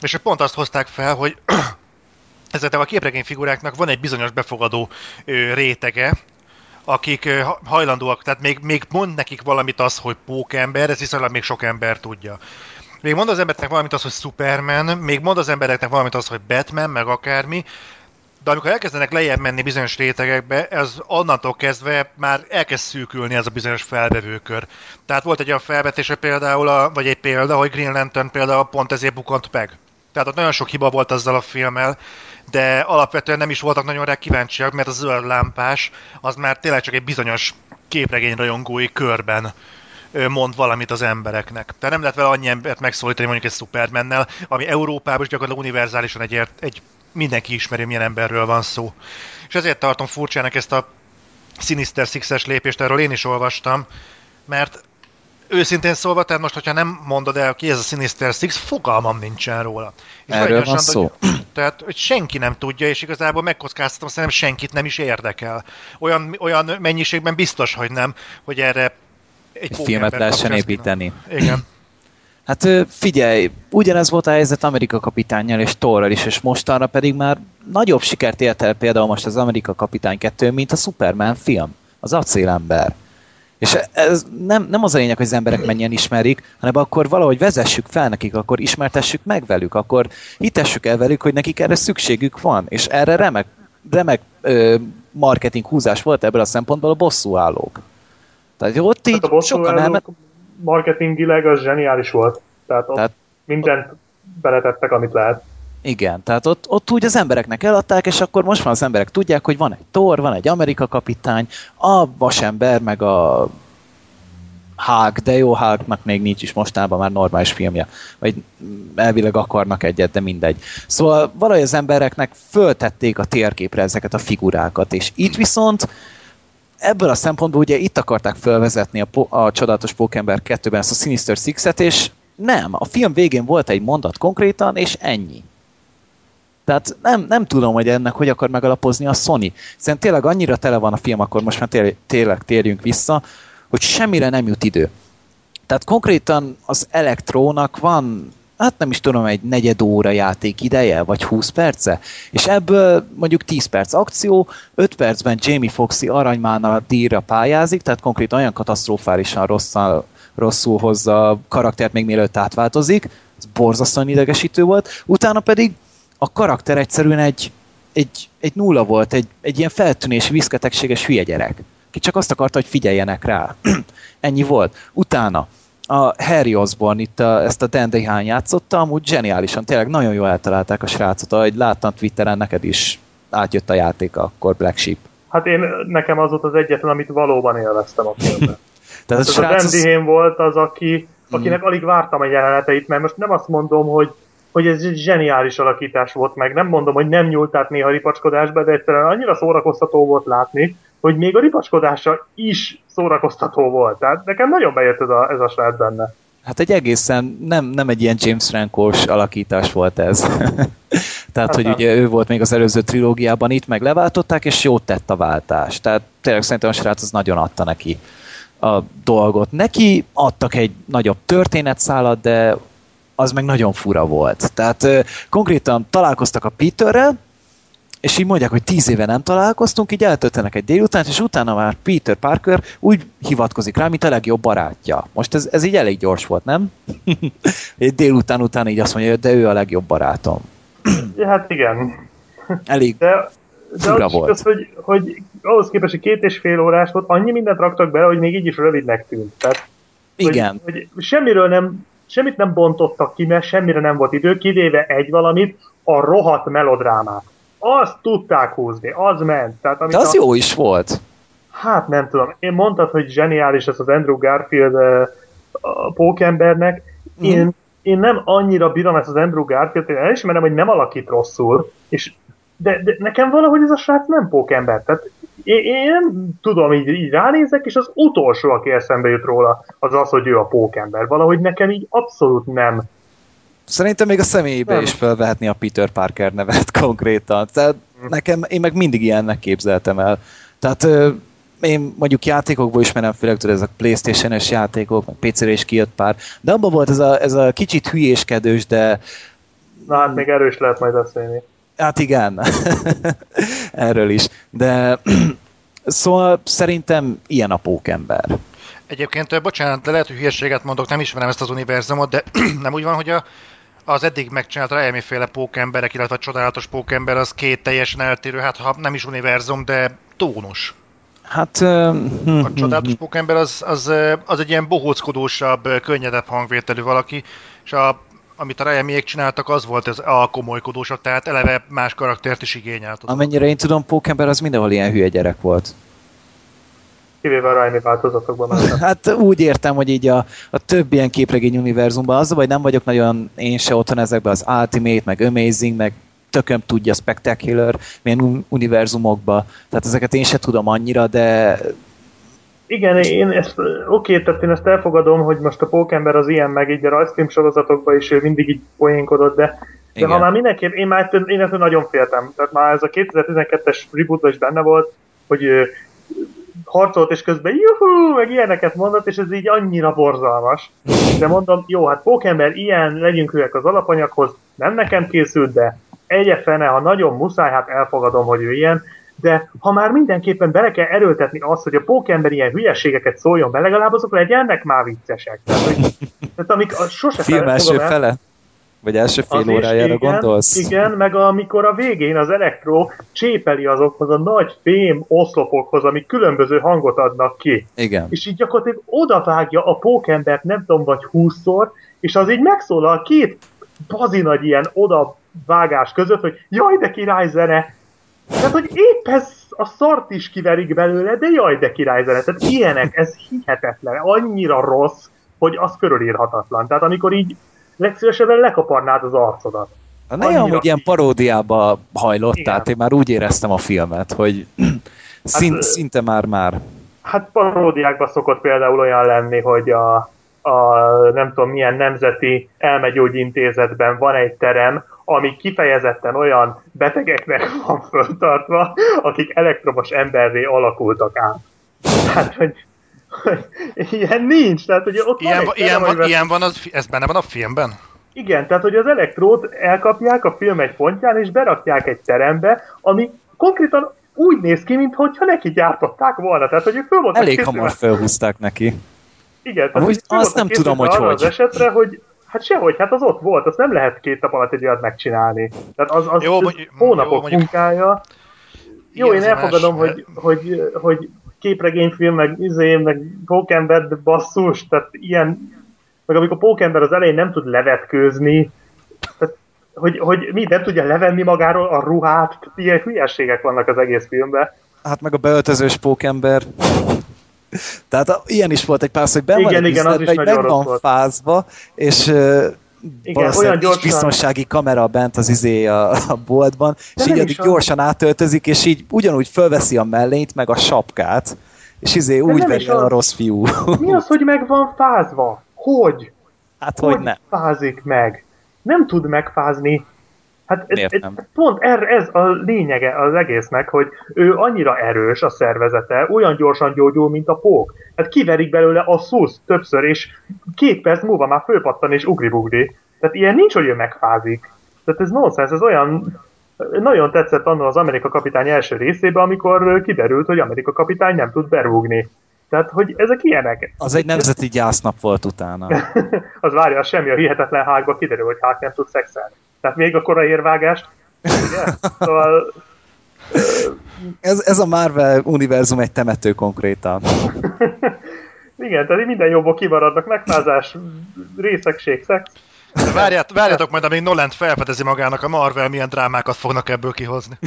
És pont azt hozták fel, hogy ezeknek a képregény figuráknak van egy bizonyos befogadó rétege, akik hajlandóak, tehát még, még mond nekik valamit az, hogy pókember, ez viszonylag még sok ember tudja. Még mond az embereknek valamit az, hogy Superman, még mond az embereknek valamit az, hogy Batman, meg akármi, de amikor elkezdenek lejjebb menni bizonyos rétegekbe, ez onnantól kezdve már elkezd szűkülni ez a bizonyos felvevőkör. Tehát volt egy olyan felvetése például, a, vagy egy példa, hogy Green Lantern például pont ezért bukant meg. Tehát ott nagyon sok hiba volt azzal a filmmel, de alapvetően nem is voltak nagyon rá kíváncsiak, mert a zöld lámpás az már tényleg csak egy bizonyos képregény rajongói körben mond valamit az embereknek. Tehát nem lehet vele annyi embert megszólítani mondjuk egy Supermannel, ami Európában is gyakorlatilag univerzálisan egy, egy mindenki ismeri, milyen emberről van szó. És ezért tartom furcsának ezt a Sinister Six-es lépést, erről én is olvastam, mert őszintén szólva, tehát most, hogyha nem mondod el, ki ez a Sinister Six, fogalmam nincsen róla. És Erről van szó. Hogy, tehát, hogy senki nem tudja, és igazából megkockáztatom, szerintem senkit nem is érdekel. Olyan, olyan mennyiségben biztos, hogy nem, hogy erre egy, Egy filmet lehessen építeni. Igen. Hát figyelj, ugyanez volt a helyzet Amerika kapitánnyal és Thorral is, és mostanra pedig már nagyobb sikert ért el például most az Amerika kapitány 2, mint a Superman film, az acélember. És ez nem, nem az a lényeg, hogy az emberek mennyien ismerik, hanem akkor valahogy vezessük fel nekik, akkor ismertessük meg velük, akkor hitessük el velük, hogy nekik erre szükségük van, és erre remek, remek ö, marketing húzás volt ebből a szempontból a bosszúállók. Tehát ott így Tehát a sokan elment... marketingileg az zseniális volt. Tehát ott Tehát- mindent beletettek, amit lehet. Igen, tehát ott, ott úgy az embereknek eladták, és akkor most már az emberek tudják, hogy van egy Thor, van egy Amerika kapitány, a vasember, meg a Hulk, de jó Hulknak még nincs is mostában már normális filmje. Vagy elvileg akarnak egyet, de mindegy. Szóval valahogy az embereknek föltették a térképre ezeket a figurákat, és itt viszont ebből a szempontból ugye itt akarták felvezetni a, po- a csodálatos Pókember 2-ben ezt a Sinister Six-et, és nem, a film végén volt egy mondat konkrétan, és ennyi. Tehát nem, nem tudom, hogy ennek hogy akar megalapozni a Sony. Szerintem tényleg annyira tele van a film, akkor most már tényleg, térjünk vissza, hogy semmire nem jut idő. Tehát konkrétan az elektrónak van, hát nem is tudom, egy negyed óra játék ideje, vagy 20 perce, és ebből mondjuk 10 perc akció, 5 percben Jamie Foxy aranymána díjra pályázik, tehát konkrétan olyan katasztrofálisan rosszal, rosszul hozza a karaktert még mielőtt átváltozik, ez borzasztóan idegesítő volt, utána pedig a karakter egyszerűen egy, egy, egy nulla volt, egy, egy ilyen feltűnés, viszketegséges hülye gyerek, ki csak azt akarta, hogy figyeljenek rá. Ennyi volt. Utána a Harry Osborn itt a, ezt a Dan DeHaan játszotta, amúgy zseniálisan, tényleg nagyon jól eltalálták a srácot, ahogy láttam Twitteren, neked is átjött a játék akkor Black Sheep. Hát én, nekem az volt az egyetlen, amit valóban élveztem a filmben. Tehát Ez a srác az- Dandy Hane volt az, aki, akinek alig vártam a jeleneteit, mert most nem azt mondom, hogy, hogy ez egy zseniális alakítás volt meg. Nem mondom, hogy nem nyúlt át néha ripacskodásba, de egyszerűen annyira szórakoztató volt látni, hogy még a ripacskodása is szórakoztató volt. Tehát nekem nagyon bejött ez a, ez a srác benne. Hát egy egészen nem, nem egy ilyen James Franco-s alakítás volt ez. Tehát, hogy nem. ugye ő volt még az előző trilógiában, itt meg leváltották, és jót tett a váltás. Tehát tényleg szerintem a srác az nagyon adta neki a dolgot. Neki adtak egy nagyobb történetszálat, de az meg nagyon fura volt. Tehát konkrétan találkoztak a Peterrel, és így mondják, hogy tíz éve nem találkoztunk, így eltöltenek egy délután, és utána már Peter Parker úgy hivatkozik rá, mint a legjobb barátja. Most ez, ez így elég gyors volt, nem? egy délután után így azt mondja, hogy de ő a legjobb barátom. Ja, hát igen. Elég De, de Fura az, volt. Az, hogy, hogy ahhoz képest, hogy két és fél órás volt, annyi mindent raktak bele, hogy még így is rövidnek tűnt. Tehát, igen. Hogy, hogy semmiről nem, semmit nem bontottak ki, mert semmire nem volt idő, kivéve egy valamit, a rohadt melodrámát. Azt tudták húzni, az ment. Tehát, amit De az a, jó is volt. Hát nem tudom. Én mondtad, hogy zseniális ez az Andrew Garfield uh, a pókembernek. Én, Mhm. én nem annyira bírom ezt az Andrew Garfield, én elismerem, hogy nem alakít rosszul, és de, de nekem valahogy ez a srác nem pókember. Tehát én, én tudom, így, így ránézek, és az utolsó, aki eszembe jut róla, az az, hogy ő a pókember. Valahogy nekem így abszolút nem. Szerintem még a személyébe Nem. is felvehetni a Peter Parker nevet konkrétan. Tehát nekem, én meg mindig ilyennek képzeltem el. Tehát én mondjuk játékokból ismerem, főleg tudod, ez a Playstation-es játékok, meg PC-re is kijött pár, de abban volt ez a, ez a kicsit hülyéskedős, de Na hát még erős lehet majd beszélni. Hát igen, erről is. De szóval szerintem ilyen a pókember. Egyébként, bocsánat, de lehet, hogy hülyeséget mondok, nem ismerem ezt az univerzumot, de nem úgy van, hogy a, az eddig megcsinált Raimi féle pókemberek, illetve a csodálatos pókember az két teljesen eltérő, hát ha nem is univerzum, de tónus. Hát... hm, A csodálatos pókember az, az, az egy ilyen bohóckodósabb, könnyedebb hangvételű valaki, és a, amit a Raimiék csináltak, az volt ez a komolykodósabb, tehát eleve más karaktert is igényelt. Amennyire én tudom, pókember az mindenhol ilyen hülye gyerek volt. Kivéve a Raimi változatokban. Mert Hát úgy értem, hogy így a, a több ilyen képregény univerzumban az, vagy nem vagyok nagyon én se otthon ezekben az Ultimate, meg Amazing, meg tököm tudja Spectacular, milyen un- univerzumokba. Tehát ezeket én se tudom annyira, de Igen, én ezt, oké, tehát én ezt elfogadom, hogy most a Pókember az ilyen, meg így a rajzfilm sorozatokban is ő mindig így poénkodott, de, de ha már mindenképp, én már én ettől nagyon féltem. Tehát már ez a 2012-es rebootban is benne volt, hogy harcolt és közben juhú, meg ilyeneket mondott, és ez így annyira borzalmas. De mondom, jó, hát Pókember ilyen, legyünk hülyek az alapanyaghoz, nem nekem készült, de egye fene, ha nagyon muszáj, hát elfogadom, hogy ő ilyen, de ha már mindenképpen bele kell erőltetni azt, hogy a pókember ilyen hülyeségeket szóljon be, legalább azok legyenek már viccesek. Tehát, hogy, tehát amik a, sose film fel- első fogom el- fele? Vagy első fél az is, órájára igen, gondolsz? Igen, meg amikor a végén az elektro csépeli azokhoz a nagy fém oszlopokhoz, amik különböző hangot adnak ki. Igen. És így gyakorlatilag odavágja a pókembert nem tudom, vagy húszszor, és az így megszólal két bazinagy ilyen odavágás között, hogy jaj, de király zene! Tehát, hogy épp ez a szart is kiverik belőle, de jaj, de király zene! Tehát ilyenek, ez hihetetlen, annyira rossz, hogy az körülírhatatlan. Tehát amikor így legszívesebben lekaparnád az arcodat. Néha, Annyira- hogy ilyen paródiába hajlott, Igen. tehát én már úgy éreztem a filmet, hogy szint, ö- szinte már-már. Hát paródiákban szokott például olyan lenni, hogy a, a nem tudom milyen nemzeti elmegyógyintézetben van egy terem, ami kifejezetten olyan betegeknek van föltartva, akik elektromos emberré alakultak át. Tehát, hogy, hogy ilyen nincs. Tehát, hogy ott Ilyen, van egy ilyen, van, amiben- ilyen van, az, ez benne van a filmben? Igen, tehát hogy az elektrót elkapják a film egy pontján, és berakják egy terembe, ami konkrétan úgy néz ki, mintha neki gyártották volna. Tehát, hogy ők föl voltak Elég hamar felhúzták neki. Igen, tehát Amúgy azt nem tudom, hogy hogy. Az esetre, hogy hát sehogy, hát az ott volt, azt nem lehet két nap alatt egy olyat megcsinálni. Tehát az, az Jó, jó, mondjuk- hónapok jó, mondjuk- munkája. Jó, én elfogadom, más, hogy, hogy, hogy képregényfilm, meg izé, meg pókember, de basszus, tehát ilyen, meg amikor pókember az elején nem tud levetkőzni, tehát, hogy, hogy mi nem tudja levenni magáról a ruhát, tehát ilyen hülyeségek vannak az egész filmben. Hát meg a beöltözős pókember. Tehát a, ilyen is volt egy pár, hogy ben Igen, van egy igen, az is üzletben, hogy nagyon meg van fázva, és valószínűleg olyan gyorsan- biztonsági kamera bent az izé a, a boltban, és így addig is az. gyorsan átöltözik, és így ugyanúgy fölveszi a mellényt, meg a sapkát, és izé úgy nem veri el a rossz fiú. Mi az, hogy meg van fázva? Hogy? hát hogy nem. fázik meg? Nem tud megfázni. Hát ez, Miért ez, nem? pont er, ez a lényege az egésznek, hogy ő annyira erős a szervezete, olyan gyorsan gyógyul, mint a pók. Hát kiverik belőle a szusz többször, és két perc múlva már fölpattan és ugri-bugri. Tehát ilyen nincs, hogy ő megfázik. Tehát ez nonsens, ez olyan... Nagyon tetszett annak az Amerika kapitány első részében, amikor kiderült, hogy Amerika kapitány nem tud berúgni. Tehát, hogy ezek ilyenek. Az egy nemzeti gyásznap volt utána. az várja, semmi a hihetetlen hágba kiderül, hogy hák nem tud szexelni. Tehát még a korai érvágást. Ugye? Szóval Ez, ez a Marvel univerzum egy temető konkrétan. igen, tehát minden jóból kimaradnak, megfázás, részegség, szex. De várját, várjátok majd, amíg Nolan felfedezi magának a Marvel, milyen drámákat fognak ebből kihozni.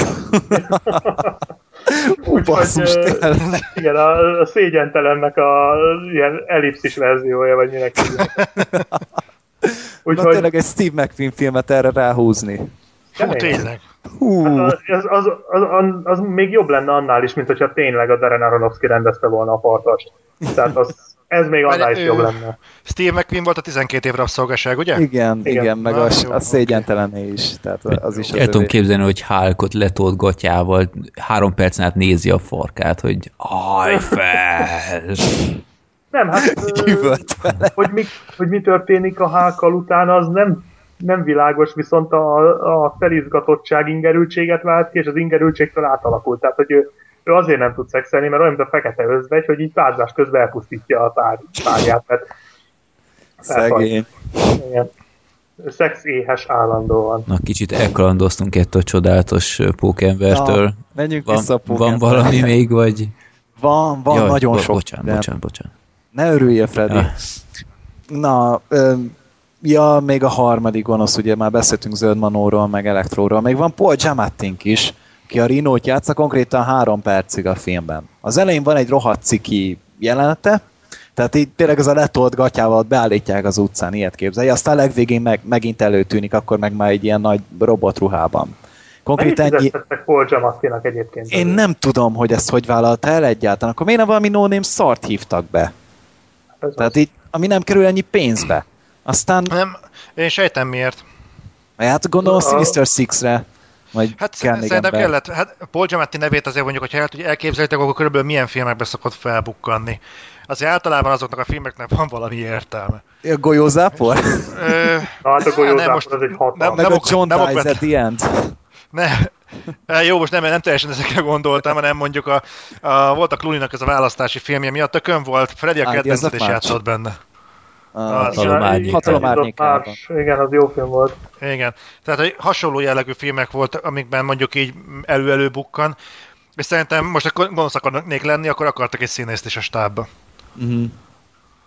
Úgyhogy, Basszus, igen, a, a szégyentelennek a ilyen ellipszis verziója, vagy minek hívják. Na Úgyhogy tényleg egy Steve McQueen filmet erre ráhúzni. Hú, tényleg. Hú, Hát az, az, az, az, az, még jobb lenne annál is, mint hogyha tényleg a Darren Aronofsky rendezte volna a partast. Tehát az, ez még annál is jobb lenne. Steve McQueen volt a 12 év rabszolgaság, ugye? igen, Igen. igen, meg Ah, a, jó, a szégyentelené is. Tehát az is az El tudom képzelni, hogy Hulkot letolt gatyával, három percen át nézi a farkát, hogy állj fel! Nem, hát hogy mi, hogy mi történik a hákkal utána, az nem nem világos, viszont a, a felizgatottság ingerültséget vált ki, és az ingerültségtől átalakult. Tehát, hogy ő, ő azért nem tud szexelni, mert olyan, mint a fekete özvegy, hogy így párzás közben elpusztítja a pár, párját. Mert Szegény. igen. Szex éhes állandóan. Na, kicsit elkalandoztunk ettől a csodálatos pókembertől. Na, menjünk Van, vissza a van Pókemberre. valami még, vagy... Van, van, Jaj, nagyon bo- sok. Bocsánat, de bocsánat, bocsánat. Ne örüljél, Freddy. Ah. Na, ö, ja, még a harmadik gonosz, ugye már beszéltünk Zöld Manóról, meg Elektróról. Még van Paul Giamattin is, ki a Rinót játsza konkrétan három percig a filmben. Az elején van egy rohadt ciki jelenete, tehát így tényleg az a letolt gatyával beállítják az utcán, ilyet képzelj. Aztán a legvégén meg, megint előtűnik, akkor meg már egy ilyen nagy robotruhában. Konkrétan ennyi... Paul Giamattinak egyébként? Én nem tudom, hogy ezt hogy vállalta el egyáltalán. Akkor miért nem valami no szart hívtak be? Ez Tehát az. így, ami nem kerül ennyi pénzbe. Aztán, Nem, én sejtem miért. hát gondolom A- Sinister Six-re, vagy Hát kell még szerintem ember. kellett, hát Paul Giamatti nevét azért mondjuk, hogyha el tudja elképzelitek, akkor körülbelül milyen filmekbe szokott felbukkanni. Azért általában azoknak a filmeknek van valami értelme. A golyózápor? Ö, Na, hát a nem, golyózápor most- az egy hatalmas. nem- Meg a ok- John nem Dies okvet- at the end. ne, jó, most nem, nem teljesen ezekre gondoltam, hanem mondjuk a, a volt a Clooney-nak ez a választási filmje, mi a tökön volt, Freddy a of is játszott benne. Hatalom árnyékában. Igen, az jó film volt. Igen. Tehát hogy hasonló jellegű filmek volt, amikben mondjuk így elő-elő bukkan, és szerintem most akkor gonosz akarnék lenni, akkor akartak egy színészt is a stábba. Mhm.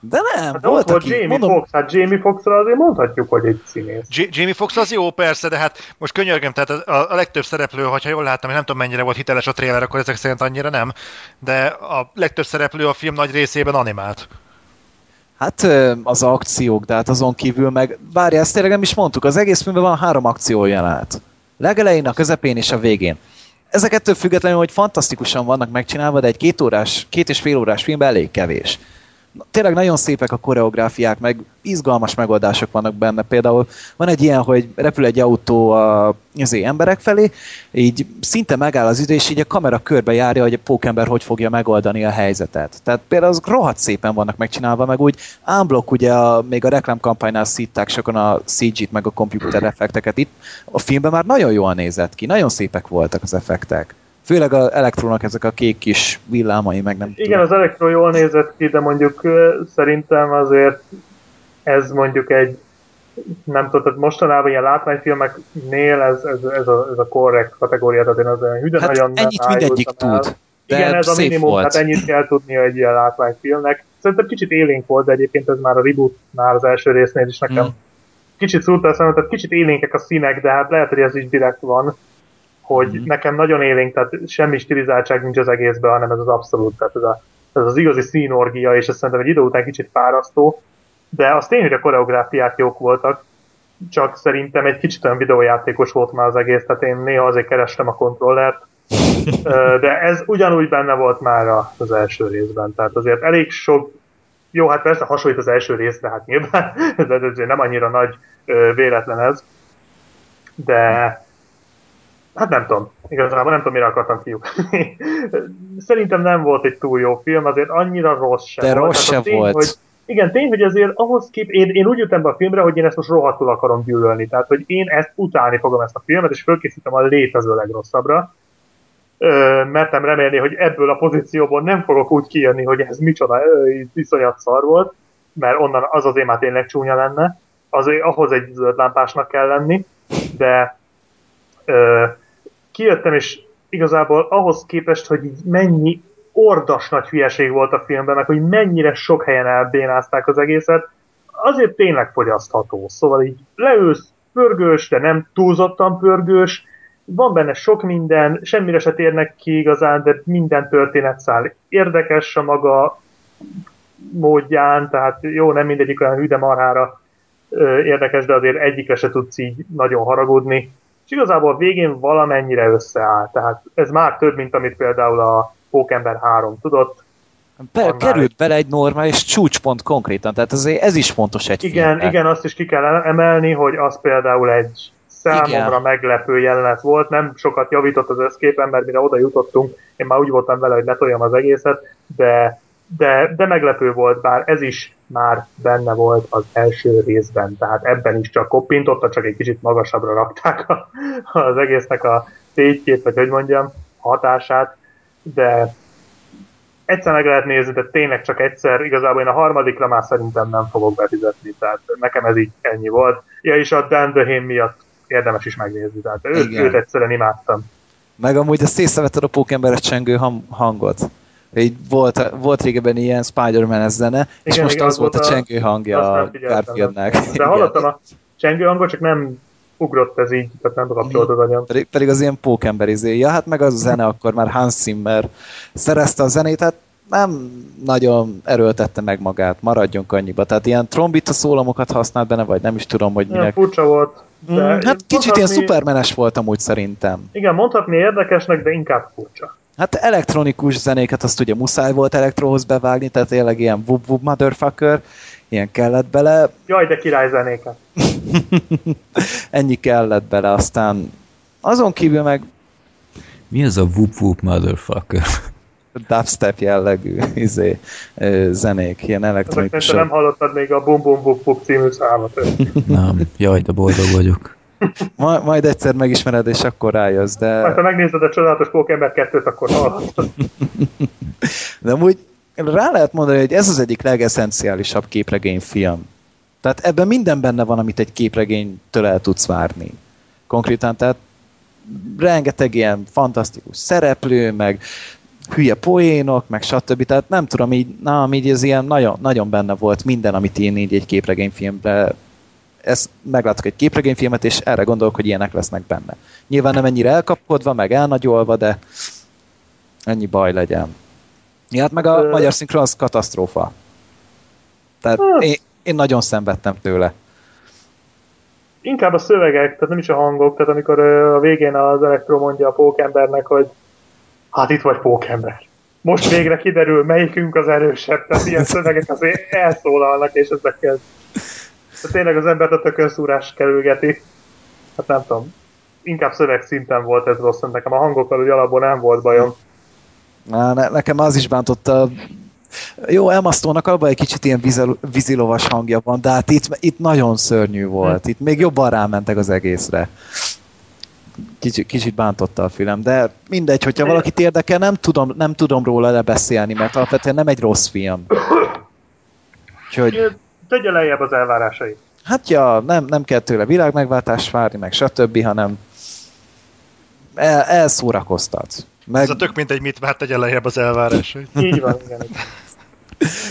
De nem, Hát volt, volt aki, Jamie mondom, Foxx, hát Jamie Foxxra azért mondhatjuk, hogy egy színész. J- Jamie Foxx az jó, persze, de hát most könyörgöm, tehát a, a legtöbb szereplő, ha jól láttam, én nem tudom mennyire volt hiteles a trailer, akkor ezek szerint annyira nem, de a legtöbb szereplő a film nagy részében animált. hát az akciók, de hát azon kívül meg, várja, ezt tényleg nem is mondtuk, az egész filmben van három akció jelenet. Legelején, a közepén és a végén. Ezek ettől függetlenül, hogy fantasztikusan vannak megcsinálva, de egy két, órás, két és fél órás filmben elég kevés. Tényleg nagyon szépek a koreográfiák, meg izgalmas megoldások vannak benne. Például van egy ilyen, hogy repül egy autó a, az emberek felé, így szinte megáll az idő, és így a kamera körbe járja, hogy a pókember hogy fogja megoldani a helyzetet. Tehát például azok rohadt szépen vannak megcsinálva, meg úgy ámblok ugye a, még a reklámkampánynál szítták sokan a CG-t, meg a komputer effekteket. Itt a filmben már nagyon jól nézett ki, nagyon szépek voltak az effektek. Főleg az elektrónak ezek a kék kis villámai, meg nem Igen, az Electro jól nézett ki, de mondjuk szerintem azért ez mondjuk egy nem tudom, tehát mostanában ilyen látványfilmeknél ez, ez, ez, a, ez a korrekt kategória, tehát én az olyan hüden Hát nagyon ennyit mindegyik el. tud. De Igen, ez a minimum, volt. tehát ennyit kell tudnia egy ilyen látványfilmnek. Szerintem kicsit élénk volt, de egyébként ez már a rebootnál az első résznél is nekem Mm. kicsit szúrta a szemet, tehát kicsit élénkek a színek, de hát lehet, hogy ez is direkt van, hogy Mhm. nekem nagyon élénk, tehát semmi stilizáltság nincs az egészben, hanem ez az abszolút, tehát ez, a, ez az igazi színorgia, és ez szerintem egy idő után kicsit fárasztó, de az tény, hogy a koreográfiák jók voltak, csak szerintem egy kicsit olyan videójátékos volt már az egész, tehát én néha azért kerestem a kontrollert, de ez ugyanúgy benne volt már az első részben, tehát azért elég sok jó, hát persze hasonlít az első részre, hát nyilván, de ez azért nem annyira nagy véletlen ez, de hát nem tudom, igazából nem tudom, mire akartam kiukni. Szerintem nem volt egy túl jó film, azért annyira rossz sem De volt. rossz Tehát a se volt. Hogy, igen, tény, hogy azért ahhoz kép, én, én úgy jöttem be a filmre, hogy én ezt most rohadtul akarom gyűlölni. Tehát, hogy én ezt utálni fogom ezt a filmet, és fölkészítem a létező legrosszabbra. Ö, mertem remélni, hogy ebből a pozícióból nem fogok úgy kijönni, hogy ez micsoda ö, iszonyat szar volt, mert onnan az azért már tényleg csúnya lenne. Azért ahhoz egy zöld lámpásnak kell lenni, de ö, kijöttem, és igazából ahhoz képest, hogy mennyi ordas nagy hülyeség volt a filmben, meg hogy mennyire sok helyen elbénázták az egészet, azért tényleg fogyasztható. Szóval így leülsz pörgős, de nem túlzottan pörgős, van benne sok minden, semmire se térnek ki igazán, de minden történetszál érdekes a maga módján, tehát jó, nem mindegyik olyan hűde marhára ö, érdekes, de azért egyikre se tudsz így nagyon haragudni. Igazából a végén valamennyire összeáll. Tehát ez már több, mint amit például a Pókember 3 tudott. Be, Annál került bele egy normális csúcspont konkrétan, tehát azért ez is fontos egy Igen, filmben. igen, azt is ki kell emelni, hogy az például egy számomra Igen. meglepő jelenet volt, nem sokat javított az összképen, mert mire oda jutottunk, én már úgy voltam vele, hogy letoljam az egészet, de de, de meglepő volt, bár ez is már benne volt az első részben, tehát ebben is csak koppintotta, csak egy kicsit magasabbra rakták a, az egésznek a tétjét, vagy hogy mondjam, hatását, de egyszer meg lehet nézni, de tényleg csak egyszer, igazából én a harmadikra már szerintem nem fogok befizetni, tehát nekem ez így ennyi volt. Ja, és a Dan Dehane miatt érdemes is megnézni, tehát őt, őt egyszerűen imádtam. Meg amúgy ezt észrevetted a pókemberes csengő hangot? Így volt, volt régebben ilyen Spider-Man zene, és most az, az volt a, a csengő hangja a Garfieldnek. De hallottam a csengő hangot, csak nem ugrott ez így, tehát nem kapcsolt az agyam. Pedig, pedig az ilyen pókember izé. Ja, hát meg az a zene, akkor már Hans Zimmer szerezte a zenét, hát nem nagyon erőltette meg magát, maradjunk annyiba. Tehát ilyen trombita szólamokat használt benne, vagy nem is tudom, hogy minek. Ja, furcsa volt. De mm, hát kicsit mondhatni... ilyen szupermenes volt amúgy szerintem. Igen, mondhatni érdekesnek, de inkább furcsa. Hát elektronikus zenéket azt ugye muszáj volt elektrohoz bevágni, tehát tényleg ilyen wub wub motherfucker, ilyen kellett bele. Jaj, de király zenéket. Ennyi kellett bele, aztán azon kívül meg... Mi az a whoop whoop motherfucker? Dubstep jellegű izé, zenék, ilyen elektronikus. nem hallottad még a Bum Bum Whoop Whoop című számot. nem, jaj, de boldog vagyok. Ma, majd egyszer megismered, és akkor rájössz, de... Majd ha megnézed a csodálatos Pókember 2-t, akkor hallhatod. de amúgy rá lehet mondani, hogy ez az egyik legesszenciálisabb képregényfilm. Tehát ebben minden benne van, amit egy képregénytől el tudsz várni. Konkrétan, tehát rengeteg ilyen fantasztikus szereplő, meg hülye poénok, meg stb. Tehát nem tudom, így, na, így ez ilyen nagyon, nagyon benne volt minden, amit én így egy képregényfilmbe ezt meglátok egy képregényfilmet, és erre gondolok, hogy ilyenek lesznek benne. Nyilván nem ennyire elkapkodva, meg elnagyolva, de ennyi baj legyen. Ja, hát meg a magyar szinkron az katasztrófa. Tehát hát. én, én nagyon szenvedtem tőle. Inkább a szövegek, tehát nem is a hangok, tehát amikor a végén az elektro mondja a pókembernek, hogy hát itt vagy pókember. Most végre kiderül, melyikünk az erősebb, tehát ilyen szövegek azért elszólalnak, és ezekkel tehát tényleg az embert a tökönszúrás kerülgeti. Hát nem tudom. Inkább szöveg szinten volt ez rossz, nekem a hangokkal úgy alapból nem volt bajom. Na, ne, nekem az is bántotta. Jó, Elmasztónak abban egy kicsit ilyen vízilovas hangja van, de hát itt, itt nagyon szörnyű volt. Itt még jobban rámentek az egészre. Kicsit, kicsit bántotta a film, de mindegy, hogyha valakit érdekel, nem tudom, nem tudom róla lebeszélni, mert alapvetően nem egy rossz film. Úgyhogy tegye lejjebb az elvárásait. Hát ja, nem, nem kell tőle világmegváltást várni, meg stb., hanem el, elszórakoztat. Meg... Ez a tök mindegy, mit várt tegye lejjebb az elvárásait. Így van, igen.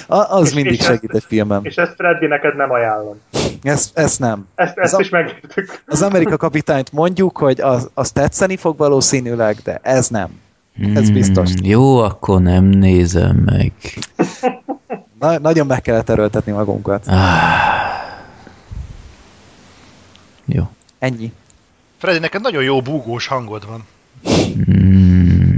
A, az és, mindig és segít egy filmem. És ezt Freddy neked nem ajánlom. Ezt, ezt nem. Ezt, ezt az is megértük. Az Amerika kapitányt mondjuk, hogy az, az tetszeni fog valószínűleg, de ez nem. Ez biztos. Hmm, jó, akkor nem nézem meg. Na, nagyon meg kellett erőltetni magunkat. Ah. Jó. Ennyi. Freddy, neked nagyon jó búgós hangod van. Mm.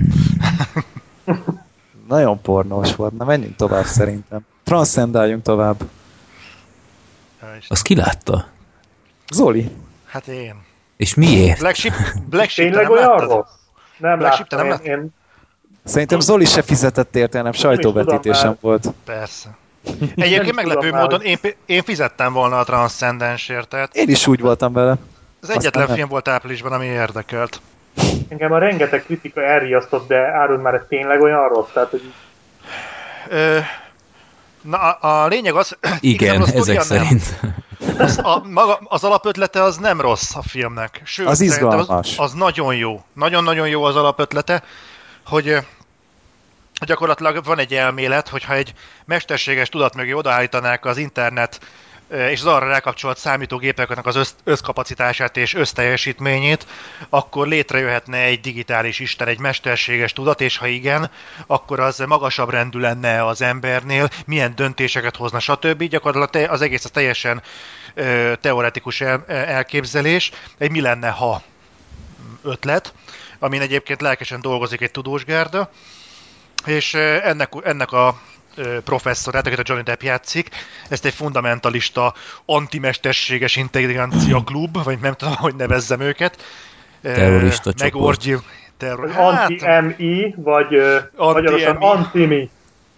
nagyon pornós volt. Na menjünk tovább szerintem. Transzendáljunk tovább. Azt ki látta? Zoli. Hát én. És miért? Black Sheep, Black Sheep Tényleg nem láttad? Nem Black láttam, nem én, én, Szerintem Zoli se fizetett érte, hanem sajtóvetítésem volt. Persze. Egyébként meglepő módon én, én fizettem volna a Transcendensért. Tehát én is úgy voltam vele. Az egyetlen film volt áprilisban, ami érdekelt. Engem a rengeteg kritika elriasztott, de árul már ez tényleg olyan rossz? Tehát, hogy... Ö, na, a, a lényeg az... Igen, az ezek szerint. Az, a, maga, az alapötlete az nem rossz a filmnek. Sőt, az izgalmas. Az, az nagyon jó. Nagyon-nagyon jó az alapötlete hogy gyakorlatilag van egy elmélet, hogyha egy mesterséges tudat mögé odaállítanák az internet és az arra rákapcsolt számítógépeknek az össz, összkapacitását és összteljesítményét, akkor létrejöhetne egy digitális isten, egy mesterséges tudat, és ha igen, akkor az magasabb rendű lenne az embernél, milyen döntéseket hozna, stb. Gyakorlatilag az egész az teljesen teoretikus el, elképzelés, egy mi lenne, ha ötlet amin egyébként lelkesen dolgozik egy tudósgárda, és ennek, ennek a professzorát, akit a Johnny Depp játszik, ezt egy fundamentalista, antimesterséges intelligencia klub, vagy nem tudom, hogy nevezzem őket. Terrorista Megorgyi, terror... Hát, Anti-MI, vagy anti magyarosan anti-mi.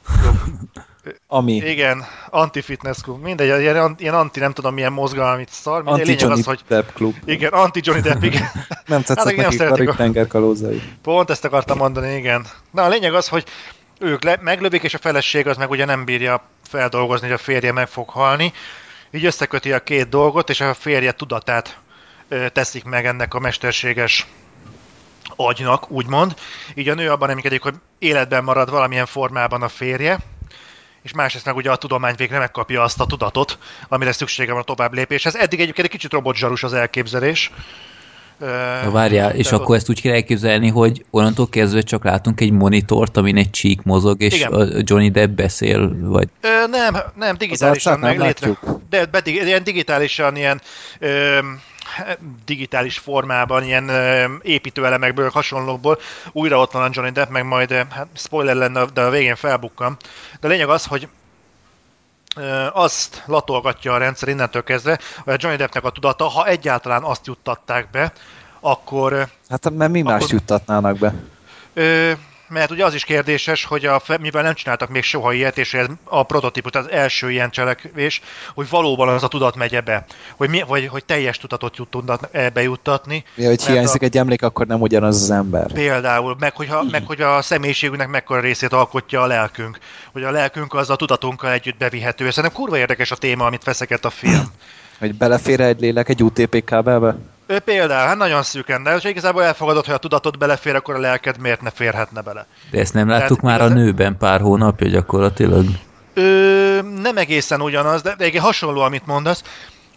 Ami Igen, anti-fitness klub. Mindegy, ilyen, ilyen anti, nem tudom milyen mozgalmi szar. Mindegy, anti lényeg Johnny az, hogy Depp klub. igen, anti Johnny Depp, igen. Nem tetszett Hát, hát, nekik a a- tenger kalózai. Pont ezt akartam mondani, igen. Na a lényeg az, hogy ők le, meglövik, és a feleség az meg ugye nem bírja feldolgozni, hogy a férje meg fog halni. Így összeköti a két dolgot, és a férje tudatát ö, teszik meg ennek a mesterséges agynak, úgymond. Így a nő abban reménykedik, hogy életben marad valamilyen formában a férje, és másrészt meg ugye a tudomány végre megkapja azt a tudatot, amire szüksége van a tovább lépéshez. Eddig egyébként egy kicsit robotzsarus az elképzelés. Na, várjál, és de- akkor ezt úgy kell elképzelni, hogy onnantól kezdve csak látunk egy monitort, amin egy csík mozog, és Igen. a Johnny Depp beszél, vagy Ö, nem, nem, digitálisan meg létre. De, de dig- ilyen digitálisan, ilyen ö, digitális formában, ilyen építőelemekből, hasonlókból újra ott van a Johnny Depp, meg majd, hát spoiler lenne, de a végén felbukkam. De a lényeg az, hogy azt latolgatja a rendszer innentől kezdve, hogy a Johnny Deppnek a tudata, ha egyáltalán azt juttatták be, akkor Hát mert mi más Akkor- juttatnának be? Ö, mert ugye az is kérdéses, hogy a, mivel nem csináltak még soha ilyet, és ez a prototípus, az első ilyen cselekvés, hogy valóban az a tudat megy be, hogy, mi, vagy, hogy teljes tudatot tudnak ebbe juttatni. Ja, hogy hiányzik a- egy emlék, akkor nem ugyanaz az ember. Például, meg, hogyha, meg hogy a személyiségünknek mekkora részét alkotja a lelkünk. Hogy a lelkünk az a tudatunkkal együtt bevihető. Szerintem kurva érdekes a téma, amit feszeget a film. Hogy belefér egy lélek egy UTP kábelbe? Ő például, hát nagyon szűken, de ha igazából elfogadod, hogy a tudatod belefér, akkor a lelked miért ne férhetne bele? de ezt nem láttuk Tehát már a igazán- nőben pár hónapja gyakorlatilag. Ö, nem egészen ugyanaz, de, de egy hasonló, amit mondasz.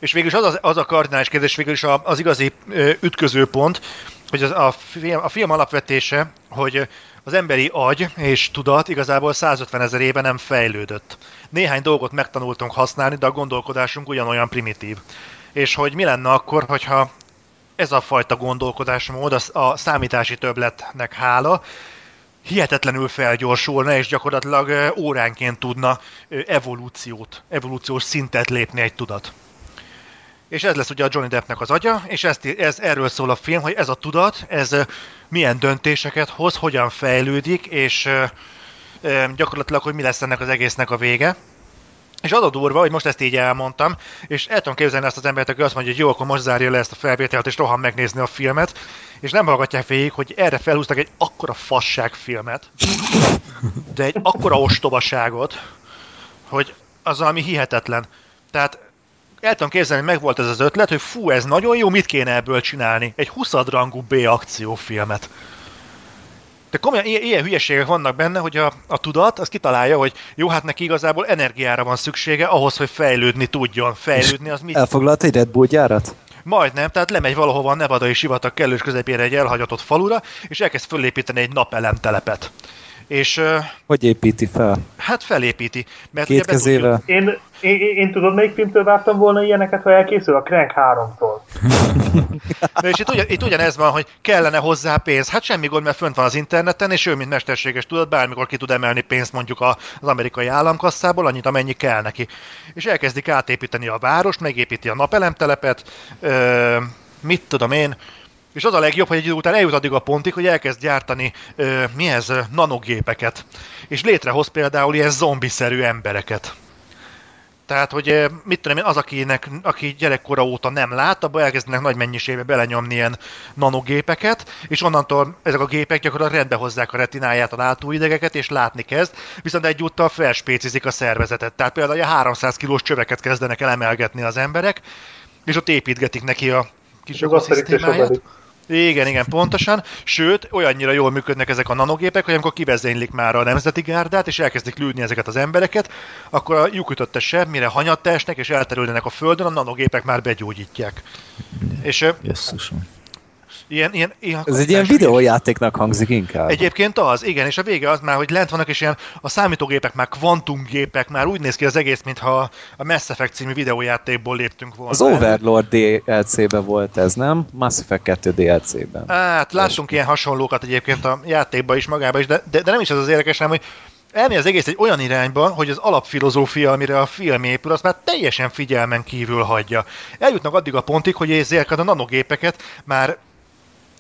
És végül is az, az, az a kardinális kérdés, végül is a- az igazi ö, ütközőpont, hogy az, a, film, a film alapvetése, hogy az emberi agy és tudat igazából 150 ezer éve nem fejlődött. Néhány dolgot megtanultunk használni, de a gondolkodásunk ugyanolyan primitív. És hogy mi lenne akkor, hogyha ez a fajta gondolkodásmód a számítási többletnek hála, hihetetlenül felgyorsulna, és gyakorlatilag óránként tudna evolúciót, evolúciós szintet lépni egy tudat. És ez lesz ugye a Johnny Deppnek az agya, és ezt, ez, erről szól a film, hogy ez a tudat, ez milyen döntéseket hoz, hogyan fejlődik, és gyakorlatilag, hogy mi lesz ennek az egésznek a vége. És az a durva, hogy most ezt így elmondtam, és el tudom képzelni azt az embert, aki azt mondja, hogy jó, akkor most zárja le ezt a felvételt, és rohan megnézni a filmet, és nem hallgatják végig, hogy erre felhúztak egy akkora fasság filmet, de egy akkora ostobaságot, hogy az ami hihetetlen. Tehát el tudom képzelni, hogy megvolt ez az ötlet, hogy fú, ez nagyon jó, mit kéne ebből csinálni? Egy 20 rangú B akciófilmet. De komolyan ilyen, ilyen hülyeségek vannak benne, hogy a, a tudat az kitalálja, hogy jó, hát neki igazából energiára van szüksége ahhoz, hogy fejlődni tudjon. Fejlődni az mit? Elfoglalt egy Red Bull gyárat? Majdnem, tehát lemegy valahova a nevadai sivatag kellős közepére egy elhagyatott falura, és elkezd fölépíteni egy napelemtelepet. És Hogy építi fel? hát felépíti. Mert Két kezével? Én, én, én, én tudod, melyik filmtől vártam volna ilyeneket, ha elkészül? A Crank 3-tól. Na, és itt, ugyan, itt ugyanez van, hogy kellene hozzá pénz. Hát semmi gond, mert fönt van az interneten, és ő, mint mesterséges tudat, bármikor ki tud emelni pénzt mondjuk a- az amerikai államkasszából, annyit, amennyi kell neki. És elkezdik átépíteni a várost, megépíti a napelemtelepet, ö, mit tudom én, és az a legjobb, hogy egy idő után eljut addig a pontig, hogy elkezd gyártani, ö, mi ez, nanogépeket. És létrehoz például ilyen zombiszerű embereket. Tehát, hogy mit tudom én, az, akinek, aki gyerekkora óta nem lát, abban elkezdenek nagy mennyiségbe belenyomni ilyen nanogépeket, és onnantól ezek a gépek gyakorlatilag rendbe hozzák a retináját, a látóidegeket, és látni kezd, viszont egyúttal felspécizik a szervezetet. Tehát például a 300 kilós csöveket kezdenek el emelgetni az emberek, és ott építgetik neki a kis ökoszisztémáját. Igen, igen, pontosan. Sőt, olyannyira jól működnek ezek a nanogépek, hogy amikor kivezénylik már a nemzeti gárdát, és elkezdik lődni ezeket az embereket, akkor a lyukütötte sem, mire hanyatta esnek, és elterülnek a földön, a nanogépek már begyógyítják. És Jesszusom. Ilyen, ilyen, ilyen Ez egy ilyen videójátéknak hangzik inkább. Egyébként az, igen, és a vége az már, hogy lent vannak, és ilyen a számítógépek már kvantumgépek, már úgy néz ki az egész, mintha a Mass Effect című videójátékból léptünk volna. Az Overlord DLC-ben volt ez, nem? Mass Effect 2 DLC-ben. Hát lássunk ilyen hasonlókat egyébként a játékban is magában is, de, de, de nem is ez az érdekes, hanem hogy elmegy az egész egy olyan irányba, hogy az alapfilozófia, amire a film épül, azt már teljesen figyelmen kívül hagyja. Eljutnak addig a pontig, hogy ezeket a nanogépeket már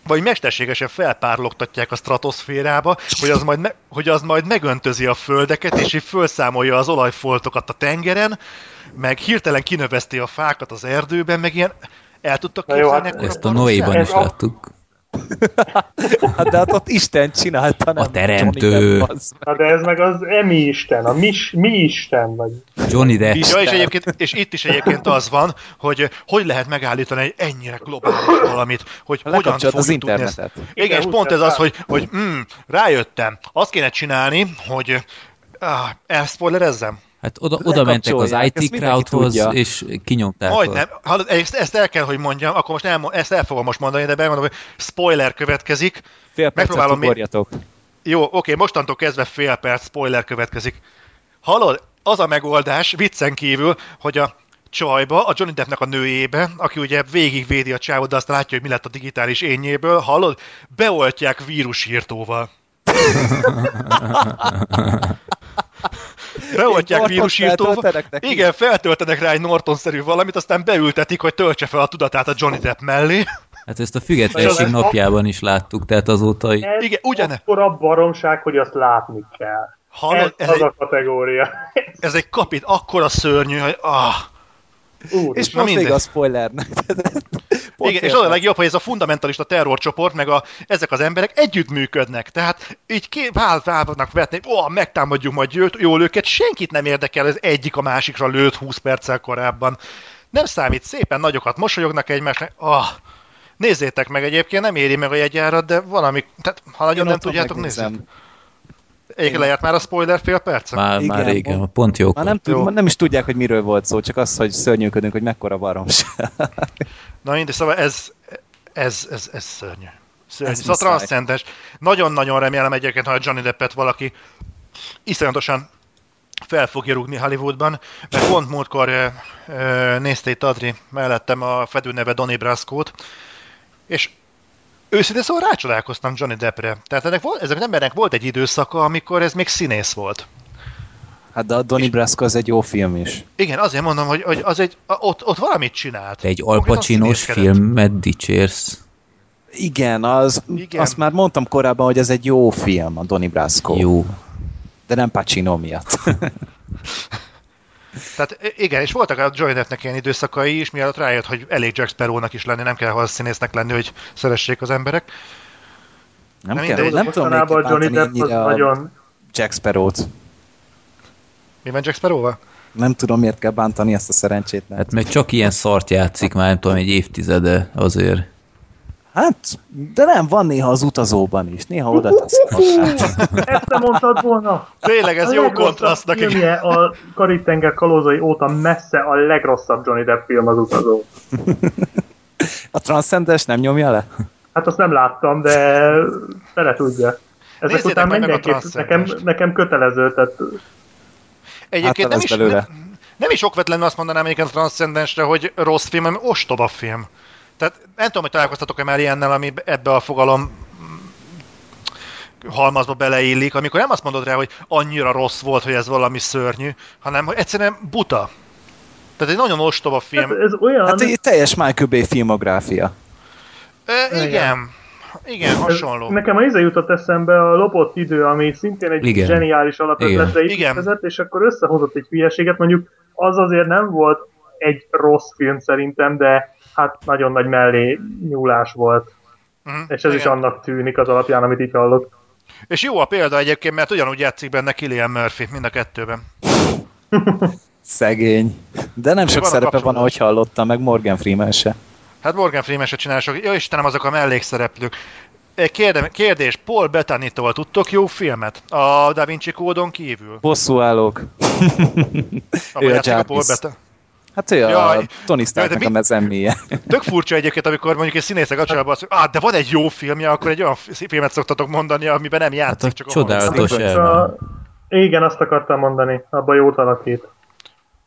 vagy mesterségesen felpárlogtatják a stratoszférába, hogy az, majd me- hogy az majd megöntözi a földeket, és így felszámolja az olajfoltokat a tengeren, meg hirtelen kinöveszti a fákat az erdőben, meg ilyen el tudtak Na jó, képzelni hát Ezt a Noéban is a- láttuk. Hát de hát ott Isten csinálta, nem A teremtő. Depp. Na de ez meg az Emi Isten, a mis, mi Isten vagy. Johnny Depp. Ja, és, egyébként, és itt is egyébként az van, hogy hogy lehet megállítani egy ennyire globális valamit, hogy hogyan Lekapcsolod az fogjuk tudni ezt. internetet. Igen, és pont ez az, hogy, hogy mm, rájöttem, azt kéne csinálni, hogy ah, elspoilerezzem? Hát oda, oda mentek az IT crowdhoz, tudja. és kinyomták. Majd a- nem. Hallod, ezt, ezt el kell, hogy mondjam, akkor most elmo- ezt el fogom most mondani, de bemondom, hogy spoiler következik. Fél percet Megpróbálom ugorjatok. Jó, oké, mostantól kezdve fél perc spoiler következik. Hallod, az a megoldás, viccen kívül, hogy a csajba, a Johnny Deppnek a nőjébe, aki ugye végigvédi a csávot, de azt látja, hogy mi lett a digitális énjéből, hallod, beoltják vírusírtóval. Beoltják vírusírtóval. Igen, feltöltenek rá egy Norton-szerű valamit, aztán beültetik, hogy töltse fel a tudatát a Johnny Depp mellé. Hát ezt a függetlenség napjában is láttuk, tehát azóta. Ez Igen, ugyane. akkor a baromság, hogy azt látni kell. Hallod, ez, ez, az egy, a kategória. ez egy kapit, akkora szörnyű, hogy ah. Úr, És most még a spoilernek. Igen, és az a legjobb, hogy ez a fundamentalista terrorcsoport, meg a, ezek az emberek együttműködnek. Tehát így ké, vál, válnak vetni, ó, megtámadjuk majd jött, jól őket, senkit nem érdekel, ez egyik a másikra lőtt 20 perccel korábban. Nem számít, szépen nagyokat mosolyognak egymásnak. Ah, nézzétek meg egyébként, nem éri meg a jegyárat, de valami, tehát ha nagyon Én nem tudjátok, nézzétek. Egyébként lejárt már a spoiler fél perc? Már, Igen, már régen, pont- pont jók. Már nem, Jó. tud, nem is tudják, hogy miről volt szó, csak az, hogy szörnyűködünk, hogy mekkora baromság. Na mindegy, szóval ez, ez, ez, ez szörnyű. Szörnyű. Ez Ez szóval transzcendens. Nagyon-nagyon remélem egyébként, hogy a Johnny Deppet valaki iszonyatosan fel fogja rúgni Hollywoodban, mert pont múltkor ö, ö, nézte itt Adri mellettem a fedőneve Donnie Brasco-t, és őszintén szóval rácsodálkoztam Johnny Deppre. Tehát ennek volt, ezek az embernek volt egy időszaka, amikor ez még színész volt. Hát de a Donnie Brasco az egy jó film is. Igen, azért mondom, hogy, hogy az egy, ott, ott valamit csinált. Egy alpacinos színészkedett. filmet dicsérsz. Igen, az, Igen. azt már mondtam korábban, hogy ez egy jó film, a Donnie Brasco. Jó. De nem Pacino miatt. Tehát igen, és voltak a Johnny Deppnek ilyen időszakai is, mielőtt rájött, hogy elég Jack Sparrow-nak is lenni, nem kell ahhoz színésznek lenni, hogy szeressék az emberek. Nem, Nem kell, nem tudom még Johnny Depp az nagyon... Jack Sparrow-t. Mi van Jack Sparrow-val? Nem tudom, miért kell bántani ezt a szerencsétlen. Hát meg csak ilyen szart játszik már, nem tudom, egy évtizede azért. Hát, de nem, van néha az utazóban is. Néha oda teszik. Ezt te mondtad volna? Tényleg, ez A jó kontrasztnak. filmje a Karib-tenger kalózai óta messze a legrosszabb Johnny Depp film az utazó. A Transcendence nem nyomja le? Hát azt nem láttam, de fele tudja. Ezek Nézzétek után meg meg a mindenképp nekem, nekem kötelező, tehát Egyébként nem lesz is, nem, nem is okvetlenül azt mondanám egyébként a Transcendence-re, hogy rossz film, hanem ostoba film. Tehát nem tudom, hogy találkoztatok-e már ilyennel, ami ebbe a fogalom halmazba beleillik, amikor nem azt mondod rá, hogy annyira rossz volt, hogy ez valami szörnyű, hanem hogy egyszerűen buta. Tehát egy nagyon ostoba film. ez, ez olyan... Hát egy teljes Michael Bay filmográfia. E, igen. Igen, hasonló. Ez, nekem a íze jutott eszembe a lopott idő, ami szintén egy Igen. zseniális alapötletre Igen. építkezett, és akkor összehozott egy hülyeséget, mondjuk az azért nem volt egy rossz film szerintem, de hát nagyon nagy mellé nyúlás volt. Mhm, És ez is igen. annak tűnik az alapján, amit itt hallott. És jó a példa egyébként, mert ugyanúgy játszik benne Killian Murphy, mind a kettőben. Szegény. De nem sok van szerepe van, ahogy hallottam, meg Morgan Freeman se. Hát Morgan Freeman se csinál sok. Jó Istenem, azok a mellékszereplők. Egy kérdés, Paul Bettany-tól tudtok jó filmet? A Da Vinci kódon kívül? Bosszúállók. Ő a a Paul Jarvis. Hát ő a Jaj. Tony Jaj, Starknak a mezemmie. Tök furcsa egyébként, amikor mondjuk egy színészek kapcsolatban azt mondja, ah, de van egy jó filmje, akkor egy olyan filmet szoktatok mondani, amiben nem játszik, Hát a csak csodálatos A, igen, azt akartam mondani, abban jót alakít.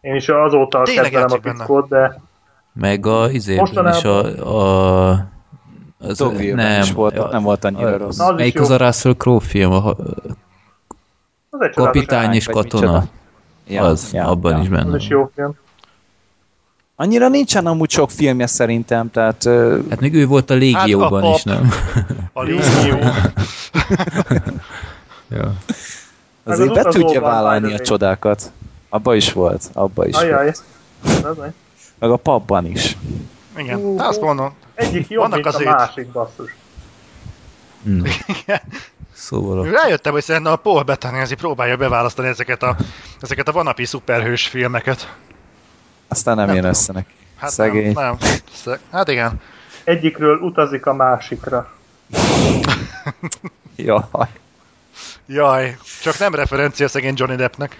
Én is azóta Tényleg kedvelem a pickót, de Meg a izében Mostanában- is a... a az, Dogville-ben is volt, ott nem volt annyira rossz. Az Melyik jó. az a Russell Crowe film? A, az egy kapitány és katona. az, abban is benne. Az is jó film. Annyira nincsen amúgy sok filmje szerintem, tehát... Hát még ő volt a Légióban Hát a is, nem? A Légió. ja. azért az be tudja utazóban vállalni a csodákat. Abba is volt, abba is Ajaj. volt. Meg a papban is. Igen, Ú, hát azt mondom. Egyik jobb, Vannak mint a azért- másik basszus. Na. Szóval a- Rájöttem, hogy szerintem a Paul Bettany próbálja beválasztani ezeket a, ezeket a vanapi szuperhős filmeket. Aztán nem, Nem jön tudom. össze neki. Hát Szegény. Nem, nem. Hát igen. Egyikről utazik a másikra. Jaj. Jaj, csak nem referencia szegény Johnny Deppnek.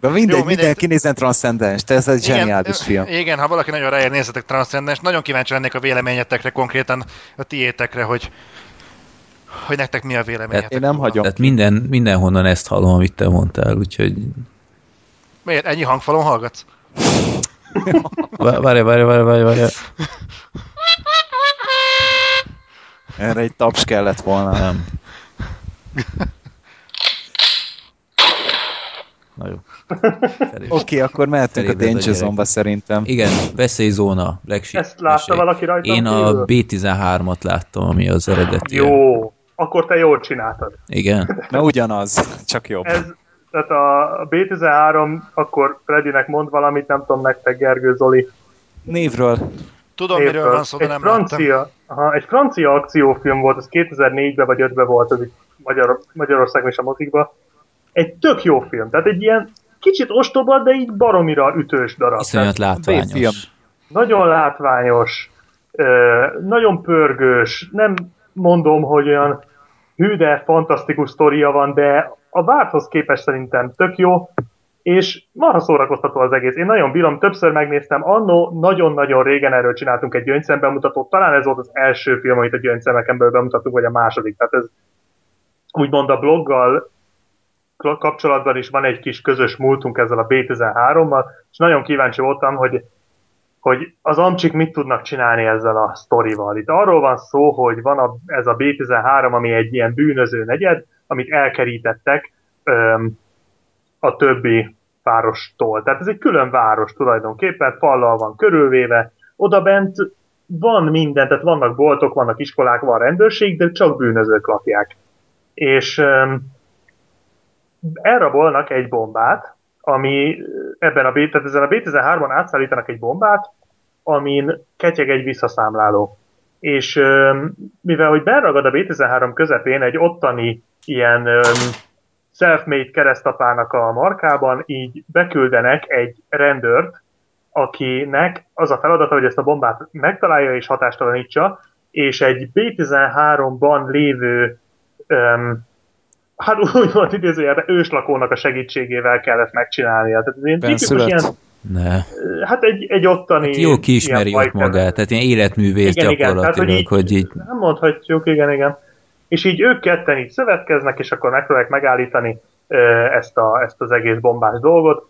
De mindegy, Jó, mindegy. mindenki nézzen Transcendens, ez egy zseniális film. Igen, ha valaki nagyon ráér, nézzetek Transcendens. Nagyon kíváncsi lennék a véleményetekre, konkrétan a tiétekre, hogy hogy nektek mi a véleményetek. én nem hagyom. Tehát minden, mindenhonnan ezt hallom, amit te mondtál, úgyhogy Miért? Ennyi hangfalon hallgatsz? Vá- várj, várj, várj, várj, várj. Erre egy taps kellett volna. Nem. Na jó. Oké, okay, akkor mehetünk a Felébred a Danger. Zone-ba szerintem. Igen, veszélyzóna, Sheep. Ezt látta valaki rajta Én a kívül? B13-at láttam, ami az eredeti. Jó, akkor te jól csináltad. Igen. Na ugyanaz, csak jobb. Ez, tehát a B13, akkor Fredinek mond valamit, nem tudom nektek, Gergő Zoli. Névről. Tudom, Évről. miről van szó, de egy nem láttam. francia, aha, egy francia akciófilm volt, az 2004-ben vagy 5-ben volt, az itt Magyar, Magyarországon is a mozikba. Egy tök jó film, tehát egy ilyen kicsit ostoba, de így baromira ütős darab. Iszonyat látványos. nagyon látványos, nagyon pörgős, nem mondom, hogy olyan hű, de fantasztikus sztoria van, de a várthoz képest szerintem tök jó, és marha szórakoztató az egész. Én nagyon bírom, többször megnéztem, annó nagyon-nagyon régen erről csináltunk egy gyöngyszem bemutatót, talán ez volt az első film, amit a gyöngyszemeken belül bemutattuk, vagy a második. Tehát ez úgymond a bloggal kapcsolatban is van egy kis közös múltunk ezzel a B13-mal, és nagyon kíváncsi voltam, hogy hogy az amcsik mit tudnak csinálni ezzel a sztorival. Itt arról van szó, hogy van a, ez a B13, ami egy ilyen bűnöző negyed, amit elkerítettek öm, a többi várostól. Tehát ez egy külön város tulajdonképpen, fallal van körülvéve, oda bent van minden, tehát vannak boltok, vannak iskolák, van rendőrség, de csak bűnözők lakják. És öm, elrabolnak egy bombát, ami ebben a, B, tehát ezen a B13-on átszállítanak egy bombát, amin ketyeg egy visszaszámláló. És mivel hogy beragad a B13 közepén egy ottani ilyen self-made keresztapának a markában, így beküldenek egy rendőrt, akinek az a feladata, hogy ezt a bombát megtalálja és hatástalanítsa, és egy B13-ban lévő öm, hát úgymond idézőjelben őslakónak a segítségével kellett megcsinálnia. Tehát ez ilyen tipikus ilyen, Ne. hát egy, egy ottani... Hát jó kiismeri ott magát, tehát ilyen életművész Igen, igen, tehát, gyakorlatilag, hogy így- hogy így Nem mondhatjuk, igen, igen. És így ők ketten így szövetkeznek, és akkor megpróbálják megállítani ezt, a, ezt az egész bombás dolgot.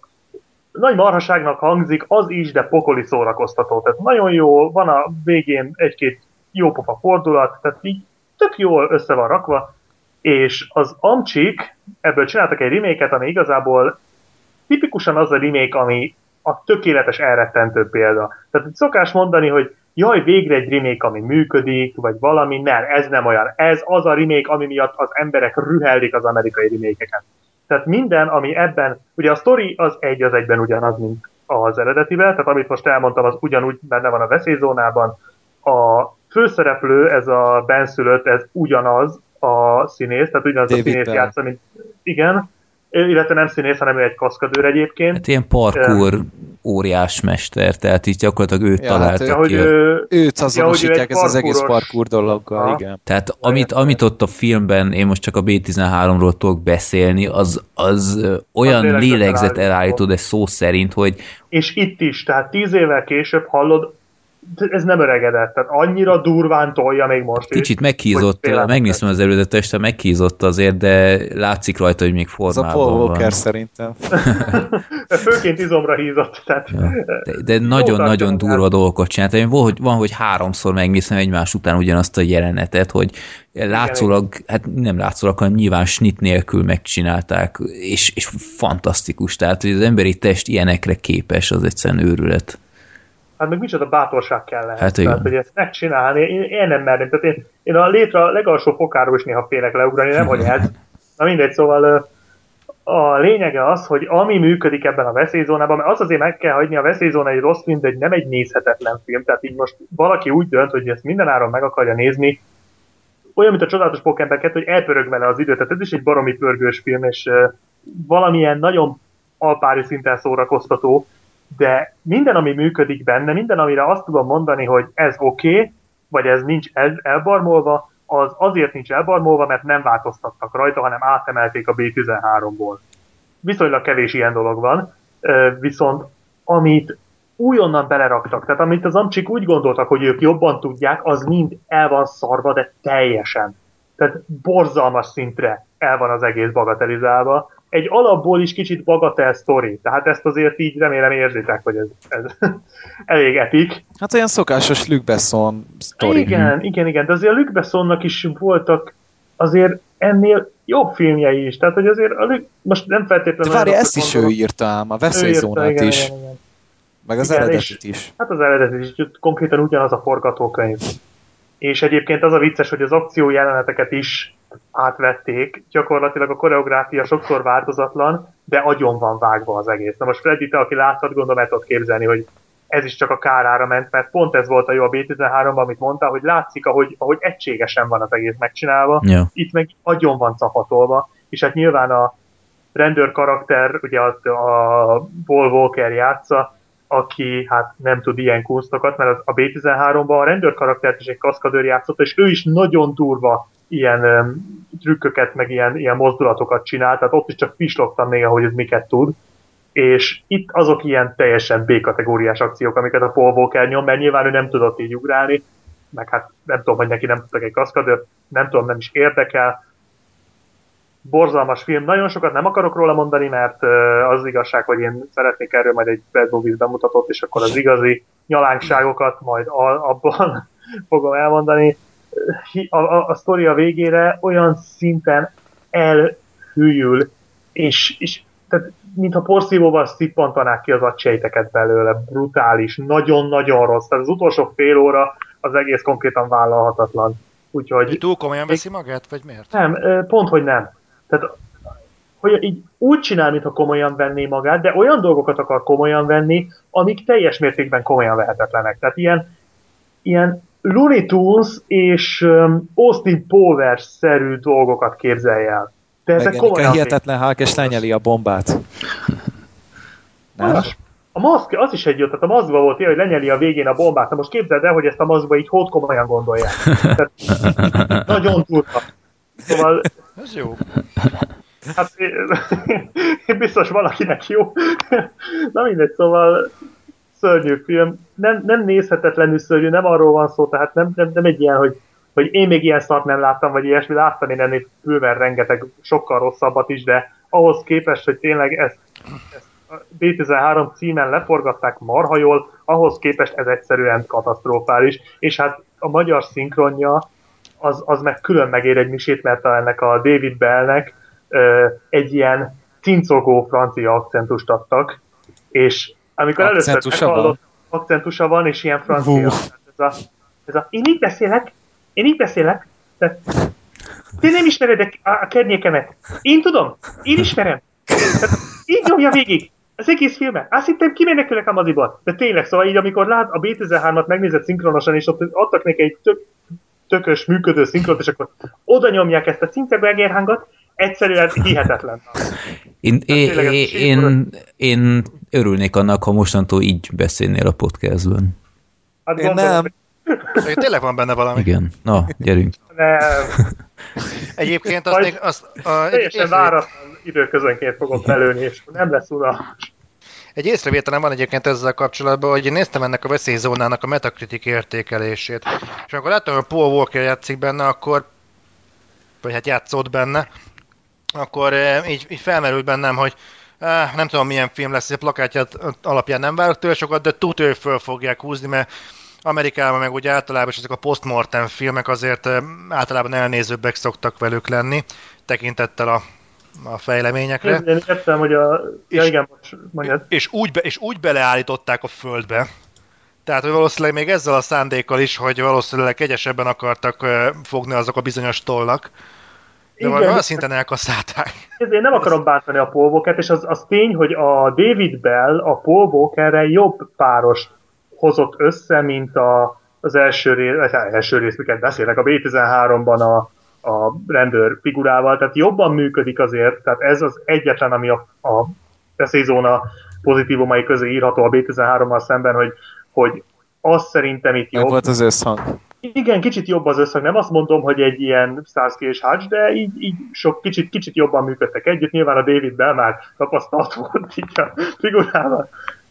Nagy marhaságnak hangzik, az is, de pokoli szórakoztató. Tehát nagyon jó, van a végén egy-két jó pofa fordulat, tehát így tök jól össze van rakva, és az Amcsik ebből csináltak egy reméket, ami igazából tipikusan az a remake, ami a tökéletes elrettentő példa. Tehát szokás mondani, hogy jaj, végre egy remake, ami működik, vagy valami, nem, ez nem olyan. Ez az a remake, ami miatt az emberek rüheldik az amerikai remékeket. Tehát minden, ami ebben, ugye a story az egy az egyben ugyanaz, mint az eredetivel, tehát amit most elmondtam, az ugyanúgy benne van a veszélyzónában. A főszereplő, ez a benszülött, ez ugyanaz a színész, tehát ugyanaz David a színész Bell. játsza, mint igen, illetve nem színész, hanem ő egy kaszkadőr egyébként. hát ilyen parkour óriás mester, tehát így gyakorlatilag őt Ja, találtak hát ki. ő, Őt Ja, azonosítják egy ez az egész parkour dologgal, igen. Tehát amit, amit ott a filmben, én most csak a B13-ról tudok beszélni, az, az olyan lélegzet lélegzet elállító, de szó szerint, hogy és itt is, tehát tíz évvel később hallod, ez nem öregedett, tehát annyira durván tolja még most Kicsit meghízott, megnéztem az előzetest, meghízott azért, de látszik rajta, hogy még formában Ez a Paul Walker van. szerintem. Főként izomra hízott. Tehát ja. De nagyon-nagyon durva dolgokat csinált. Van, hogy, van, hogy háromszor megnézem egymás után ugyanazt a jelenetet, hogy látszólag, hát nem látszólag, hanem nyilván snit nélkül megcsinálták, és, és fantasztikus. Tehát, hogy az emberi test ilyenekre képes, az egyszerűen őrület hát meg micsoda bátorság kell lehet. Hát Tehát, hogy ezt megcsinálni, én, én nem merném. Tehát én, én a létre a legalsó fokáról is néha félek leugrani, nem hogy ez. Na mindegy, szóval a lényege az, hogy ami működik ebben a veszélyzónában, mert az azért meg kell hagyni, a veszélyzóna egy rossz film, de egy nem egy nézhetetlen film. Tehát így most valaki úgy dönt, hogy ezt mindenáron meg akarja nézni, olyan, mint a csodálatos Pokémon 2, hogy elpörög vele az időt. Tehát ez is egy baromi pörgős film, és valamilyen nagyon alpári szinten szórakoztató, de minden, ami működik benne, minden, amire azt tudom mondani, hogy ez oké, okay, vagy ez nincs el, elbarmolva, az azért nincs elbarmolva, mert nem változtattak rajta, hanem átemelték a B13-ból. Viszonylag kevés ilyen dolog van, viszont amit újonnan beleraktak, tehát amit az amcsik úgy gondoltak, hogy ők jobban tudják, az mind el van szarva, de teljesen. Tehát borzalmas szintre el van az egész bagatelizálva, egy alapból is kicsit bagatel sztori. Tehát ezt azért így remélem érzitek, hogy ez, ez elég epik. Hát olyan szokásos Luc Besson sztori. Igen, igen, igen, de azért a Luc Bessonnak is voltak azért ennél jobb filmjei is. Tehát, hogy azért a Luc, most nem feltétlenül... Várj, ezt is ő írta ám, a veszélyzónát is. Igen, igen. Meg az igen, eredetit is. Hát az eredetit is, konkrétan ugyanaz a forgatókönyv. És egyébként az a vicces, hogy az akció jeleneteket is átvették, gyakorlatilag a koreográfia sokszor változatlan, de agyon van vágva az egész. Na most Freddy, te, aki láttad, gondolom el tudod képzelni, hogy ez is csak a kárára ment, mert pont ez volt a jó a B13-ban, amit mondta, hogy látszik, ahogy, ahogy egységesen van az egész megcsinálva, ja. itt meg agyon van capatolva, és hát nyilván a rendőr karakter, ugye a, a Paul Walker játsza, aki hát nem tud ilyen kunstokat, mert a B13-ban a rendőr karaktert is egy kaszkadőr játszott, és ő is nagyon durva ilyen um, trükköket, meg ilyen, ilyen mozdulatokat csinál, tehát ott is csak pislogtam még, hogy ez miket tud. És itt azok ilyen teljesen B-kategóriás akciók, amiket a Paul Walker nyom, mert nyilván ő nem tudott így ugrálni, meg hát nem tudom, hogy neki nem tudtak egy kaszkadőr, nem tudom, nem is érdekel. Borzalmas film, nagyon sokat nem akarok róla mondani, mert az igazság, hogy én szeretnék erről majd egy Bad Movies bemutatót, és akkor az igazi nyalánkságokat majd abban fogom elmondani a, a, a sztori a végére olyan szinten elhűl, és, és tehát, mintha porszívóval szippantanák ki az agysejteket belőle, brutális, nagyon-nagyon rossz. Tehát az utolsó fél óra az egész konkrétan vállalhatatlan. Úgyhogy... Túl komolyan veszi magát, vagy miért? Nem, pont, hogy nem. Tehát, hogy így úgy csinál, mintha komolyan venné magát, de olyan dolgokat akar komolyan venni, amik teljes mértékben komolyan vehetetlenek. Tehát ilyen, ilyen Looney Tunes és um, Austin Powers-szerű dolgokat képzelj el. De ezek komolyan... A hihetetlen Hulk és lenyeli a bombát. Nem? A maszk, az is egy jó, tehát a maszkba volt ilyen, hogy lenyeli a végén a bombát. Na most képzeld el, hogy ezt a maszkba így hót komolyan gondolják. Tehát, nagyon durva. Szóval... Ez jó. Hát biztos valakinek jó. Na mindegy, szóval szörnyű film, nem, nem nézhetetlenül szörnyű, nem arról van szó, tehát nem, nem, nem egy ilyen, hogy, hogy én még ilyen szart nem láttam, vagy ilyesmi, láttam én ennél bőven rengeteg, sokkal rosszabbat is, de ahhoz képest, hogy tényleg ezt, ezt a B13 címen leforgatták marha jól, ahhoz képest ez egyszerűen katasztrofális, és hát a magyar szinkronja az, az meg külön megér egy misét, mert ennek a David Bellnek ö, egy ilyen cincogó francia akcentust adtak, és amikor először meghallott, akcentusa van, és ilyen francia. Ez a, ez a, én így beszélek, én így beszélek, tehát te nem ismered a, a környékemet. Én tudom, én ismerem. Tehát így nyomja végig az egész filmet. Azt hittem, kimenekülek a moziból. De tényleg, szóval így, amikor lát a B13-at megnézett szinkronosan, és ott adtak neki egy tök, tökös, működő szinkront, és akkor oda nyomják ezt a cincegbergerhangot, egyszerűen hihetetlen. Én, én, én, én örülnék annak, ha mostantól így beszélnél a podcastben. Hát én nem. Én tényleg van benne valami. Igen. Na, gyerünk. Nem. Egyébként azt még... Azt, a, teljesen váratlan időközönként fogok belőni, és nem lesz unalmas. Egy észrevételem van egyébként ezzel kapcsolatban, hogy én néztem ennek a veszélyzónának a metakritik értékelését. És amikor láttam, hogy Paul Walker játszik benne, akkor vagy hát játszott benne, akkor eh, így, így felmerült bennem, hogy eh, nem tudom milyen film lesz, a plakátját alapján nem várok tőle sokat, de hogy föl fogják húzni, mert Amerikában meg úgy általában is ezek a postmortem filmek azért eh, általában elnézőbbek szoktak velük lenni, tekintettel a, a fejleményekre. Én értem, hogy a... Ja, És- igen, mondjad. És úgy, be, és úgy beleállították a földbe, tehát hogy valószínűleg még ezzel a szándékkal is, hogy valószínűleg kegyesebben akartak fogni azok a bizonyos tollak, de Igen. valami olyan szinten elkasszálták. Ezért én nem akarom bántani a Paul Walkert, és az, az tény, hogy a David Bell a Paul Walkerrel jobb párost hozott össze, mint a, az első rész, az első rész, miket beszélek, a B13-ban a, a rendőr figurával, tehát jobban működik azért, tehát ez az egyetlen, ami a, a veszélyzóna pozitívumai közé írható a B13-mal szemben, hogy, hogy az szerintem itt Meg jobb. volt az összhang. Igen, kicsit jobb az összeg. Nem azt mondom, hogy egy ilyen Starsky és Hutch, de így, így sok, kicsit, kicsit jobban működtek együtt. Nyilván a David Bell már tapasztalt volt így a figurával.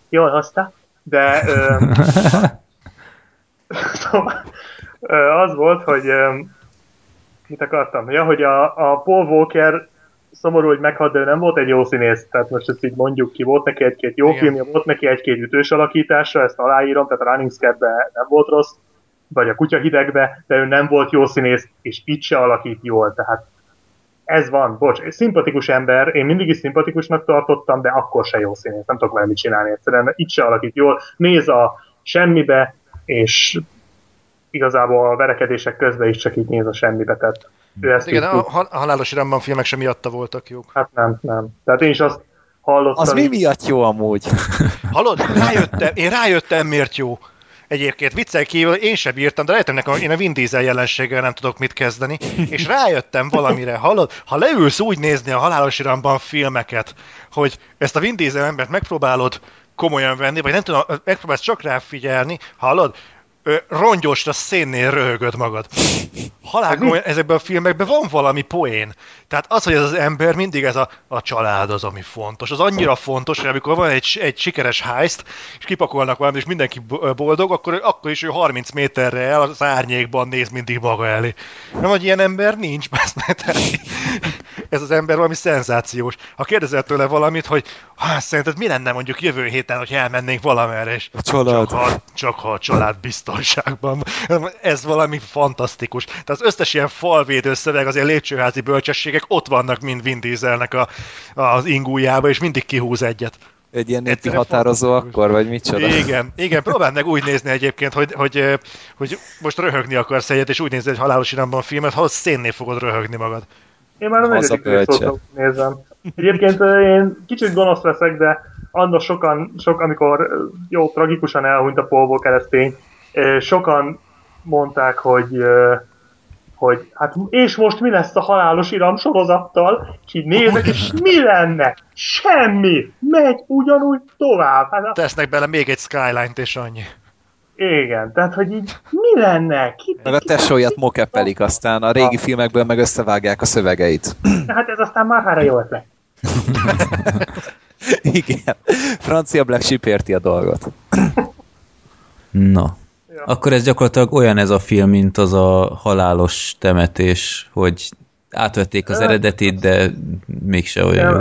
Jól hozta. De ö, szóval, ö, az volt, hogy ö, mit akartam? Ja, hogy a, a Paul Walker szomorú, hogy meghalt, de ő nem volt egy jó színész, tehát most ezt így mondjuk ki, volt neki egy-két jó Igen. filmje, volt neki egy-két ütős alakítása, ezt aláírom, tehát a Running Scared nem volt rossz, vagy a kutya hidegbe, de ő nem volt jó színész, és itt se alakít jól, tehát ez van, bocs, egy szimpatikus ember, én mindig is szimpatikusnak tartottam, de akkor se jó színész, nem tudok vele mit csinálni. Egyszerűen, itt se alakít jól, néz a semmibe, és igazából a verekedések közben is csak így néz a semmibe, tehát ő ezt Igen, így a, tud- ha- a halálos iramban filmek sem miatta voltak jók. Hát nem, nem. Tehát én is azt hallottam. Az mi miatt jó amúgy? Hallod? Rájöttem, én rájöttem, miért jó. Egyébként viccel kívül én sem bírtam, de rájöttem nekem, én a Vin Diesel jelenséggel nem tudok mit kezdeni, és rájöttem valamire, hallod? Ha leülsz úgy nézni a halálos iramban filmeket, hogy ezt a Vin Diesel embert megpróbálod komolyan venni, vagy nem tudom, megpróbálsz csak rá figyelni, hallod? Rongyosra szénnél röhögöd magad. Halál komolyan, ezekben a filmekben van valami poén. Tehát az, hogy ez az ember mindig ez a, a család az, ami fontos. Az annyira fontos, hogy amikor van egy, egy sikeres heist, és kipakolnak valamit, és mindenki bo- boldog, akkor, akkor is ő 30 méterre el az árnyékban néz mindig maga elé. Nem, hogy ilyen ember nincs, ez az ember valami szenzációs. Ha kérdezel tőle valamit, hogy hát szerinted mi lenne mondjuk jövő héten, hogy elmennénk valamerre, és A család. csak ha, csak ha a család biztonságban. Ez valami fantasztikus. Tehát az összes ilyen falvédő szöveg, az ilyen lépcsőházi bölcsességek ott vannak mind Vin Dieselnek a, az ingújába, és mindig kihúz egyet. Egy ilyen népi határozó akkor, vagy micsoda? Igen, igen, próbáld meg úgy nézni egyébként, hogy, hogy, eh, hogy most röhögni akarsz egyet, és úgy nézni egy halálos iramban filmet, ha szénné fogod röhögni magad. Én már a negyedik nézem. Egyébként ö, én kicsit gonosz leszek, de annak sokan, sok, amikor ö, jó, tragikusan elhunyt a Paul Walker, ez tény, ö, sokan mondták, hogy hogy hát és most mi lesz a halálos iram sorozattal, és így nézek, és mi lenne? Semmi! Megy ugyanúgy tovább. Hát, a- Tesznek bele még egy Skyline-t, és annyi. igen, tehát hogy így mi lenne? Ki, Meg a tesóját mokepelik, aztán a régi filmekből meg összevágják a szövegeit. Hát ez aztán már hára jó ötlet. Igen. Francia Black Sheep érti a dolgot. Na. Ja. Akkor ez gyakorlatilag olyan ez a film, mint az a halálos temetés, hogy átvették az Ja. eredetit, de mégse olyan jó.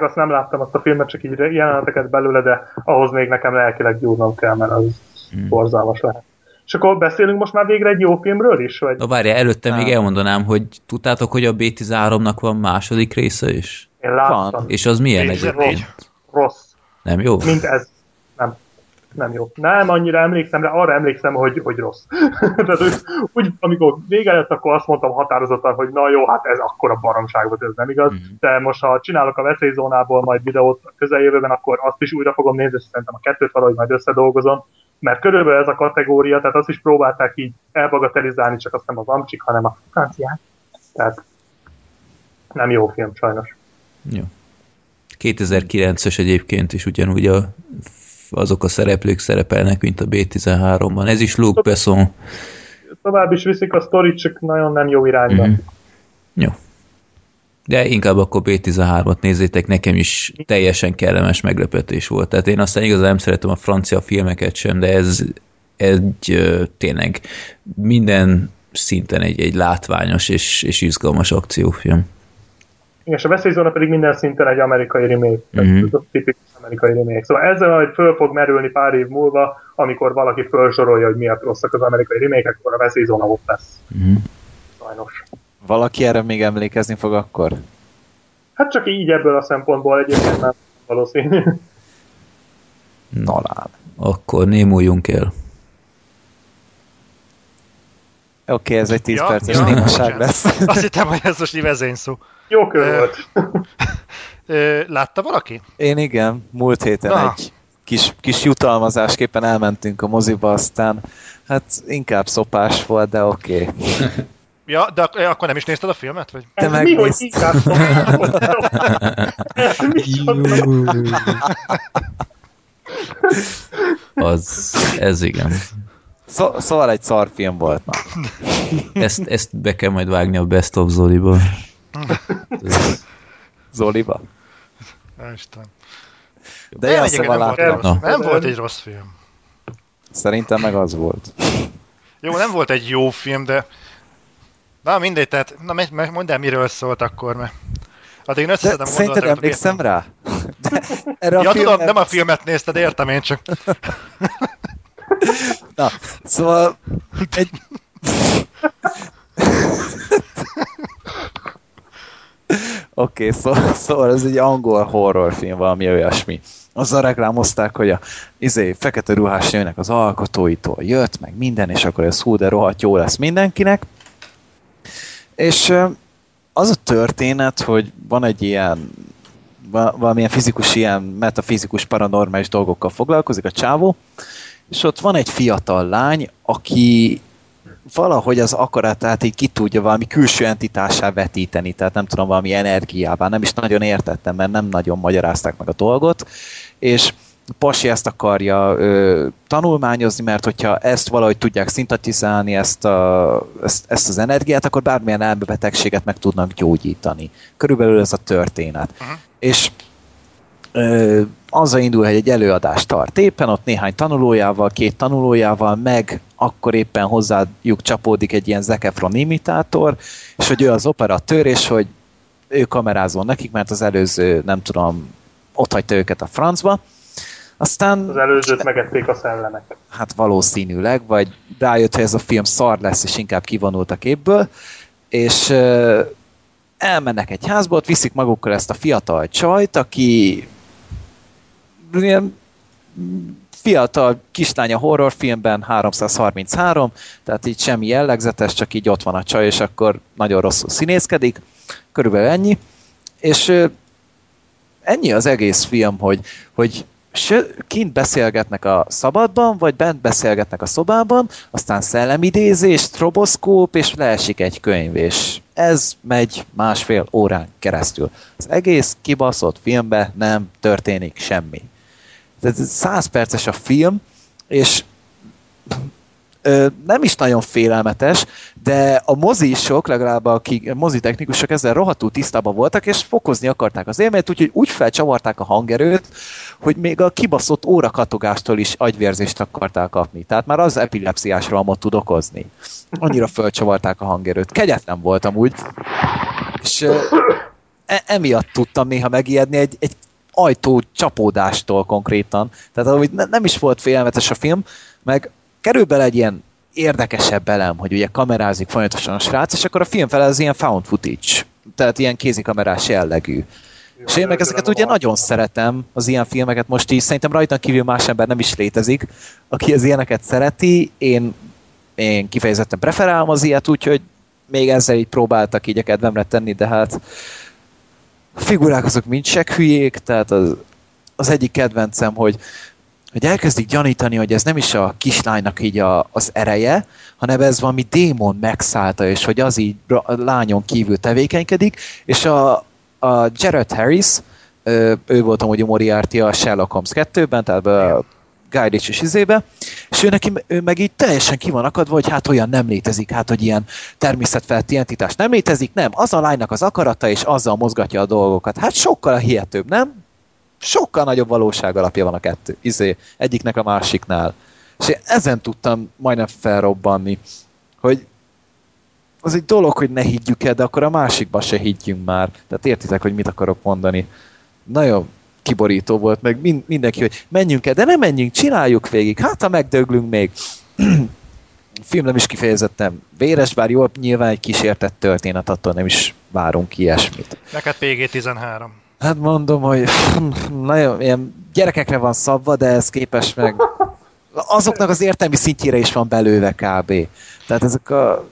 Azt nem láttam azt a filmet, csak így jeleneteket belőle, de ahhoz még nekem lelkileg gyúrnom kell, mert az Hmm. borzalmas lehet. És akkor beszélünk most már végre egy jó filmről is? Vagy? Na várjál, előtte még Nem. elmondanám, hogy tudtátok, hogy a B13-nak van második része is? Én láttam. Van. És az milyen Nézd, egyébként? négy. Rossz. Nem jó? Mint ez. Nem. Jó. Nem annyira emlékszem rá, arra emlékszem, hogy, hogy rossz. Tehát úgy, úgy, amikor vége lett, akkor azt mondtam határozottan, hogy na jó, hát ez akkora baromság volt, ez nem igaz. Mhm. De most, ha csinálok a veszélyzónából majd videót a közeljövőben, akkor azt is újra fogom nézni, és szerintem a kettőt valahogy majd összedolgozom. Mert körülbelül ez a kategória, tehát azt is próbálták így elbagatelizálni, csak azt nem az amcsik, hanem a franciák. Tehát nem jó film, sajnos. Jó. 2009-es egyébként is ugyanúgy a, azok a szereplők szerepelnek, mint a B13-ban. Ez is Luke Besson. Tovább is viszik a sztorit, csak nagyon nem jó irányba. Mhm. Mm. Jó. De inkább akkor B13-at nézzétek, nekem is teljesen kellemes meglepetés volt. Tehát én aztán igazán nem szeretem a francia filmeket sem, de ez egy tényleg minden szinten egy, egy látványos és, és izgalmas akciófilm. Igen, és a veszélyzóna pedig minden szinten egy amerikai remake. Mhm. Mm-hmm. Tipikus amerikai remake. Szóval ezzel majd föl fog merülni pár év múlva, amikor valaki felsorolja, hogy miért rosszak az amerikai remake akkor a veszélyzóna ott lesz. Mhm. Sajnos. Valaki erre még emlékezni fog akkor? Hát csak így ebből a szempontból egyébként nem valószínű. Nolán. Akkor némuljunk el. Oké, okay, ez egy 10 Ja, perces ja, némaság lesz. Azt hittem, hogy ez most így vezényszó. Jó kör volt. Látta valaki? Én igen, múlt héten Na. egy kis, kis jutalmazásképpen elmentünk a moziba, aztán hát inkább szopás volt, de oké. Okay. Ja, de ak- akkor nem is nézted a filmet? Vagy? Te Ez mi, hogy inkább? Az, ez igen. Szó, szóval egy szarfilm volt. Na. Ezt, ezt be kell majd vágni a Best of Zoliba. Zoliba? Ja, Istenem. De Nem, szóval nem, volt egy rossz, nem volt egy rossz film. Szerintem meg az volt. Jó, nem volt egy jó film, de... Na mindegy, tehát na, mondd el, miről szólt akkor, mert... Addig én De összeszedem szerinted emlékszem rá? De erre a Ja, tudom, filmre- nem a filmet nézted, értem én csak. Na, szóval egy... Oké, okay, szó, szóval ez egy angol horrorfilm, valami olyasmi. Azzal reklámozták, hogy a izé, fekete ruhás jönnek az alkotóitól jött, meg minden, és akkor ez hú, de rohadt jó lesz mindenkinek. És az a történet, hogy van egy ilyen va- valamilyen fizikus, ilyen metafizikus, paranormális dolgokkal foglalkozik a csávó, és ott van egy fiatal lány, aki valahogy az akaratát így ki tudja valami külső entitásá vetíteni, tehát nem tudom, valami energiává, nem is nagyon értettem, mert nem nagyon magyarázták meg a dolgot, és Pasi ezt akarja ö, tanulmányozni, mert hogyha ezt valahogy tudják szintetizálni, ezt, a, ezt, ezt az energiát, akkor bármilyen elmebetegséget meg tudnak gyógyítani. Körülbelül ez a történet. Aha. És ö, azzal indul, hogy egy előadást tart éppen, ott néhány tanulójával, két tanulójával, meg akkor éppen hozzájuk csapódik egy ilyen Zac Efron imitátor, és hogy ő az operatőr, és hogy ő kamerázol nekik, mert az előző, nem tudom, ott hagyta őket a francba. Aztán Az előzőt megették a szellemek. hát valószínűleg, vagy rájött, hogy ez a film szar lesz, és inkább kivonult a képből, és elmennek egy házba, ott viszik magukkal ezt a fiatal csajt, aki ilyen fiatal a horrorfilmben, 333, tehát így semmi jellegzetes, csak így ott van a csaj, és akkor nagyon rosszul színészkedik, körülbelül ennyi, és ennyi az egész film, hogy, hogy kint beszélgetnek a szabadban, vagy bent beszélgetnek a szobában, aztán szellemidézés, stroboszkóp, és leesik egy könyv, és ez megy másfél órán keresztül. Az egész kibaszott filmbe nem történik semmi. Tehát ez 100 perces a film, és ö, nem is nagyon félelmetes, de a mozisok, legalább a, ki, a mozi technikusok ezzel rohadtul tisztában voltak, és fokozni akarták az élményt, úgyhogy úgy felcsavarták a hangerőt, hogy még a kibaszott órakatogástól is agyvérzést akarták kapni. Tehát már az epilepsziás rohamot tud okozni. Annyira felcsavarták a hangerőt. Kegyetlen voltam úgy. És ö, e- emiatt tudtam néha megijedni egy, egy ajtó csapódástól konkrétan. Tehát ahogy ne, nem is volt félelmetes a film, meg kerül bele egy ilyen érdekesebb elem, hogy ugye kamerázik folyamatosan a srác, és akkor a film fele az ilyen found footage, tehát ilyen kézikamerás jellegű. És én meg ezeket ugye nagyon szeretem, az ilyen filmeket most is, szerintem rajtam kívül más ember nem is létezik, aki az ilyeneket szereti, én, én kifejezetten preferálom az ilyet, úgyhogy még ezzel így próbáltak így a kedvemre tenni, de hát a figurák azok mind se hülyék, tehát az, az egyik kedvencem, hogy hogy elkezdik gyanítani, hogy ez nem is a kislánynak így a, az ereje, hanem ez valami démon megszállta, és hogy az így a lányon kívül tevékenykedik, és a, a Jared Harris, ő volt amúgy Moriarty a Sherlock Holmes 2-ben, tehát a Guy Ritchie izébe, és ő, neki, ő meg így teljesen ki van akadva, hogy hát olyan nem létezik, hát hogy ilyen természetfeletti entitás nem létezik, nem, az a lánynak az akarata, és azzal mozgatja a dolgokat. Hát sokkal hihetőbb, nem? Sokkal nagyobb valóság alapja van a kettő, izé, egyiknek a másiknál. És én ezen tudtam majdnem felrobbanni, hogy az egy dolog, hogy ne higgyük el, de akkor a másikba se higgyünk már. Tehát értitek, hogy mit akarok mondani. Nagyon kiborító volt, meg mind, mindenki, hogy menjünk el, de nem menjünk, csináljuk végig, hát ha megdöglünk még. film nem is kifejezetten véres, bár jó, nyilván egy kísértett történet, attól nem is várunk ilyesmit. Neked PG-13. Hát mondom, hogy nagyon ilyen gyerekekre van szabva, de ez képes meg azoknak az értelmi szintjére is van belőve kb. Tehát ezek a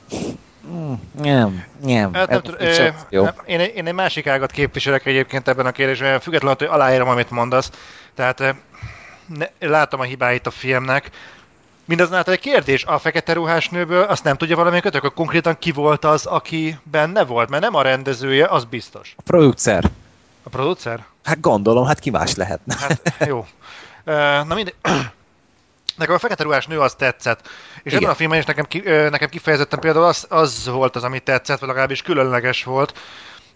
Mm, nem, nem. Hát, nem ez jó. Én, én egy másik ágat képviselek egyébként ebben a kérdésben, függetlenül, hogy aláírom, amit mondasz. Tehát ne, látom a hibáit a filmnek. Mindazonáltal egy kérdés, a fekete ruhás nőből azt nem tudja valamelyik ötök, hogy konkrétan ki volt az, aki benne volt, mert nem a rendezője, az biztos. A producer. A producer? Hát gondolom, hát ki más lehetne. Hát jó. Na mindegy. Nekem a fekete ruhás nő az tetszett. És Igen. ebben a filmben is nekem, ki, nekem kifejezetten például az, az volt az, ami tetszett, vagy legalábbis különleges volt,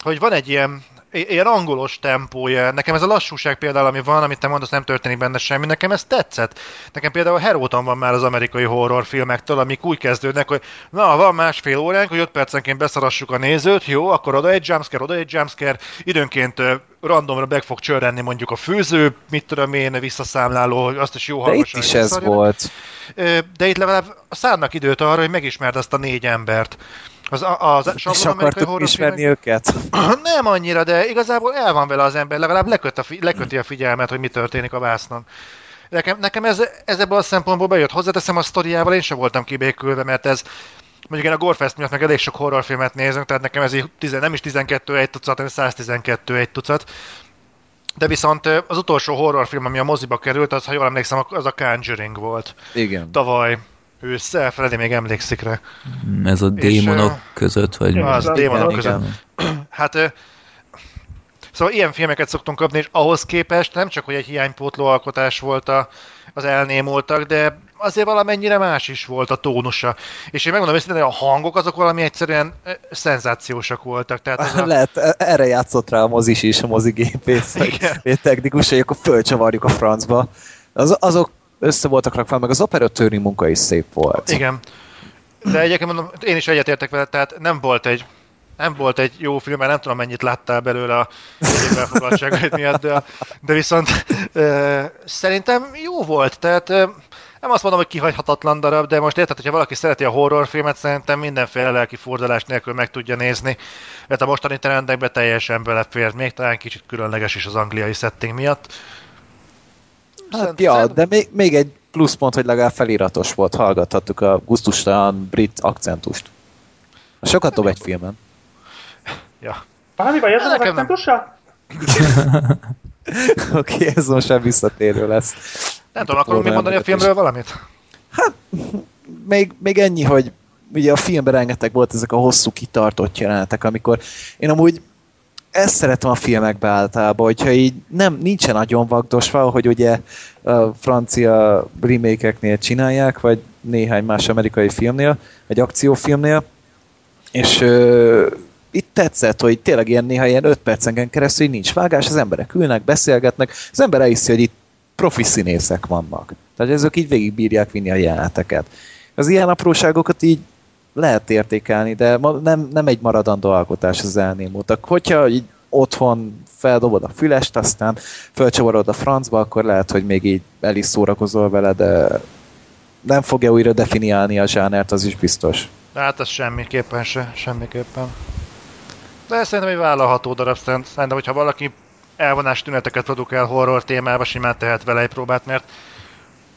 hogy van egy ilyen, ilyen angolos tempója. Nekem ez a lassúság például, ami van, amit te mondasz, nem történik benne semmi, nekem ez tetszett. Nekem például heróton van már az amerikai horrorfilmektől, amik úgy kezdődnek, hogy na, van másfél óránk, hogy 5 percenként beszarassuk a nézőt, jó, akkor oda egy jumpscare, oda egy jumpscare, időnként randomra meg fog csörrenni mondjuk a főző, mit tudom én, visszaszámláló, hogy azt is jó De itt is ez volt. De itt legalább szánnak időt arra, hogy megismerd azt a négy embert. Az, az, az és akartuk ismerni őket? Nem annyira, de igazából el van vele az ember, legalább leköt a, leköti a figyelmet, hogy mi történik a vásznon. Nekem, nekem ez, ez ebből a szempontból bejött. Hozzáteszem a sztoriával, én sem voltam kibékülve, mert ez mondjuk én a Gorefest miatt meg elég sok horrorfilmet nézünk, tehát nekem ez így nem is 12 egy tucat, hanem 112 egy tucat. De viszont az utolsó horrorfilm, ami a moziba került, az, ha jól emlékszem, az a Conjuring volt. Igen. Tavaly ősszel, Freddy még emlékszik rá. Ez a démonok és, között, vagy... Az, démonok között. Hát Szóval ilyen filmeket szoktunk kapni, és ahhoz képest nem csak, hogy egy hiánypótló alkotás volt a, az elnémultak, de azért valamennyire más is volt a tónusa. És én megmondom őszintén, hogy a hangok azok valami egyszerűen szenzációsak voltak. Tehát az a... Lehet, e- erre játszott rá a mozis is, a mozigépész, vagy technikus, hogy akkor fölcsavarjuk a francba. Az, azok össze voltak rakva, meg az operatőri munka is szép volt. Igen. De egyébként mondom, én is egyetértek vele, tehát nem volt egy nem volt egy jó film, mert nem tudom mennyit láttál belőle a elfogadtságaid miatt, de, de viszont e, szerintem jó volt, tehát e, nem azt mondom, hogy kihagyhatatlan darab, de most érted, hogyha valaki szereti a horrorfilmet, szerintem mindenféle lelki fordulás nélkül meg tudja nézni, mert a mostani trendekbe teljesen belefér, még talán kicsit különleges is az angliai setting miatt. Hát, ja, de még, még egy pluszpont, hogy legalább feliratos volt, hallgathattuk a gusztustalan brit akcentust. Sokat dob egy filmen. Ja. Valami baj ezzel az akcentussal? Oké, okay, ez most már visszatérő lesz. Nem tudom, akkor még mondani a filmről valamit? Hát, még, még ennyi, hogy ugye a filmben rengeteg volt ezek a hosszú kitartott jelenetek, amikor én amúgy ezt szeretem a filmekbe általában, hogyha így nem, nincsen nagyon vagdosva, hogy ugye a francia remake csinálják, vagy néhány más amerikai filmnél, egy akciófilmnél, és ö, itt tetszett, hogy tényleg ilyen néha ilyen 5 percenken keresztül nincs vágás, az emberek ülnek, beszélgetnek, az ember elhiszi, hogy itt profi színészek vannak. Tehát ezek így végig bírják vinni a jeleneteket. Az ilyen apróságokat így lehet értékelni, de nem, nem egy maradandó alkotás az elnémultak. Hogyha így otthon feldobod a fülest, aztán fölcsavarod a francba, akkor lehet, hogy még így el is szórakozol vele, de nem fogja újra definiálni a zsánert, az is biztos. Hát az semmiképpen se, semmiképpen. De szerintem egy vállalható darab, szerintem, hogyha valaki elvonás tüneteket produkál horror témába, simán tehet vele egy próbát, mert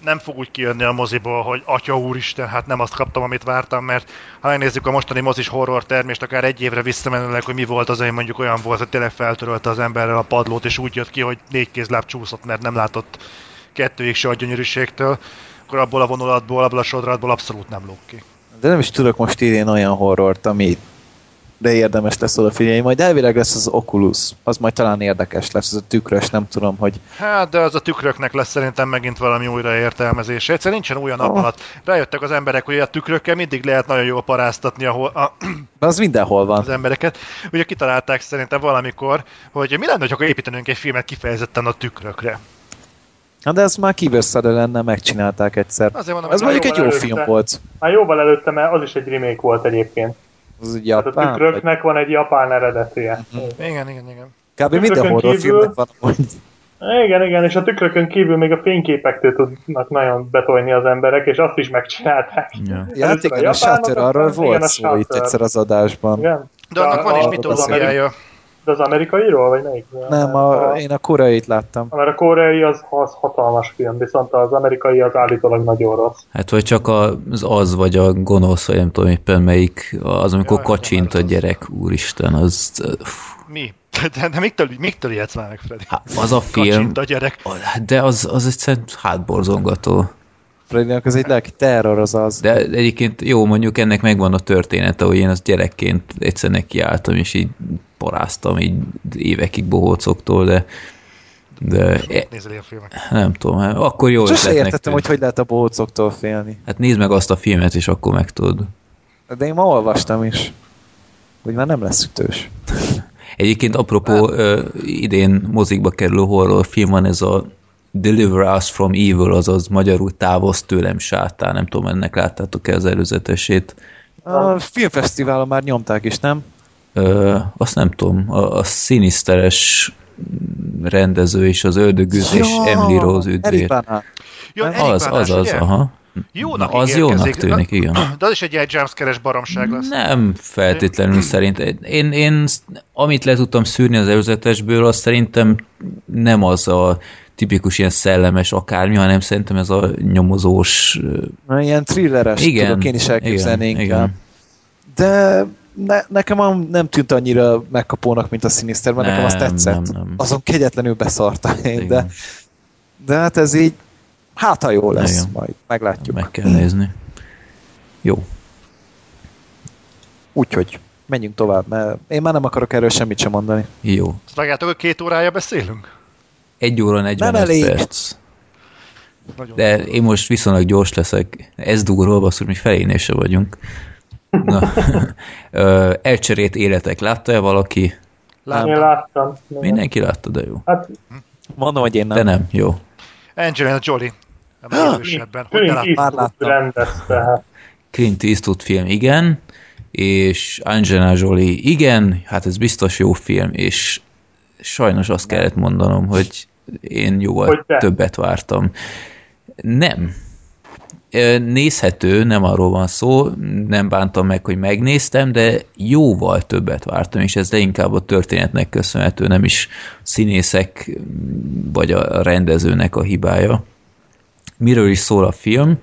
nem fog úgy kijönni a moziból, hogy atya úristen, hát nem azt kaptam, amit vártam, mert ha megnézzük a mostani mozis horror termést, akár egy évre visszamenőleg, hogy mi volt az, hogy mondjuk olyan volt, hogy tényleg feltörölte az emberrel a padlót, és úgy jött ki, hogy négy kézláb csúszott, mert nem látott kettőig se a gyönyörűségtől, akkor abból a vonulatból, abból a sodratból abszolút nem lók ki. De nem is tudok most idén olyan horrort, ami de érdemes lesz odafigyelni. Majd elvileg lesz az Oculus, az majd talán érdekes lesz, ez a tükrös, nem tudom, hogy... Hát, de az a tükröknek lesz szerintem megint valami újraértelmezése. Egyszerűen nincsen olyan nap Oh. alatt. Rájöttek az emberek, hogy a tükrökkel mindig lehet nagyon jól paráztatni ahol a, De az mindenhol van. az embereket. Ugye kitalálták szerintem valamikor, hogy mi lenne, ha építenünk egy filmet kifejezetten a tükrökre. Na, de ez már kívőszedő lenne, megcsinálták egyszer. Azért mondom, Ez mondjuk egy jó jóval film előtte. volt. Már jóval előtte, mert az is egy remake volt egyébként. Az Tehát a japán, vagy tükröknek van egy japán eredetije. Igen, igen, igen. kb. minden horrorfilmnek van amúgy. Igen, igen, és a tükrökön kívül még a fényképektől tudnak nagyon betolni az emberek, és azt is megcsinálták. Ja. Ja, hát a igen, a japánok, Shutter, arról igen, volt a szó itt egyszer az adásban. Igen? De annak van is a- mitóriája. De az amerikairól, vagy melyik? Nem, a, én a koreait láttam. Mert a koreai az, az hatalmas film, viszont az amerikai az állítólag nagyon rossz. Hát vagy csak az az, vagy a gonosz, vagy nem tudom éppen melyik, az, amikor Jaj, kacsint a az az. gyerek, úristen, az... Mi? De, de miktől, miktől ijedsz már meg, Freddy? Hát, az a film, Kacsint a gyerek. de az, az egyszerűen hátborzongató. Freddynek az egy lelki terror, az az. De egyébként jó, mondjuk ennek megvan a története, hogy én azt gyerekként egyszer nekiálltam, és így paráztam így évekig bohócoktól, de de e, Nézel ilyen filmek. nem tudom, hát akkor jó Sose értettem, tűnt. hogy hogy lehet a bócoktól félni. Hát nézd meg azt a filmet, és akkor megtudod. De én ma olvastam is, hogy már nem lesz ütős. Egyébként apropó ö, idén mozikba kerülő horrorfilm van ez a Deliver Us From Evil, azaz magyarul távoz tőlem sátán, nem tudom, ennek láttátok-e az előzetesét. A filmfesztiválon már nyomták is, nem? Ö, azt nem tudom, a, a sziniszteres rendező és az ördögűzés Emily Rose üdvér. Jó, Az, Az, az, ugye? aha. Jónak Na, az jónak tűnik, igen. De az is egy ilyen jumpscare-es baromság lesz. Nem feltétlenül szerint. Én, én amit le tudtam szűrni az előzetesből, az szerintem nem az a tipikus ilyen szellemes akármi, hanem szerintem ez a nyomozós... Na, Ilyen thrilleres, Igen, tudok én is elképzelni igen, inkább. igen. De ne, nekem nem tűnt annyira megkapónak, mint a Sinister, mert nekem Nem, azt tetszett. nem, nem. Azon kegyetlenül beszartam én, de, Igen. de hát ez így, hát ha jó lesz, Igen. majd meglátjuk. Meg kell nézni. Jó. Úgyhogy menjünk tovább, mert én már nem akarok erről semmit sem mondani. Jó. Azt hogy két órája beszélünk? Egy óra 45 elég. perc. Nagyon De én most viszonylag gyors leszek. Ez durva, basszus, mi felénél se vagyunk. Na, elcserélt életek. Látta-e valaki? Én Láttam. láttam. Mindenki látta, de jó. Hát Mondom, hogy én nem. De nem, jó. Angelina Jolie. Nem erősebben. Hogy ne láttam? Láttam. rendezte. Hát. Clint Eastwood film, igen, és Angelina Jolie, igen, hát ez biztos jó film, és sajnos azt kellett mondanom, hogy én jóval Hogy többet vártam. Nem. Nézhető, nem arról van szó, nem bántam meg, hogy megnéztem, de jóval többet vártam, és ez inkább a történetnek köszönhető, nem is színészek vagy a rendezőnek a hibája. Miről is szól a film?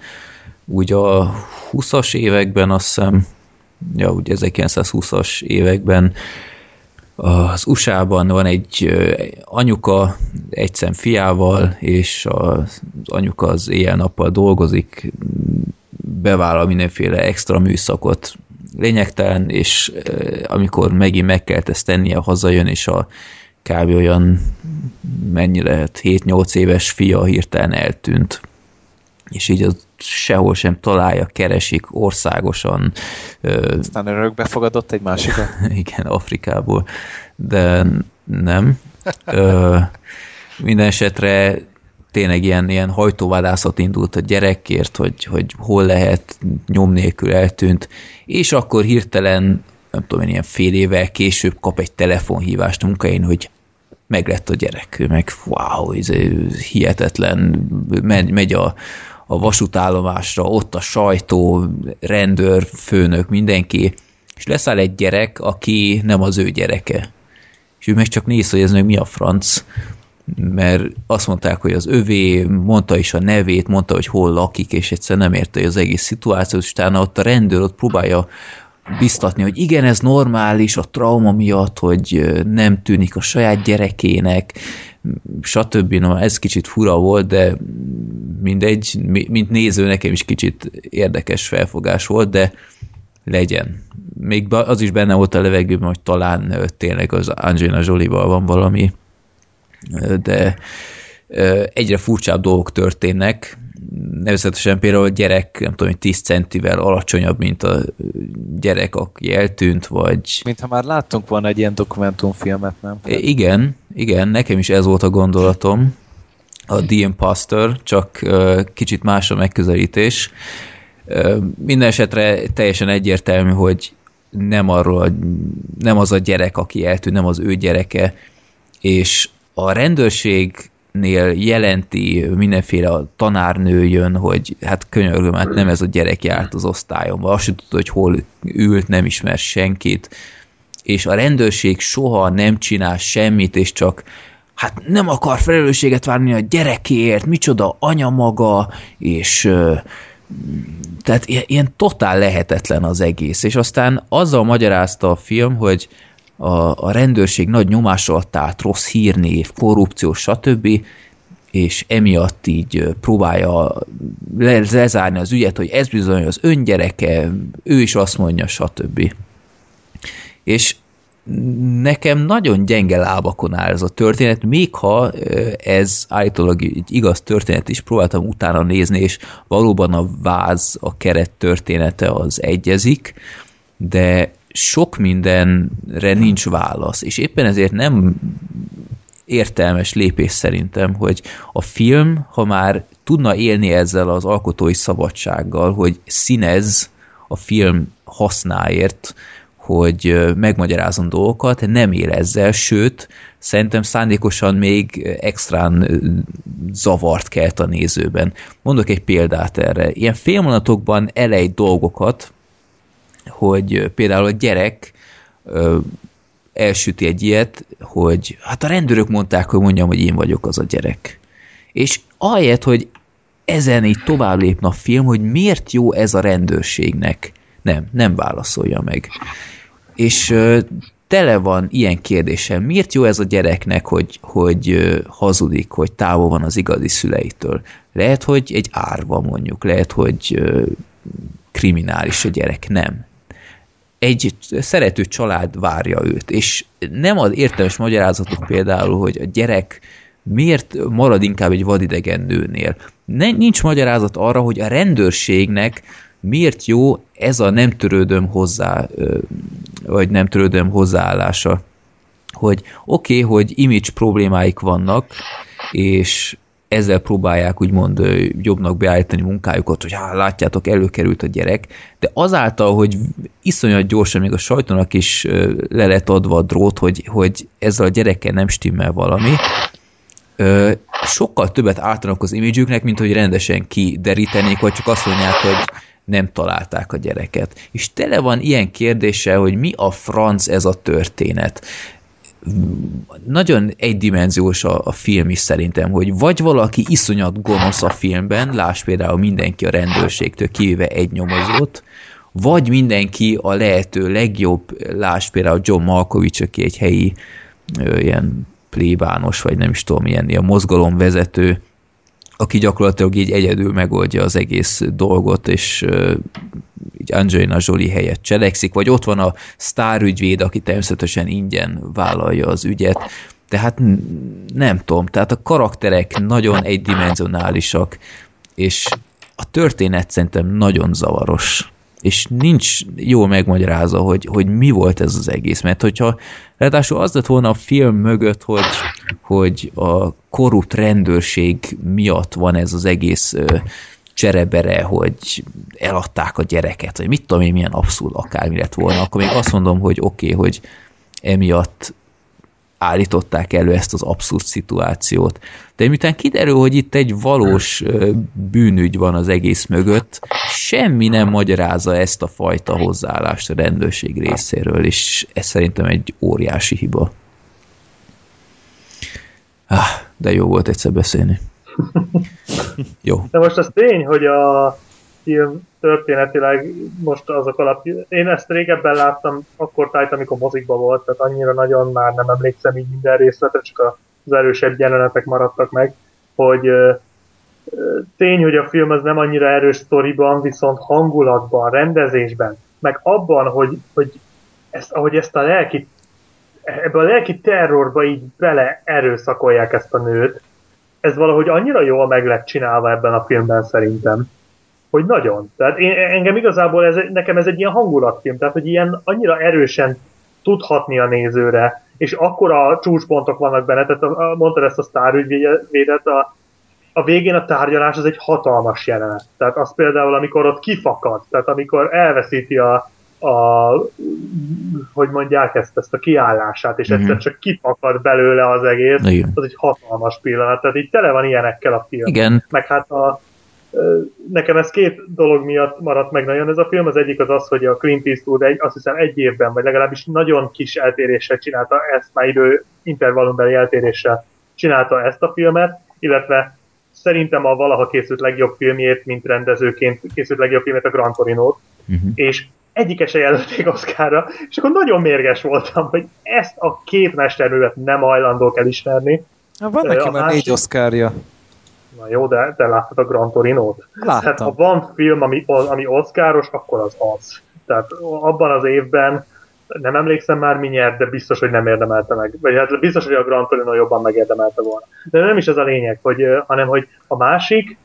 úgy a 20-as években, azt hiszem, ja, ugye 1920-as években az USA-ban van egy anyuka egy szem fiával, és az anyuka az éjjel-nappal dolgozik, bevállal mindenféle extra műszakot, lényegtelen, és amikor megint meg kellett ezt tennie, hazajön, és a kb. olyan mennyi lehet, 7-8 éves fia hirtelen eltűnt és így az sehol sem találja, keresik országosan, Aztán örökbe fogadott egy másikat. igen, Afrikából, de nem. Ö, minden esetre tényleg ilyen, ilyen hajtóvadászat indult a gyerekért, hogy, hogy hol lehet, nyom nélkül eltűnt, és akkor hirtelen, nem tudom én, ilyen fél évvel később kap egy telefonhívást a munkahelyen, hogy meg lett a gyerek, meg wow, ez hihetetlen, megy, megy a, a vasútállomásra, ott a sajtó, rendőr, főnök, mindenki, és leszáll egy gyerek, aki nem az ő gyereke. És ő meg csak néz, hogy ez meg mi a franc, mert azt mondták, hogy az övé, mondta is a nevét, mondta, hogy hol lakik, és egyszer nem érte az egész szituációt, és utána ott a rendőr ott próbálja biztatni, hogy igen, ez normális a trauma miatt, hogy nem tűnik a saját gyerekének, stb. No, ez kicsit fura volt, de mindegy, mi- mint néző nekem is kicsit érdekes felfogás volt, de legyen. Még az is benne volt a levegőben, hogy talán tényleg az Angelina Jolie-val van valami, de egyre furcsább dolgok történnek, nevezetesen például a gyerek, nem tudom, 10 centivel alacsonyabb, mint a gyerek, aki eltűnt, vagy... Mintha már láttunk volna egy ilyen dokumentumfilmet, nem? Igen, igen, nekem is ez volt a gondolatom, a The Imposter, csak kicsit más a megközelítés. Minden esetre teljesen egyértelmű, hogy nem, arról, nem az a gyerek, aki eltűnt, nem az ő gyereke, és a rendőrség nél jelenti mindenféle a tanárnő jön, hogy hát könyörgöm, hát nem ez a gyerek járt az osztályomban, azt sem tudta, hogy hol ült, nem ismer senkit, és a rendőrség soha nem csinál semmit, és csak hát nem akar felelősséget várni a gyerekéért, micsoda anya maga, és tehát ilyen totál lehetetlen az egész, és aztán azzal magyarázta a film, hogy a, a rendőrség nagy nyomás alatt állt, rossz hírnév, korrupció, stb., és emiatt így próbálja lezárni az ügyet, hogy ez bizony az öngyereke, ő is azt mondja, stb. És nekem nagyon gyenge lábakon áll ez a történet, még ha ez állítólag egy igaz történet is, próbáltam utána nézni, és valóban a váz, a keret története az egyezik, de sok mindenre nincs válasz, és éppen ezért nem értelmes lépés szerintem, hogy a film, ha már tudna élni ezzel az alkotói szabadsággal, hogy színez a film hasznáért, hogy megmagyarázom dolgokat, nem él ezzel, sőt, szerintem szándékosan még extrán zavart kelt a nézőben. Mondok egy példát erre. Ilyen félmondatokban elej dolgokat, hogy például a gyerek ö, elsüti egy ilyet, hogy hát a rendőrök mondták, hogy mondjam, hogy én vagyok az a gyerek. És ahelyett, hogy ezen így tovább lépne a film, hogy miért jó ez a rendőrségnek. Nem, nem válaszolja meg. És ö, tele van ilyen kérdéssel. Miért jó ez a gyereknek, hogy, hogy hazudik, hogy távol van az igazi szüleitől? Lehet, hogy egy árva mondjuk, lehet, hogy kriminális a gyerek. Nem egy szerető család várja őt, és nem az értelmes magyarázatok például, hogy a gyerek miért marad inkább egy vadidegen nőnél. Nincs magyarázat arra, hogy a rendőrségnek miért jó ez a nem törődöm hozzá, vagy nem törődöm hozzáállása. Hogy oké, okay, hogy image problémáik vannak, és ezzel próbálják úgymond jobbnak beállítani munkájukat, hogy hát látjátok, előkerült a gyerek, de azáltal, hogy iszonyat gyorsan még a sajtónak is le lett adva a drót, hogy, hogy ezzel a gyerekkel nem stimmel valami, sokkal többet ártanak az imidzsüknek, mint hogy rendesen kiderítenék, vagy csak azt mondják, hogy nem találták a gyereket. És tele van ilyen kérdése, hogy mi a franc ez a történet nagyon egydimenziós a, a film is szerintem, hogy vagy valaki iszonyat gonosz a filmben, láss például mindenki a rendőrségtől kivéve egy nyomozót, vagy mindenki a lehető legjobb, láss például John Malkovich, aki egy helyi ö, ilyen plébános, vagy nem is tudom, ilyen, ilyen mozgalomvezető, aki gyakorlatilag így egyedül megoldja az egész dolgot, és uh, így Angelina Jolie helyett cselekszik, vagy ott van a sztárügyvéd, aki természetesen ingyen vállalja az ügyet, tehát nem tudom, tehát a karakterek nagyon egydimensionálisak, és a történet szerintem nagyon zavaros és nincs jól megmagyarázva, hogy, hogy mi volt ez az egész, mert hogyha ráadásul az lett volna a film mögött, hogy, hogy a korrupt rendőrség miatt van ez az egész cserebere, hogy eladták a gyereket, vagy mit tudom én, milyen abszurd akármi lett volna, akkor még azt mondom, hogy oké, okay, hogy emiatt állították elő ezt az abszurd szituációt. De miután kiderül, hogy itt egy valós bűnügy van az egész mögött, semmi nem magyarázza ezt a fajta hozzáállást a rendőrség részéről, és ez szerintem egy óriási hiba. Ah, de jó volt egyszer beszélni. Jó. De most az tény, hogy a film történetileg most azok alapján. Én ezt régebben láttam akkor tájt, amikor mozikba volt, tehát annyira nagyon már nem emlékszem így minden részletre, csak az erősebb jelenetek maradtak meg, hogy tény, hogy a film az nem annyira erős sztoriban, viszont hangulatban, rendezésben, meg abban, hogy, hogy ezt, ahogy ezt a lelki ebbe a lelki terrorba így bele erőszakolják ezt a nőt, ez valahogy annyira jól meg lett csinálva ebben a filmben szerintem, hogy nagyon. Tehát én, engem igazából ez, nekem ez egy ilyen hangulatfilm, tehát hogy ilyen annyira erősen tudhatni a nézőre, és akkor a csúcspontok vannak benne, tehát a, a, mondtad ezt a sztárügyvédet, a, a végén a tárgyalás az egy hatalmas jelenet. Tehát az például, amikor ott kifakad, tehát amikor elveszíti a, a hogy mondják ezt, ezt a kiállását, és mm-hmm. egyszer csak kifakad belőle az egész, Igen. az egy hatalmas pillanat, tehát így tele van ilyenekkel a film. Igen. Meg hát a, nekem ez két dolog miatt maradt meg nagyon ez a film, az egyik az az, hogy a Clint Eastwood egy, azt hiszem egy évben, vagy legalábbis nagyon kis eltéréssel csinálta ezt, már idő intervallumbeli eltéréssel csinálta ezt a filmet, illetve szerintem a valaha készült legjobb filmjét, mint rendezőként készült legjobb filmjét a Grand Torino-t, uh-huh. és egyike se jelölték Oszkára, és akkor nagyon mérges voltam, hogy ezt a két mesterművet nem hajlandók elismerni. Na, van neki már négy Oszkárja. Na jó, de te láttad a Gran Torino-t? Láttam. Tehát ha van film, ami, ami oszkáros, akkor az az. Tehát abban az évben nem emlékszem már mi nyert, de biztos, hogy nem érdemelte meg. Vagy hát biztos, hogy a Gran Torino jobban megérdemelte volna. De nem is ez a lényeg, hogy, hanem hogy a másik,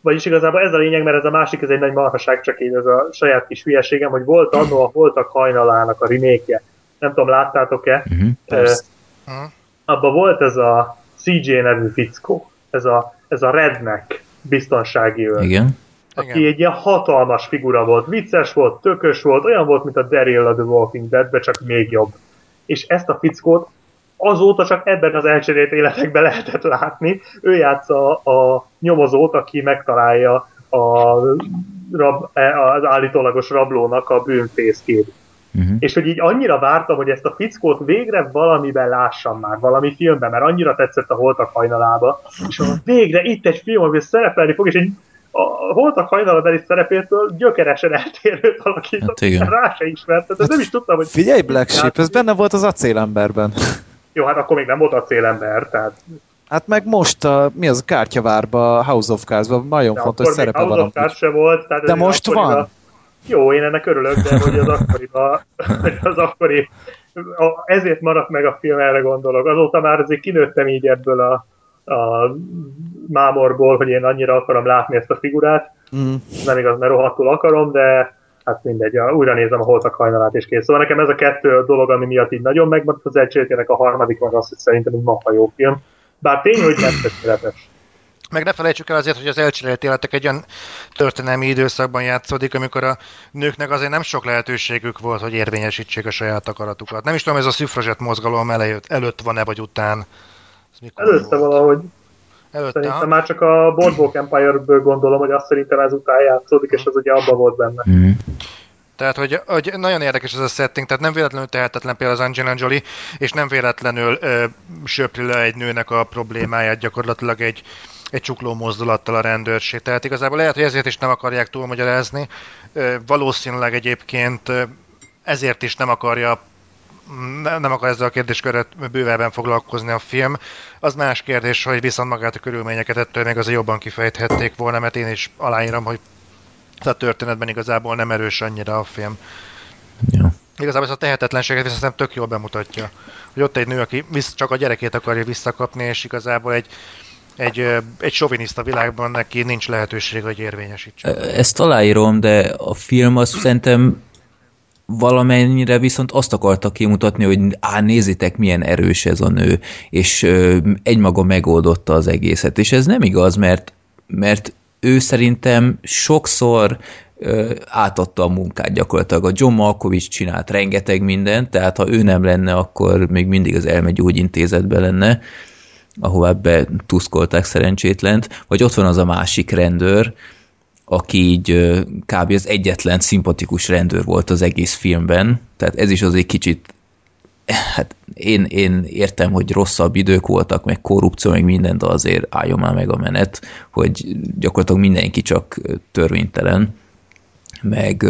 vagyis igazából ez a lényeg, mert ez a másik, ez egy nagy marhaság, csak így ez a saját kis hülyeségem, hogy volt annó a Voltak hajnalának a remake Nem tudom, láttátok-e? Uh-huh, uh, abban volt ez a CJ nevű fickó, ez a, ez a redneck biztonsági őr. Igen. Aki Igen. egy ilyen hatalmas figura volt, vicces volt, tökös volt, olyan volt, mint a Daryl a The Walking Dead, csak még jobb. És ezt a fickót azóta csak ebben az elcserélt életekben lehetett látni. Ő játsza a nyomozót, aki megtalálja a rab, az állítólagos rablónak a bűnfészkét. Uh-huh. És hogy így annyira vártam, hogy ezt a fickót végre valamiben lássam már, valami filmben, mert annyira tetszett a Holtak hajnalába, és végre itt egy film, amiben szerepelni fog, és egy a Holtak hajnalabeli szerepétől gyökeresen eltérőt alakított, hát rá se ismerte, de hát nem is tudtam, hogy... Figyelj, Black Sheep, ez benne volt az acélemberben. Jó, hát akkor még nem volt acélember, tehát... Hát meg most a, mi az a kártyavárba, House of Cards-ban nagyon de fontos szerepe House van. House of Cards se volt. Tehát de most van? A... Jó, én ennek örülök, de hogy az akkori, az akkori ezért maradt meg a film, erre gondolok. Azóta már azért kinőttem így ebből a, a mámorból, hogy én annyira akarom látni ezt a figurát. Mm. Nem igaz, mert rohadtul akarom, de hát mindegy, újra nézem a holtak hajnalát és kész. Szóval nekem ez a kettő dolog, ami miatt így nagyon megmaradt az egységének, a harmadik meg az, hogy szerintem egy maha jó film. Bár tény, hogy nem tökéletes. Meg ne felejtsük el azért, hogy az elcserélt életek egy olyan történelmi időszakban játszódik, amikor a nőknek azért nem sok lehetőségük volt, hogy érvényesítsék a saját akaratukat. Nem is tudom, ez a szüfrazsett mozgalom előtt, előtt van-e, vagy után. Előtte volt? valahogy. Előtte, szerintem ha? már csak a Boardwalk Empire-ből gondolom, hogy azt szerintem ezután játszódik, és az ugye abban volt benne. Mm. Tehát, hogy, hogy nagyon érdekes ez a setting, tehát nem véletlenül tehetetlen például az Angelina Jolie, és nem véletlenül ö, söpri le egy nőnek a problémáját gyakorlatilag egy, egy csukló mozdulattal a rendőrség. Tehát igazából lehet, hogy ezért is nem akarják túlmagyarázni. Valószínűleg egyébként ezért is nem akarja nem akar ezzel a kérdéskörret bővebben foglalkozni a film. Az más kérdés, hogy viszont magát a körülményeket ettől még azért jobban kifejthették volna, mert én is aláírom, hogy a történetben igazából nem erős annyira a film. Ja. Igazából ez a tehetetlenséget viszont tök jól bemutatja. Hogy ott egy nő, aki csak a gyerekét akarja visszakapni, és igazából egy, egy, egy soviniszta világban neki nincs lehetőség, hogy érvényesítse. Ezt aláírom, de a film azt szerintem valamennyire viszont azt akarta kimutatni, hogy á, nézitek, milyen erős ez a nő, és ö, egymaga megoldotta az egészet. És ez nem igaz, mert, mert ő szerintem sokszor ö, átadta a munkát gyakorlatilag. A John Malkovich csinált rengeteg mindent, tehát ha ő nem lenne, akkor még mindig az elmegyógyintézetbe lenne, ahová betuszkolták szerencsétlent, vagy ott van az a másik rendőr, aki így kb. az egyetlen szimpatikus rendőr volt az egész filmben, tehát ez is azért kicsit hát én, én értem, hogy rosszabb idők voltak, meg korrupció, meg minden, de azért álljon már meg a menet, hogy gyakorlatilag mindenki csak törvénytelen, meg,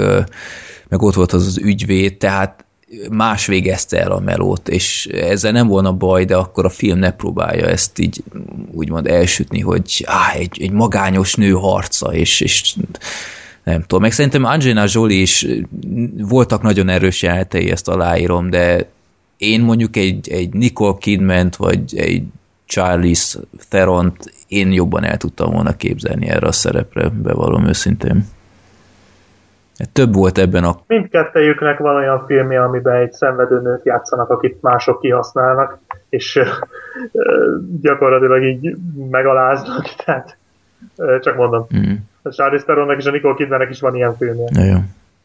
meg ott volt az az ügyvéd, tehát más végezte el a melót, és ezzel nem volna baj, de akkor a film ne próbálja ezt így úgymond elsütni, hogy á, egy, egy magányos nő harca, és, és nem tudom, meg szerintem Angelina Jolie is voltak nagyon erős jelenetei, ezt aláírom, de én mondjuk egy, egy Nicole Kidman vagy egy Charlize theron én jobban el tudtam volna képzelni erre a szerepre, bevallom őszintén. Több volt ebben a... Mindkettejüknek van olyan filmje, amiben egy szenvedőnőt játszanak, akit mások kihasználnak, és gyakorlatilag így megaláznak, tehát csak mondom. Mm. A Charlize Theronnak és a Nicole Kidmannek is van ilyen filmje. Jó.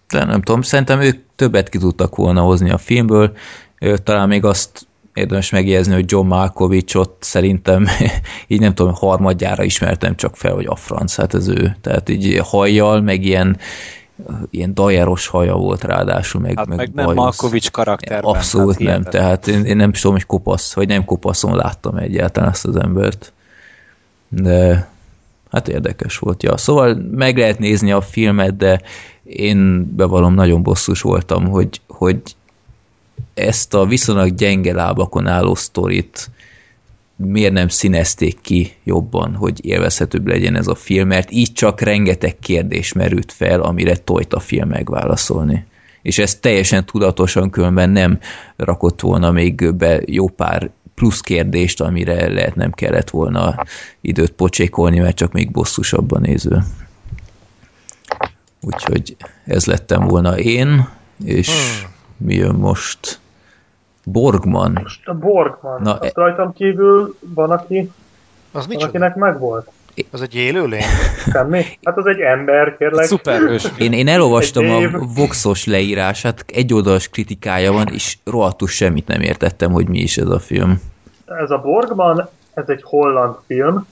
De nem tudom, szerintem ők többet ki tudtak volna hozni a filmből, talán még azt érdemes megjegyezni, hogy John Malkovichot szerintem így nem tudom, harmadjára ismertem csak fel, hogy a franc, hát ez ő. Tehát így hajjal, meg ilyen ilyen dajeros haja volt ráadásul, meg, hát meg, meg nem Malkovics karakterben. Abszolút hát nem, tehát én, én nem is tudom, hogy kopasz, vagy nem kopaszon láttam egyáltalán ezt az embert. De hát érdekes volt, ja. Szóval meg lehet nézni a filmet, de én bevallom, nagyon bosszus voltam, hogy, hogy ezt a viszonylag gyenge lábakon álló sztorit miért nem színezték ki jobban, hogy élvezhetőbb legyen ez a film, mert így csak rengeteg kérdés merült fel, amire tojt a film megválaszolni. És ez teljesen tudatosan különben nem rakott volna még be jó pár plusz kérdést, amire lehet nem kellett volna időt pocsékolni, mert csak még bosszusabban néző. Úgyhogy ez lettem volna én, és hmm. mi jön most? Borgman. Most a Borgman. Na, Azt e... rajtam kívül van, aki, az van akinek megvolt. Az egy élőlény? Semmi? Hát az egy ember, kérlek. Szuperhős. Én, én elolvastam a Voxos leírását, egy oldalas kritikája van, és rohadtul semmit nem értettem, hogy mi is ez a film. Ez a Borgman, ez egy holland film,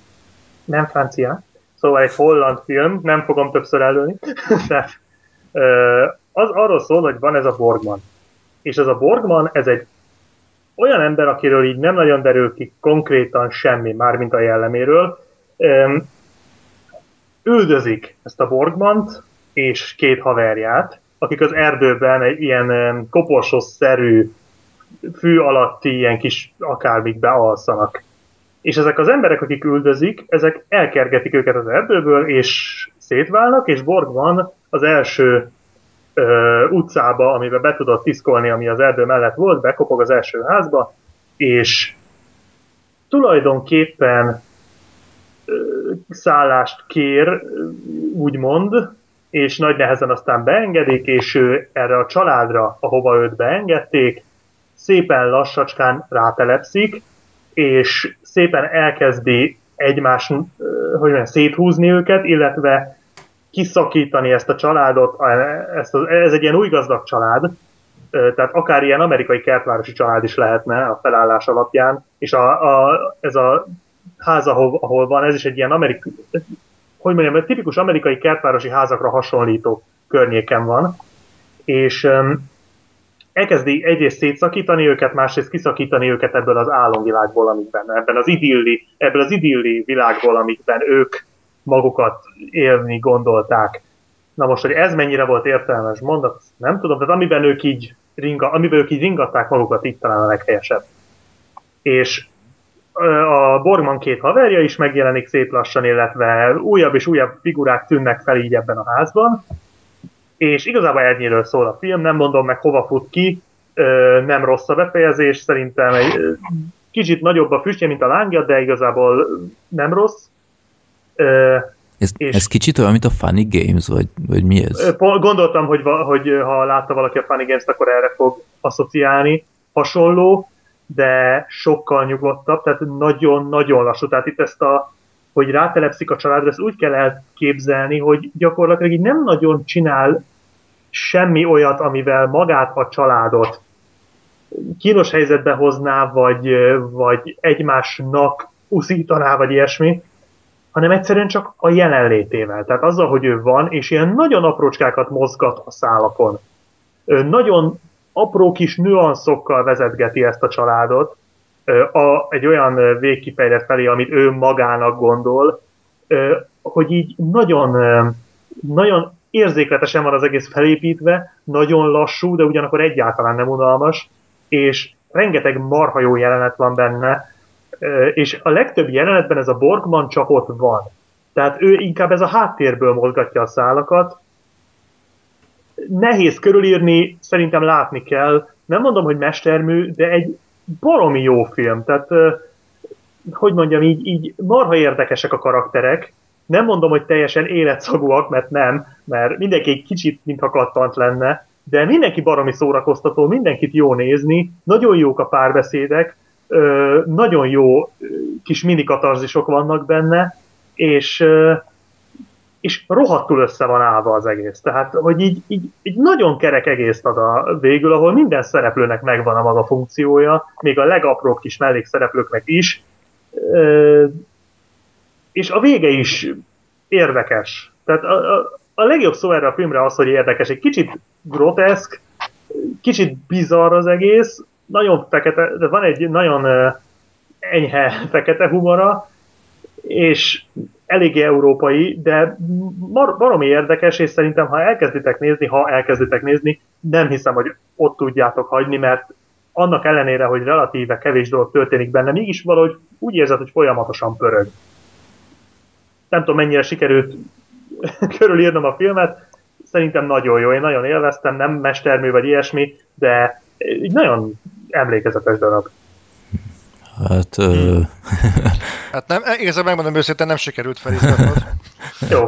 nem francia, szóval egy holland film, nem fogom többször előni. De, az arról szól, hogy van ez a Borgman. És ez a Borgman, ez egy olyan ember, akiről így nem nagyon derül ki konkrétan semmi, mármint a jelleméről, üldözik ezt a Borgmant és két haverját, akik az erdőben egy ilyen koposos-szerű fű alatti ilyen kis akármikbe alszanak. És ezek az emberek, akik üldözik, ezek elkergetik őket az erdőből, és szétválnak, és Borgman az első ö, utcába, amiben be tudott tiszkolni, ami az erdő mellett volt, bekopog az első házba, és tulajdonképpen ö, szállást kér, úgymond, és nagy nehezen aztán beengedik, és ő erre a családra, ahova őt beengedték, szépen lassacskán rátelepszik, és szépen elkezdi egymás, hogy mondjam, széthúzni őket, illetve kiszakítani ezt a családot, ezt az, ez egy ilyen új gazdag család, tehát akár ilyen amerikai kertvárosi család is lehetne a felállás alapján, és a, a, ez a ház, ahol, ahol van, ez is egy ilyen amerikai, hogy mondjam, tipikus amerikai kertvárosi házakra hasonlító környéken van, és um, elkezdi egyrészt szétszakítani őket, másrészt kiszakítani őket ebből az álomvilágból, amikben, ebben az idilli, ebből az idilli világból, amikben ők magukat élni gondolták. Na most, hogy ez mennyire volt értelmes mondat, nem tudom, de amiben ők így, ringa, amiben ők így ringatták magukat, itt talán a leghelyesebb. És a Borgman két haverja is megjelenik szép lassan, illetve újabb és újabb figurák tűnnek fel így ebben a házban, és igazából ennyiről szól a film, nem mondom meg hova fut ki, nem rossz a befejezés, szerintem egy kicsit nagyobb a füstje, mint a lángja, de igazából nem rossz. Ez, és ez kicsit olyan, mint a Funny Games, vagy, vagy mi ez? Gondoltam, hogy, hogy ha látta valaki a Funny Games-t, akkor erre fog asszociálni. Hasonló, de sokkal nyugodtabb, tehát nagyon-nagyon lassú. Tehát itt ezt a, hogy rátelepszik a családra, ezt úgy kell elképzelni, hogy gyakorlatilag így nem nagyon csinál semmi olyat, amivel magát a családot kínos helyzetbe hozná, vagy, vagy egymásnak uszítaná, vagy ilyesmi, hanem egyszerűen csak a jelenlétével. Tehát azzal, hogy ő van, és ilyen nagyon aprócskákat mozgat a szálakon. Ő nagyon apró kis nüanszokkal vezetgeti ezt a családot, a, egy olyan végkifejlet felé, amit ő magának gondol, hogy így nagyon, nagyon érzékletesen van az egész felépítve, nagyon lassú, de ugyanakkor egyáltalán nem unalmas, és rengeteg marha jó jelenet van benne, és a legtöbb jelenetben ez a Borgman csak ott van. Tehát ő inkább ez a háttérből mozgatja a szálakat, nehéz körülírni, szerintem látni kell. Nem mondom, hogy mestermű, de egy baromi jó film. Tehát, hogy mondjam, így, így marha érdekesek a karakterek. Nem mondom, hogy teljesen életszagúak, mert nem, mert mindenki egy kicsit, mintha kattant lenne, de mindenki baromi szórakoztató, mindenkit jó nézni, nagyon jók a párbeszédek, nagyon jó kis minikatarzisok vannak benne, és és rohadtul össze van állva az egész. Tehát, hogy így, így, így nagyon kerek egész ad a végül, ahol minden szereplőnek megvan a maga funkciója, még a legapróbb kis mellékszereplőknek is, és a vége is érdekes. Tehát a, a, a legjobb szó erre a filmre az, hogy érdekes. Egy kicsit groteszk, kicsit bizarr az egész, nagyon fekete, de van egy nagyon enyhe fekete humora, és eléggé európai, de baromi érdekes, és szerintem, ha elkezditek nézni, ha elkezditek nézni, nem hiszem, hogy ott tudjátok hagyni, mert annak ellenére, hogy relatíve kevés dolog történik benne, mégis valahogy úgy érzed, hogy folyamatosan pörög. Nem tudom, mennyire sikerült körülírnom a filmet, szerintem nagyon jó, én nagyon élveztem, nem mestermű vagy ilyesmi, de egy nagyon emlékezetes darab. Hát... Ö... hát nem, igazából megmondom őszintén, nem sikerült felizgatnod. Jó.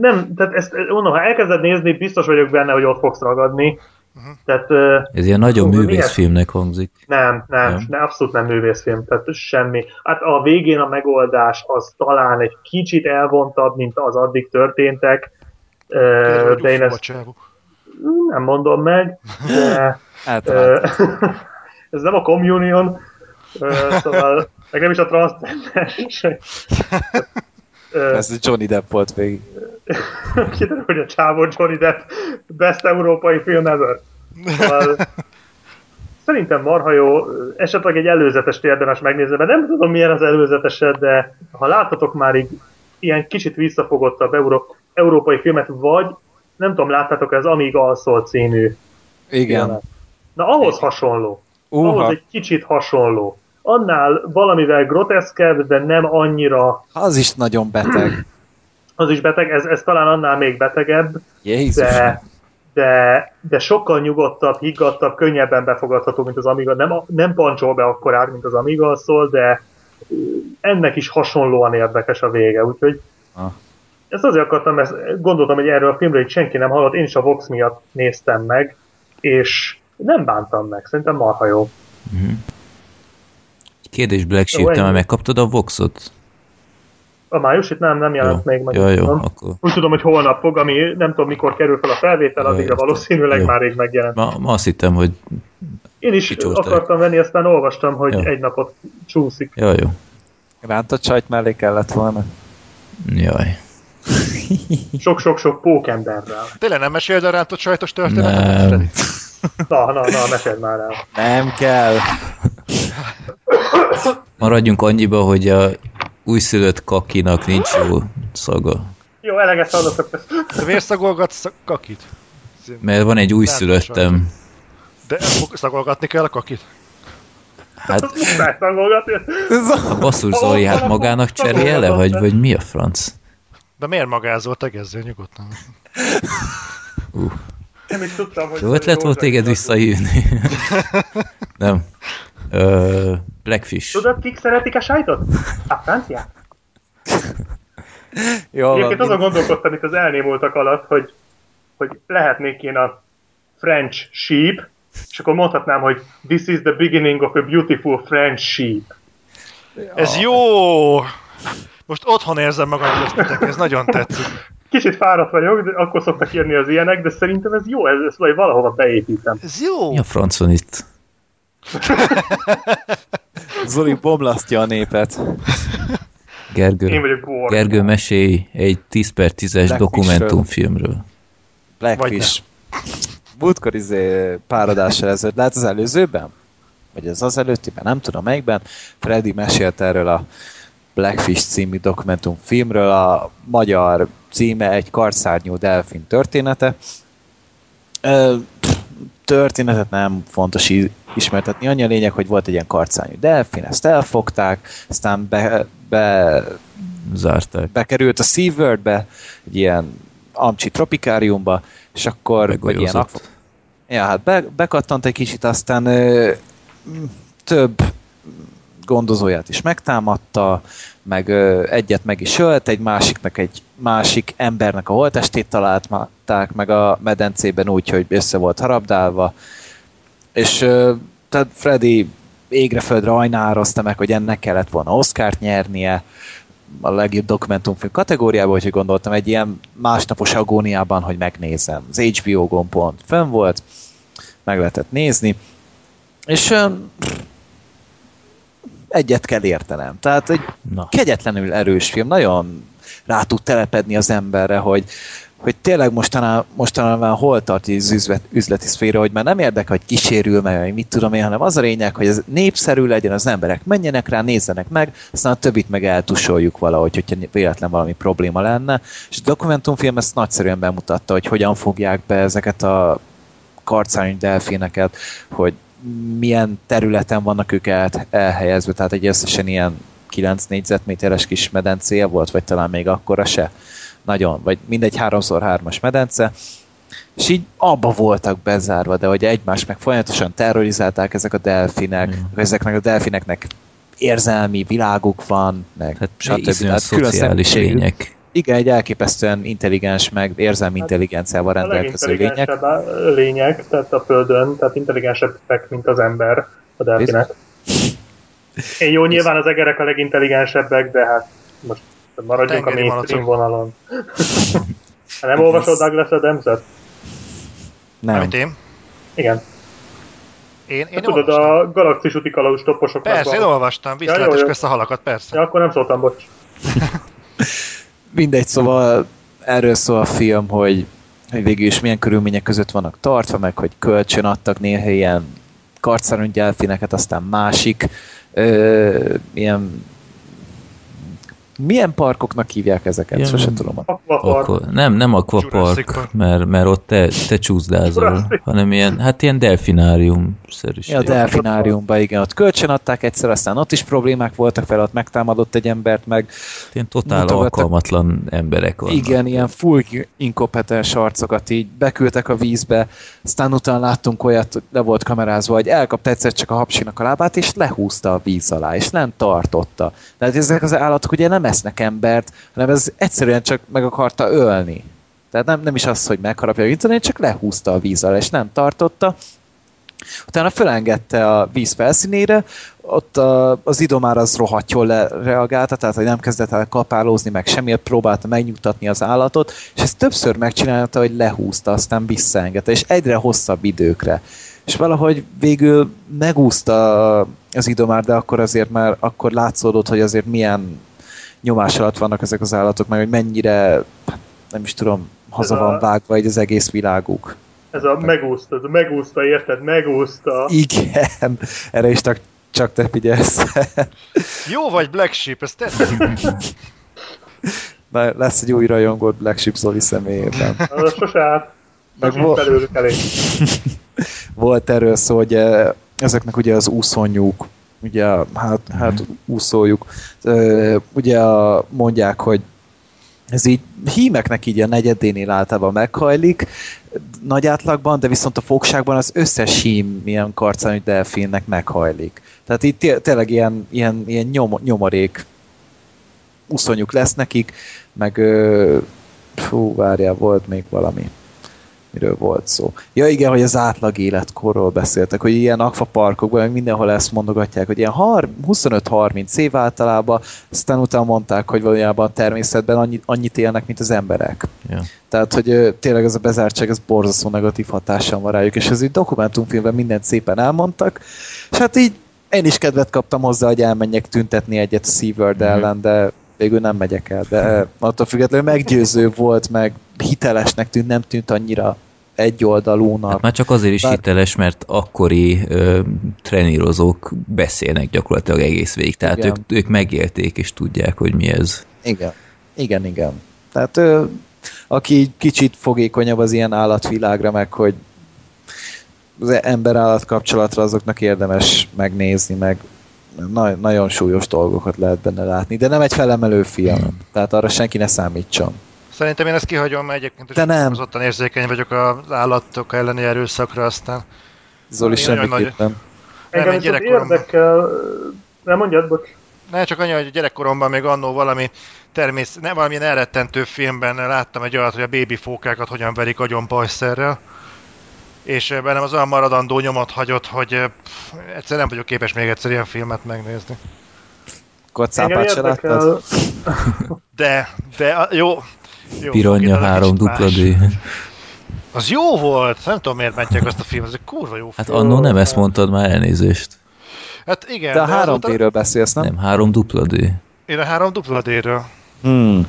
nem, tehát ezt mondom, ha elkezded nézni, biztos vagyok benne, hogy ott fogsz ragadni. Uh-huh. Tehát, Ez ilyen nagyon művészfilmnek hangzik. Nem, nem, nem, nem, abszolút nem művészfilm, tehát semmi. Hát a végén a megoldás az talán egy kicsit elvontabb, mint az addig történtek. Kérdő, de én ezt nem mondom meg, de ez nem a Communion, szóval nekem is a transzcendens. Ez Johnny Depp volt végig. Kiderül, hogy a csávó Johnny Depp best európai film ever. Szóval, szerintem marha jó, esetleg egy előzetes érdemes megnézni, mert nem tudom milyen az előzeteset, de ha láttatok már így ilyen kicsit visszafogottabb Euró- európai filmet, vagy nem tudom, láttátok ez Amíg alszol című Igen. Filmet. Na ahhoz hasonló. Uh-ha. Ahhoz egy kicsit hasonló. Annál valamivel groteszkebb, de nem annyira... Az is nagyon beteg. Az is beteg, ez, ez talán annál még betegebb. Jézus. De, de, de sokkal nyugodtabb, higgadtabb, könnyebben befogadható, mint az Amiga. Nem, nem pancsol be akkorát, mint az Amiga szól, de ennek is hasonlóan érdekes a vége, úgyhogy ah. ezt azért akartam, mert gondoltam, hogy erről a filmről itt senki nem hallott, én is a Vox miatt néztem meg, és nem bántam meg, szerintem marha jó. Mm-hmm. Kérdés Black Sheep, te már megkaptad a Voxot? A május itt nem, nem jelent jó. még meg. Jó, jó, akkor... Úgy tudom, hogy holnap fog, ami nem tudom mikor kerül fel a felvétel, addigra valószínűleg jó. már rég megjelent. Ma, ma azt hittem, hogy Én is kicsúrták. akartam venni, aztán olvastam, hogy jó. egy napot csúszik. Jó, jó. Rántott csajt mellé kellett volna. Jaj. Sok-sok-sok pókemberrel. Tényleg nem meséld a rántott sajtos történetet? Nem. Na, na, na, meséld már el. Nem kell. Maradjunk annyiba, hogy a újszülött kakinak nincs jó szaga. Jó, eleget hallottak ezt. De miért szagolgatsz kakit? Mert van egy újszülöttem. De szagolgatni kell a kakit? Hát... A basszus Zoli, hát magának cserélje vagy, vagy mi a franc? De miért magázol, tegezzél nyugodtan. Uh. Nem is tudtam, hogy... Jó ötlet volt téged visszahívni. Nem. Ö, Blackfish. Tudod, kik szeretik a sajtot? A franciák. Jó, Egyébként azon gondolkodtam itt az elnémultak alatt, hogy, hogy lehetnék én a French sheep, és akkor mondhatnám, hogy this is the beginning of a beautiful French sheep. Ez jó! Most otthon érzem magam köztetek, ez nagyon tetszik. Kicsit fáradt vagyok, de akkor szoktak írni az ilyenek, de szerintem ez jó, ez, ez vagy valahova beépítem. Ez jó! Mi a francon itt? Zoli bomlasztja a népet. Gergő, Én vagyok Gordon. Gergő mesélj egy 10 per 10-es dokumentumfilmről. Blackfish. Múltkor izé pár adással ezelőtt, lehet az előzőben? Vagy az az előttiben, nem tudom melyikben. Freddy mesélt erről a Blackfish című dokumentumfilmről. A magyar címe egy karszárnyú delfin története. Történetet nem fontos ismertetni. Annyi a lényeg, hogy volt egy ilyen karcányú delfin, ezt elfogták, aztán be, be Zárták. bekerült a SeaWorld-be, egy ilyen amcsi tropikáriumba, és akkor vagy ilyen ak- Ja, hát be, bekattant egy kicsit, aztán ö, több gondozóját is megtámadta, meg ö, egyet meg is ölt, egy másiknak egy másik embernek a holtestét találták meg a medencében úgy, hogy össze volt harabdálva, és ö, tehát Freddy égre földre ajnározta meg, hogy ennek kellett volna Oscárt nyernie, a legjobb dokumentumfilm kategóriában, úgyhogy gondoltam egy ilyen másnapos agóniában, hogy megnézem. Az HBO gombon fönn volt, meg lehetett nézni, és egyet kell értenem. Tehát egy Na. kegyetlenül erős film, nagyon rá tud telepedni az emberre, hogy, hogy tényleg mostanában, mostanában hol tart az üzlet, üzleti szféra, hogy már nem érdekel, hogy kísérül meg, vagy mit tudom én, hanem az a lényeg, hogy ez népszerű legyen, az emberek menjenek rá, nézzenek meg, aztán a többit meg eltusoljuk valahogy, hogyha véletlen valami probléma lenne. És a dokumentumfilm ezt nagyszerűen bemutatta, hogy hogyan fogják be ezeket a karcány delfineket, hogy milyen területen vannak ők el, elhelyezve, tehát egy összesen ilyen 9 négyzetméteres kis medencéje volt, vagy talán még akkora se. Nagyon, vagy mindegy 3x3-as medence, és így abba voltak bezárva, de hogy egymást meg folyamatosan terrorizálták ezek a delfinek, mm. ezeknek a delfineknek érzelmi világuk van, meg hát stb. Hát szociális lények igen, egy elképesztően intelligens, meg érzelmi hát, intelligenciával rendelkező lények. A lények, tehát a Földön, tehát intelligensebbek, mint az ember a delfinek. Én jó, nyilván az egerek a legintelligensebbek, de hát most maradjunk a mainstream vonalon. nem olvasod Douglas Adams-et? Nem. Amit én? Igen. Én, én hát tudod, a galaxis úti kalauz toposok. Persze, én olvastam, viszlát ja, és a halakat, persze. Ja, akkor nem szóltam, bocs. Mindegy, szóval erről szól a film, hogy, hogy végül is milyen körülmények között vannak tartva, meg hogy kölcsön adtak néha ilyen karcaröngyelfineket, aztán másik ö, ilyen milyen parkoknak hívják ezeket? Ja, Sose tudom. Aquapark. Nem, nem aquapark, mert, mert ott te, te csúszdázol, hanem ilyen, hát ilyen delfinárium szerűség. Ja, delfináriumban, igen, ott kölcsön adták egyszer, aztán ott is problémák voltak fel, ott megtámadott egy embert, meg ilyen totál mutogattak. alkalmatlan emberek vannak. Igen, ilyen full inkompetens arcokat így beküldtek a vízbe, aztán utána láttunk olyat, le volt kamerázva, hogy elkapta egyszer csak a hapsinak a lábát, és lehúzta a víz alá, és nem tartotta. Tehát ezek az állatok ugye nem esznek embert, hanem ez egyszerűen csak meg akarta ölni. Tehát nem, nem is az, hogy megharapja a vízzel, csak lehúzta a víz alá, és nem tartotta. Utána fölengedte a víz felszínére, ott a, az idomár az rohadt jól reagálta, tehát hogy nem kezdett el kapálózni, meg semmiért próbálta megnyugtatni az állatot, és ezt többször megcsinálta, hogy lehúzta, aztán visszaengedte, és egyre hosszabb időkre. És valahogy végül megúszta az idomár, de akkor azért már akkor látszódott, hogy azért milyen nyomás alatt vannak ezek az állatok, meg hogy mennyire, nem is tudom, haza ez van a... vágva egy az egész világuk. Ez a megúszta, ez a megúszta, érted? Megúszta. Igen, erre is csak, csak te figyelsz. Jó vagy Black Sheep, ezt tetszik. Na, lesz egy új rajongót Black Sheep Zoli személyében. Az sose át. Meg volt, volt erről szó, hogy eh, ezeknek ugye az úszonyúk ugye hát, hát úszoljuk, ugye mondják, hogy ez így hímeknek így a negyedénél általában meghajlik, nagy átlagban, de viszont a fogságban az összes hím ilyen karcányú delfinnek meghajlik. Tehát itt tényleg ilyen, ilyen, ilyen nyom, nyomorék uszonyuk lesz nekik, meg fú, várjál, volt még valami miről volt szó. Ja igen, hogy az átlag életkorról beszéltek, hogy ilyen akvaparkokban meg mindenhol ezt mondogatják, hogy ilyen 25-30 év általában, aztán utána mondták, hogy valójában a természetben annyit, annyit élnek, mint az emberek. Ja. Tehát, hogy tényleg ez a bezártság, ez borzasztó negatív hatással van rájuk, és ez így dokumentumfilmben mindent szépen elmondtak, és hát így én is kedvet kaptam hozzá, hogy elmenjek tüntetni egyet a SeaWorld mm-hmm. ellen, de végül nem megyek el, de attól függetlenül meggyőző volt, meg hitelesnek tűnt, nem tűnt annyira egyoldalúnak. Hát már csak azért is Bár... hiteles, mert akkori ö, trenírozók beszélnek gyakorlatilag egész végig, tehát ők, ők megélték és tudják, hogy mi ez. Igen, igen, igen. Tehát ö, aki kicsit fogékonyabb az ilyen állatvilágra, meg hogy az ember-állat kapcsolatra azoknak érdemes megnézni, meg na- nagyon súlyos dolgokat lehet benne látni, de nem egy felemelő film, hmm. tehát arra senki ne számítson. Szerintem én ezt kihagyom, mert egyébként De nem. ottan érzékeny vagyok az állatok elleni erőszakra, aztán Zoli Nagyon nagy- semmiképpen. Engem viszont gyerekkoromban. érdekel... Nem mondjad, bocs. Ne, csak annyi, hogy gyerekkoromban még annó valami természet, nem valamilyen elrettentő filmben láttam egy olyat, hogy a bébi-fókákat hogyan verik agyon pajszerrel, és eh, bennem az olyan maradandó nyomot hagyott, hogy eh, pff, egyszer nem vagyok képes még egyszer ilyen filmet megnézni. Kocápát se láttad? De, de, jó. Jó de 3 kicsit dupla. D. Az jó volt, nem tudom miért mentjek azt a filmet, ez egy kurva jó Hát film. annó nem ezt mondtad már elnézést. Hát igen, De a azóta- 3D-ről beszélsz, nem? Nem, 3 dupla D. Én a 3 dupla D-ről. Hmm.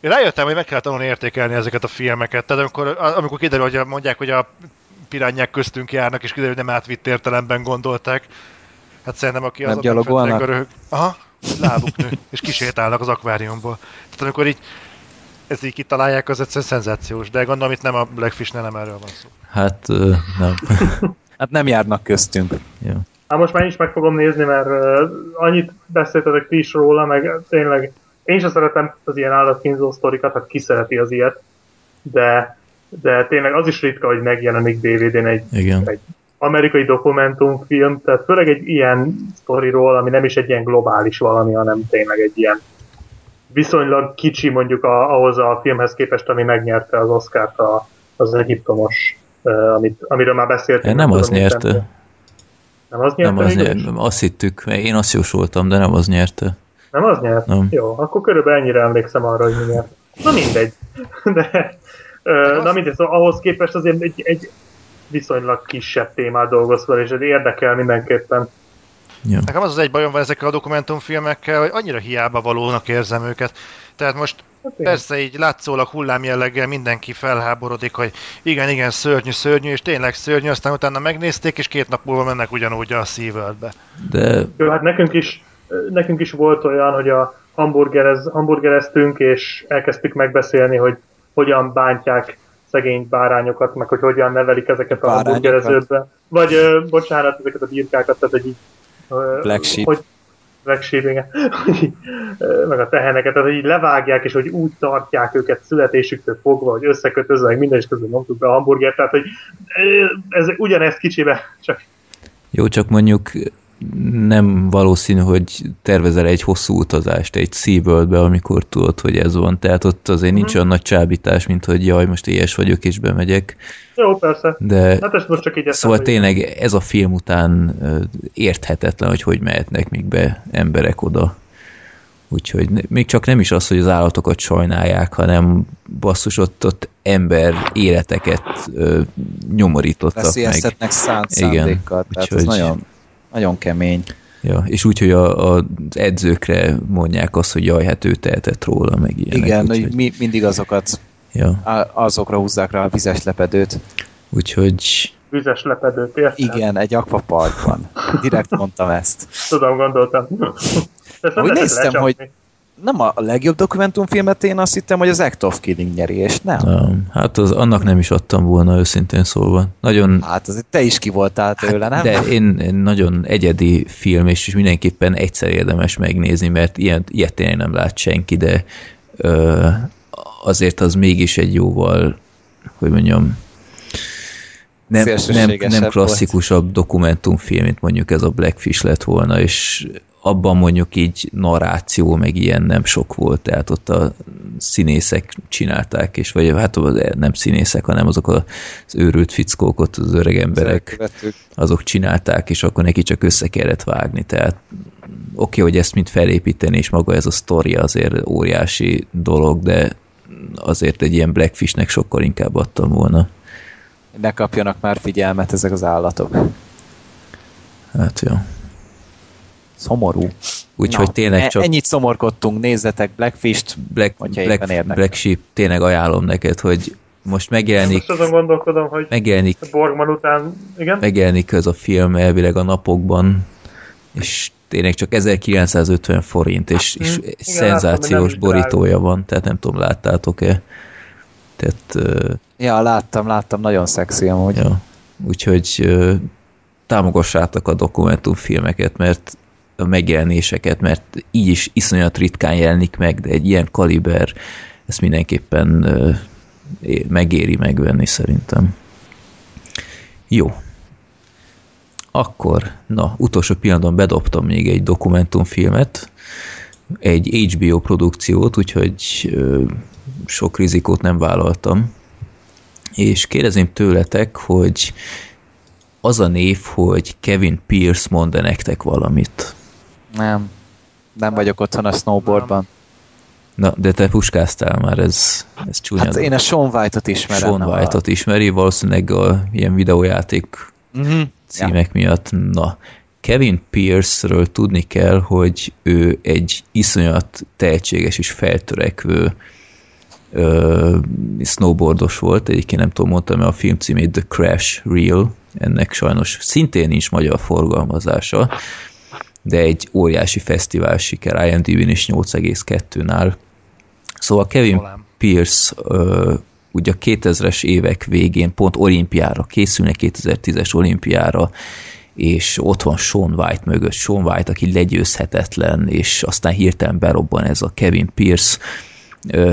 Én rájöttem, hogy meg kell tanulni értékelni ezeket a filmeket. Tehát amikor, amikor kiderül, hogy mondják, hogy a pirányák köztünk járnak, és kiderül, hogy nem átvitt értelemben gondolták. Hát szerintem aki Nem az gyalogolnak? Röhög... Aha, lábuk nő, és kisétálnak az akváriumból. Tehát amikor így ezt így kitalálják, az egyszerűen szenzációs, de gondolom itt nem a Blackfish-nél nem erről van szó. Hát nem. Hát nem járnak köztünk. Jó. Hát most már én is meg fogom nézni, mert uh, annyit beszéltetek ti is róla, meg tényleg én sem szeretem az ilyen állatkínzó sztorikat, hát ki szereti az ilyet, de, de tényleg az is ritka, hogy megjelenik DVD-n egy, Igen. egy amerikai dokumentumfilm, tehát főleg egy ilyen sztoriról, ami nem is egy ilyen globális valami, hanem tényleg egy ilyen viszonylag kicsi mondjuk a, ahhoz a filmhez képest, ami megnyerte az Oscar-t a, az egyiptomos, uh, amit, amiről már beszéltünk. Nem az tudom, nyerte. Nem az nyerte Nem az nyerte. Azt hittük, én azt jósoltam, de nem az nyerte. Nem az nyert? Nem. Jó, akkor körülbelül ennyire emlékszem arra, hogy mi nyert. Na mindegy. De, ö, na mindegy, szóval ahhoz képest azért egy, egy viszonylag kisebb témát dolgoz fel, és ez érdekel mindenképpen. Ja. Nekem az az egy bajom van ezekkel a dokumentumfilmekkel, hogy annyira hiába valónak érzem őket. Tehát most Hát Persze, így látszólag hullámjelleggel mindenki felháborodik, hogy igen, igen, szörnyű, szörnyű, és tényleg szörnyű, aztán utána megnézték, és két nap múlva mennek ugyanúgy a SeaWorld-be. De Jó, hát nekünk is, nekünk is volt olyan, hogy a hamburgerez, hamburgereztünk, és elkezdtük megbeszélni, hogy hogyan bántják szegény bárányokat, meg hogy hogyan nevelik ezeket a Bárányokat? hamburgerezőkbe. Vagy, ö, bocsánat, ezeket a birkákat, tehát hogy így... Black sheep. Hogy, Black sheep, igen. Meg a teheneket, tehát így levágják, és hogy úgy tartják őket születésüktől fogva, hogy összekötözve, meg minden, és közben nyomtuk be a hamburgert, tehát hogy ez ugyanezt kicsibe, csak jó, csak mondjuk nem valószínű, hogy tervezel egy hosszú utazást egy SeaWorld-be, amikor tudod, hogy ez van. Tehát ott azért nincs olyan nagy csábítás, mint hogy jaj, most ilyes vagyok és bemegyek. jó, persze. De Hát ezt most csak így Szóval tényleg ez a film után érthetetlen, hogy hogy mehetnek még be emberek oda. Úgyhogy még csak nem is az, hogy az állatokat sajnálják, hanem basszus, ott, ott ember életeket ö, nyomorítottak meg. Veszélyeztetnek szánt Igen, szándékkal. Tehát ez úgyhogy- nagyon, nagyon kemény. Ja, és úgy, hogy a, a, az edzőkre mondják azt, hogy jaj, hát ő tehetett róla, meg ilyenek. Igen, úgyhogy, hogy mi, mindig azokat, ja, azokra húzzák rá a vizes lepedőt. úgyhogy vizes lepedőt, érted? Igen, egy akvaparkban. Direkt mondtam ezt. Tudom, gondoltam. Ezt nem néztem, lecsapni. hogy nem a legjobb dokumentumfilmet én azt hittem, hogy az Act of Killing nyeri, és nem. um, hát az, annak nem is adtam volna őszintén szólva. Nagyon Hát azért te is ki voltál tőle, nem? De én, én nagyon egyedi film, és mindenképpen egyszer érdemes megnézni, mert ilyen, ilyet tényleg nem lát senki, de ö, azért az mégis egy jóval, hogy mondjam, nem, nem, nem klasszikusabb dokumentumfilm, mint mondjuk ez a Blackfish lett volna, és abban mondjuk így narráció, meg ilyen nem sok volt, tehát ott a színészek csinálták, és vagy hát nem színészek, hanem azok az őrült fickók, ott az öreg emberek, azok csinálták, és akkor neki csak össze kellett vágni, tehát oké, okay, hogy ezt mind felépíteni, és maga ez a sztori azért óriási dolog, de azért egy ilyen Blackfishnek sokkal inkább adtam volna. Ne kapjanak már figyelmet ezek az állatok. Hát jó. Szomorú. Úgyhogy tényleg e- csak Ennyit szomorkodtunk, nézzetek Blackfish-t. Black, Black. Black Sheep, tényleg ajánlom neked, hogy most megjelenik, Most azon gondolkodom, hogy megjelenik, Borgman után, igen? megjelenik ez a film elvileg a napokban, és tényleg csak 1950 forint, és, és Mm, igen, szenzációs látom, borítója van, tehát nem tudom, láttátok-e? Tehát, Ja, láttam, láttam, nagyon szexi amúgy. ja. úgyhogy támogassátok a dokumentumfilmeket, mert a megjelenéseket, mert így is iszonyat ritkán jelenik meg, de egy ilyen kaliber ezt mindenképpen megéri megvenni szerintem. Jó. Akkor, na, utolsó pillanatban bedobtam még egy dokumentumfilmet, egy HBO produkciót, úgyhogy ö, sok rizikót nem vállaltam. És kérdezném tőletek, hogy az a név, hogy Kevin Pierce mond -e nektek valamit? Nem. Nem vagyok otthon a snowboardban. Na, de te puskáztál már, ez, ez csúnya. Hát én a Sean White-ot ismerem. Sean White-ot a... ismeri, valószínűleg a ilyen videójáték uh-huh. címek ja. miatt. Na, Kevin Pierce-ről tudni kell, hogy ő egy iszonyat tehetséges és feltörekvő ö, snowboardos volt, egyébként nem tudom, mondtam, a film címét The Crash Reel, ennek sajnos szintén nincs magyar forgalmazása, de egy óriási fesztivál siker, IMDb-n is 8,2-nál. Szóval Kevin Olám. Pierce ö, ugye a 2000-es évek végén pont olimpiára készülnek, 2010-es olimpiára, és ott van Sean White mögött, Sean White, aki legyőzhetetlen, és aztán hirtelen berobban ez a Kevin Pierce,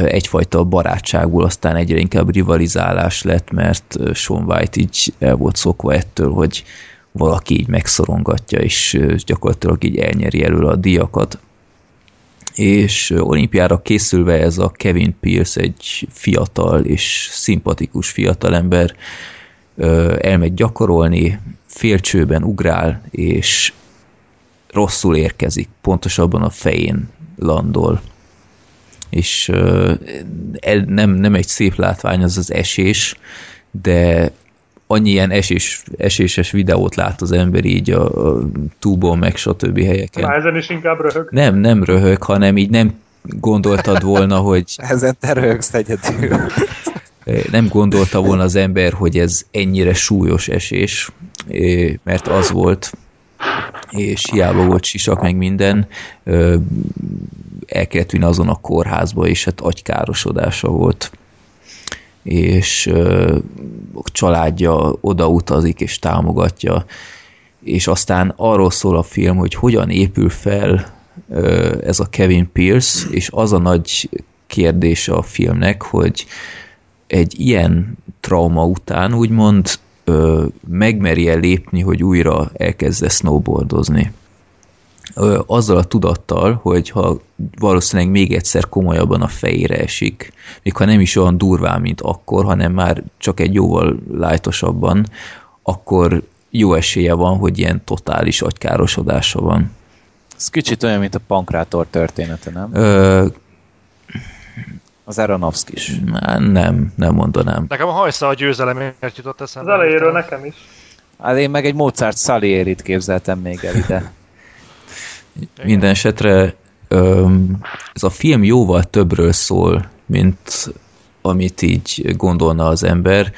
egyfajta barátságból aztán egyre inkább rivalizálás lett, mert Sean White így el volt szokva ettől, hogy valaki így megszorongatja, és gyakorlatilag így elnyeri elől a diakat. És olimpiára készülve ez a Kevin Pierce egy fiatal és szimpatikus fiatalember elmegy gyakorolni, félcsőben ugrál, és rosszul érkezik, pontosabban a fején landol. És nem, nem egy szép látvány az az esés, de annyi ilyen esés, eséses videót lát az ember így a, a túból, meg stb. helyeken. Már ezen is inkább röhög. Nem, nem röhög, hanem így nem gondoltad volna, hogy... Ezen te röhögsz egyedül. Nem gondolta volna az ember, hogy ez ennyire súlyos esés, mert az volt, és hiába volt sisak, meg minden, el kellett vinni azon a kórházba, és hát agykárosodása volt és a családja odautazik és támogatja, és aztán arról szól a film, hogy hogyan épül fel ez a Kevin Pierce, és az a nagy kérdése a filmnek, hogy egy ilyen trauma után úgymond megmerje lépni, hogy újra elkezde snowboardozni azzal a tudattal, hogy ha valószínűleg még egyszer komolyabban a fejére esik, még ha nem is olyan durván, mint akkor, hanem már csak egy jóval lájtosabban, akkor jó esélye van, hogy ilyen totális agykárosodása van. Ez kicsit olyan, mint a pankrátor története, nem? Ö... Az Aronofsky is. Nem, nem mondanám. Nekem a hajsza a győzelemért jutott eszembe. Az elejéről nekem is. Hát én meg egy Mozart Salieri-t képzeltem még el ide. Minden esetre ez a film jóval többről szól, mint amit így gondolna az ember.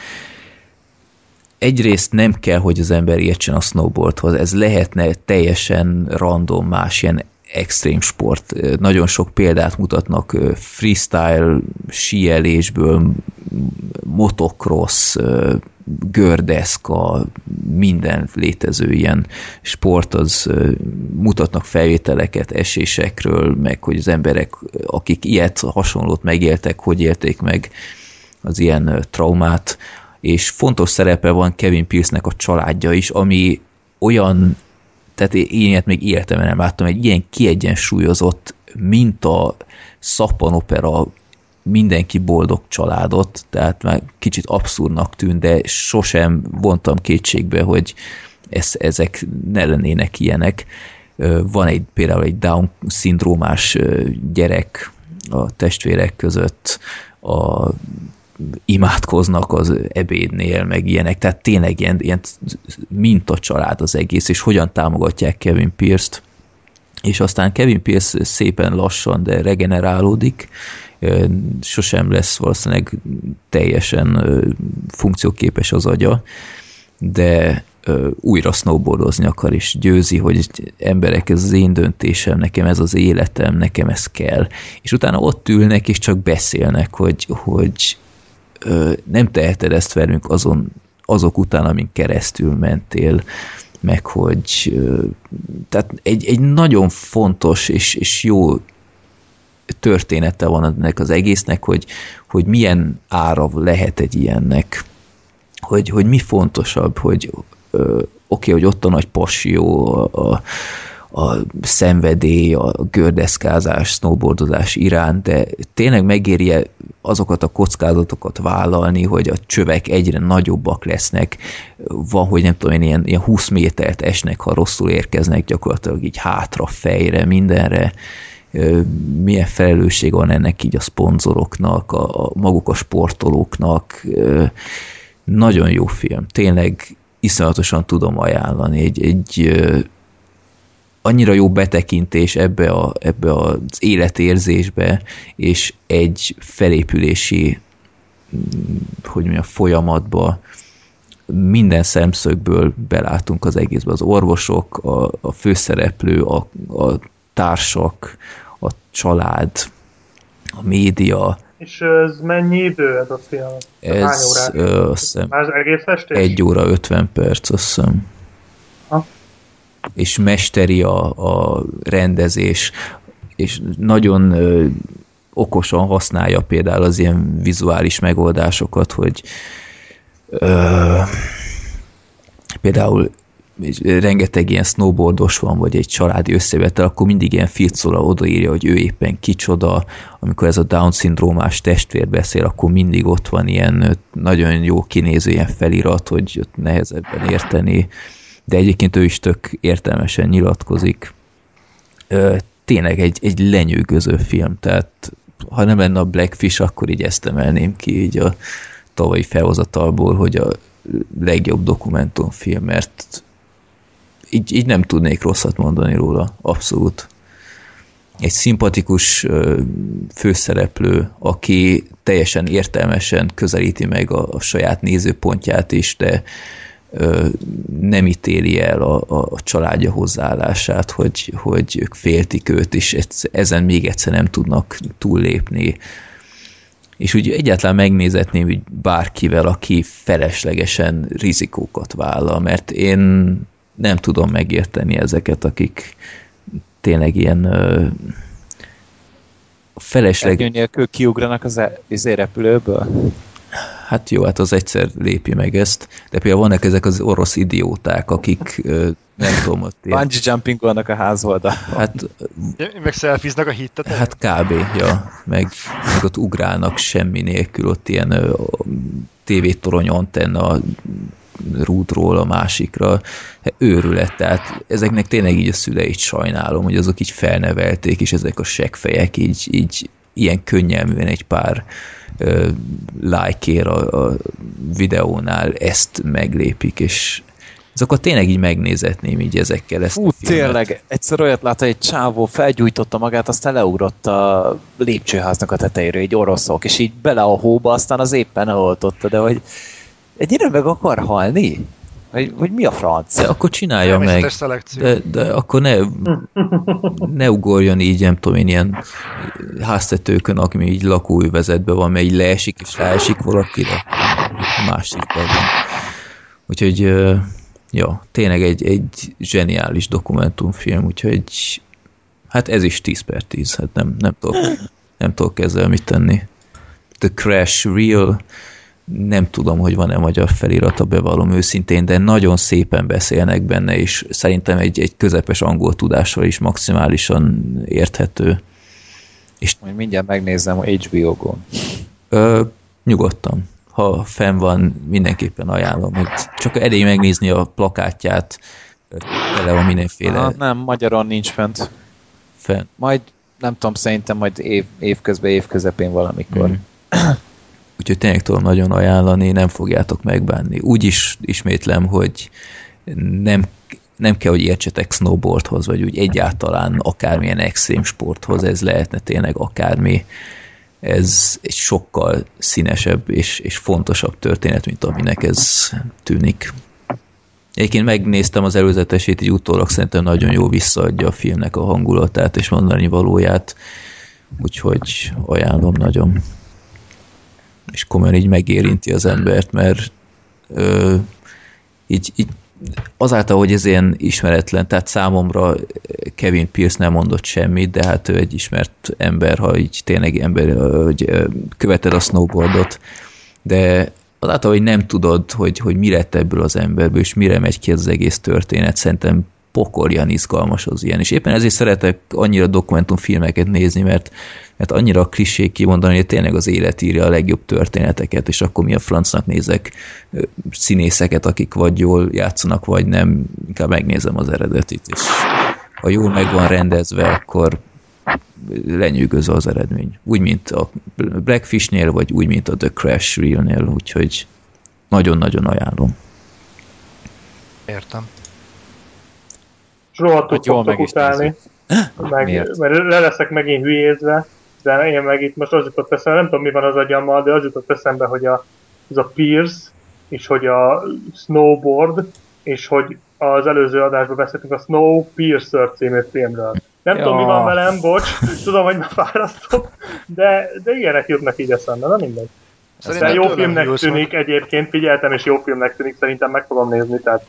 Egyrészt nem kell, hogy az ember értsen a snowboardhoz, ez lehetne teljesen random más ilyen extrém sport. Nagyon sok példát mutatnak freestyle, síelésből, motocross, gördeszka, minden létező ilyen sport, az mutatnak felvételeket esésekről, meg hogy az emberek, akik ilyet hasonlót megéltek, hogy élték meg az ilyen traumát, és fontos szerepe van Kevin Pierce-nek a családja is, ami olyan tehát ilyet még életemben nem láttam, egy ilyen kiegyensúlyozott, mint a szappanopera mindenki boldog családot, tehát már kicsit abszurdnak tűnt, de sosem vontam kétségbe, hogy ez, ezek ne lennének ilyenek. Van egy például egy Down-szindrómás gyerek a testvérek között, a imádkoznak az ebédnél, meg ilyenek, tehát tényleg ilyen, ilyen minta család az egész, és hogyan támogatják Kevin Pierce-t, és aztán Kevin Pierce szépen lassan, de regenerálódik, sosem lesz valószínűleg teljesen funkcióképes az agya, de újra snowboardozni akar, és győzi, hogy emberek, ez az én döntésem, nekem ez az életem, nekem ez kell. És utána ott ülnek, és csak beszélnek, hogy, hogy nem teheted ezt velünk azon, azok után, amin keresztül mentél, meg hogy tehát egy, egy nagyon fontos és, és jó története van ennek az egésznek, hogy, hogy milyen ára lehet egy ilyennek, hogy, hogy mi fontosabb, hogy oké, okay, hogy ott a nagy passió, a, a, a szenvedély, a gördeszkázás, snowboardozás iránt, de tényleg megéri -e azokat a kockázatokat vállalni, hogy a csövek egyre nagyobbak lesznek, van, hogy nem tudom én, ilyen, ilyen 20 métert esnek, ha rosszul érkeznek gyakorlatilag így hátra, fejre, mindenre, milyen felelősség van ennek így a szponzoroknak, a, a maguk a sportolóknak, nagyon jó film, tényleg iszonyatosan tudom ajánlani, egy, egy annyira jó betekintés ebbe, a, ebbe az életérzésbe, és egy felépülési hogy mondjam, folyamatba minden szemszögből belátunk az egészbe. Az orvosok, a, a főszereplő, a, a társak, a család, a média. És ez mennyi idő ez a film? Ez, Hány órás? Ö, hiszem, egész estés? Egy óra 50 perc, azt hiszem. És mesteri a, a rendezés, és nagyon ö, okosan használja például az ilyen vizuális megoldásokat, hogy ö, például rengeteg ilyen snowboardos van, vagy egy családi összevetel, akkor mindig ilyen filcola odaírja, hogy ő éppen kicsoda, amikor ez a Down-szindrómás testvér beszél, akkor mindig ott van ilyen nagyon jó kinéző ilyen felirat, hogy nehezebben érteni de egyébként ő is tök értelmesen nyilatkozik. Tényleg egy, egy lenyűgöző film, tehát ha nem lenne a Blackfish, akkor így ezt emelném ki így a tavalyi felhozatalból, hogy a legjobb dokumentumfilm, mert így, így nem tudnék rosszat mondani róla, abszolút. Egy szimpatikus főszereplő, aki teljesen értelmesen közelíti meg a, a saját nézőpontját is, de nem ítéli el a, a családja hozzáállását, hogy, hogy ők féltik őt, és ezen még egyszer nem tudnak túllépni. És úgy egyáltalán megnézetném hogy bárkivel, aki feleslegesen rizikókat vállal, mert én nem tudom megérteni ezeket, akik tényleg ilyen felesleg... Ernyő nélkül kiugranak az, e- az repülőből? Hát jó, hát az egyszer lépi meg ezt, de például vannak ezek az orosz idióták, akik nem tudom, ott ilyen... Bungee jumping vannak a házolda. Hát, meg szelfiznak a hittet. Hát kb. Ja, meg, meg ott ugrálnak semmi nélkül, ott ilyen tévétorony antenna rúdról a másikra, hát őrület, tehát ezeknek tényleg így a szüleit sajnálom, hogy azok így felnevelték, és ezek a seggfejek így, így ilyen könnyelműen egy pár like a, a videónál ezt meglépik, és azokat tényleg így megnézetném így ezekkel ezt Fú, tényleg, egyszer olyat látta, egy csávó felgyújtotta magát, aztán leugrott a lépcsőháznak a tetejéről, egy oroszok, és így bele a hóba, aztán az éppen eloltotta, de hogy ennyire meg akar halni? Vagy, vagy mi a franc? De akkor csinálja meg. De, de akkor ne, ne ugorjon így, nem tudom én, ilyen háztetőkön, aki így lakóüvezetben van, mert így leesik és leesik valakire. A másik van. Úgyhogy, ja, tényleg egy, egy zseniális dokumentumfilm, úgyhogy hát ez is 10 per 10, hát nem, nem tudok, nem tudok ezzel mit tenni. The Crash Real nem tudom, hogy van-e magyar felirata, bevallom őszintén, de nagyon szépen beszélnek benne, és szerintem egy, egy közepes angol tudással is maximálisan érthető. És Majd mindjárt megnézem a HBO-gon. Ö, nyugodtan. Ha fenn van, mindenképpen ajánlom, hogy csak elég megnézni a plakátját, tele van mindenféle... Ha, nem, magyaron nincs fent. Fenn. Majd, nem tudom, szerintem majd év, év közben, év közepén valamikor. Mm. Úgyhogy tényleg tudom nagyon ajánlani, nem fogjátok megbánni. Úgy is ismétlem, hogy nem, nem kell, hogy értsetek snowboardhoz, vagy úgy egyáltalán akármilyen extrém sporthoz, ez lehetne tényleg akármi. Ez egy sokkal színesebb és, és fontosabb történet, mint aminek ez tűnik. Egyébként megnéztem az előzetesét, így utólag szerintem nagyon jó visszaadja a filmnek a hangulatát és mondani valóját, úgyhogy ajánlom nagyon és komolyan így megérinti az embert, mert ö, így, így azáltal, hogy ez ilyen ismeretlen, tehát számomra Kevin Pierce nem mondott semmit, de hát ő egy ismert ember, ha így tényleg ember, hogy követed a snowboardot, de azáltal, hogy nem tudod, hogy, hogy mi lett ebből az emberből, és mire megy ki az egész történet, szerintem pokorjan izgalmas az ilyen. És éppen ezért szeretek annyira dokumentumfilmeket nézni, mert, mert annyira klissék kimondani, hogy tényleg az élet írja a legjobb történeteket, és akkor mi a francnak nézek színészeket, akik vagy jól játszanak, vagy nem, inkább megnézem az eredetit, és ha jól meg van rendezve, akkor lenyűgöző az eredmény. Úgy, mint a Blackfishnél, vagy úgy, mint a The Crash Reel-nél, úgyhogy nagyon-nagyon ajánlom. Értem. Rohadtul fogtok utálni. Meg, mert le leszek megint hülyézve, de én meg itt most az jutott eszembe, nem tudom mi van az agyammal, de az jutott eszembe, hogy a, az a Pierce, és hogy a snowboard, és hogy az előző adásban beszéltünk a Snowpiercer című filmről. Nem ja. tudom, mi van velem, bocs, tudom, hogy már fárasztok, de, de ilyenek jutnak így eszembe, na mindegy. Szerintem jó filmnek tűnik egyébként, figyeltem, és jó filmnek tűnik, szerintem meg fogom nézni, tehát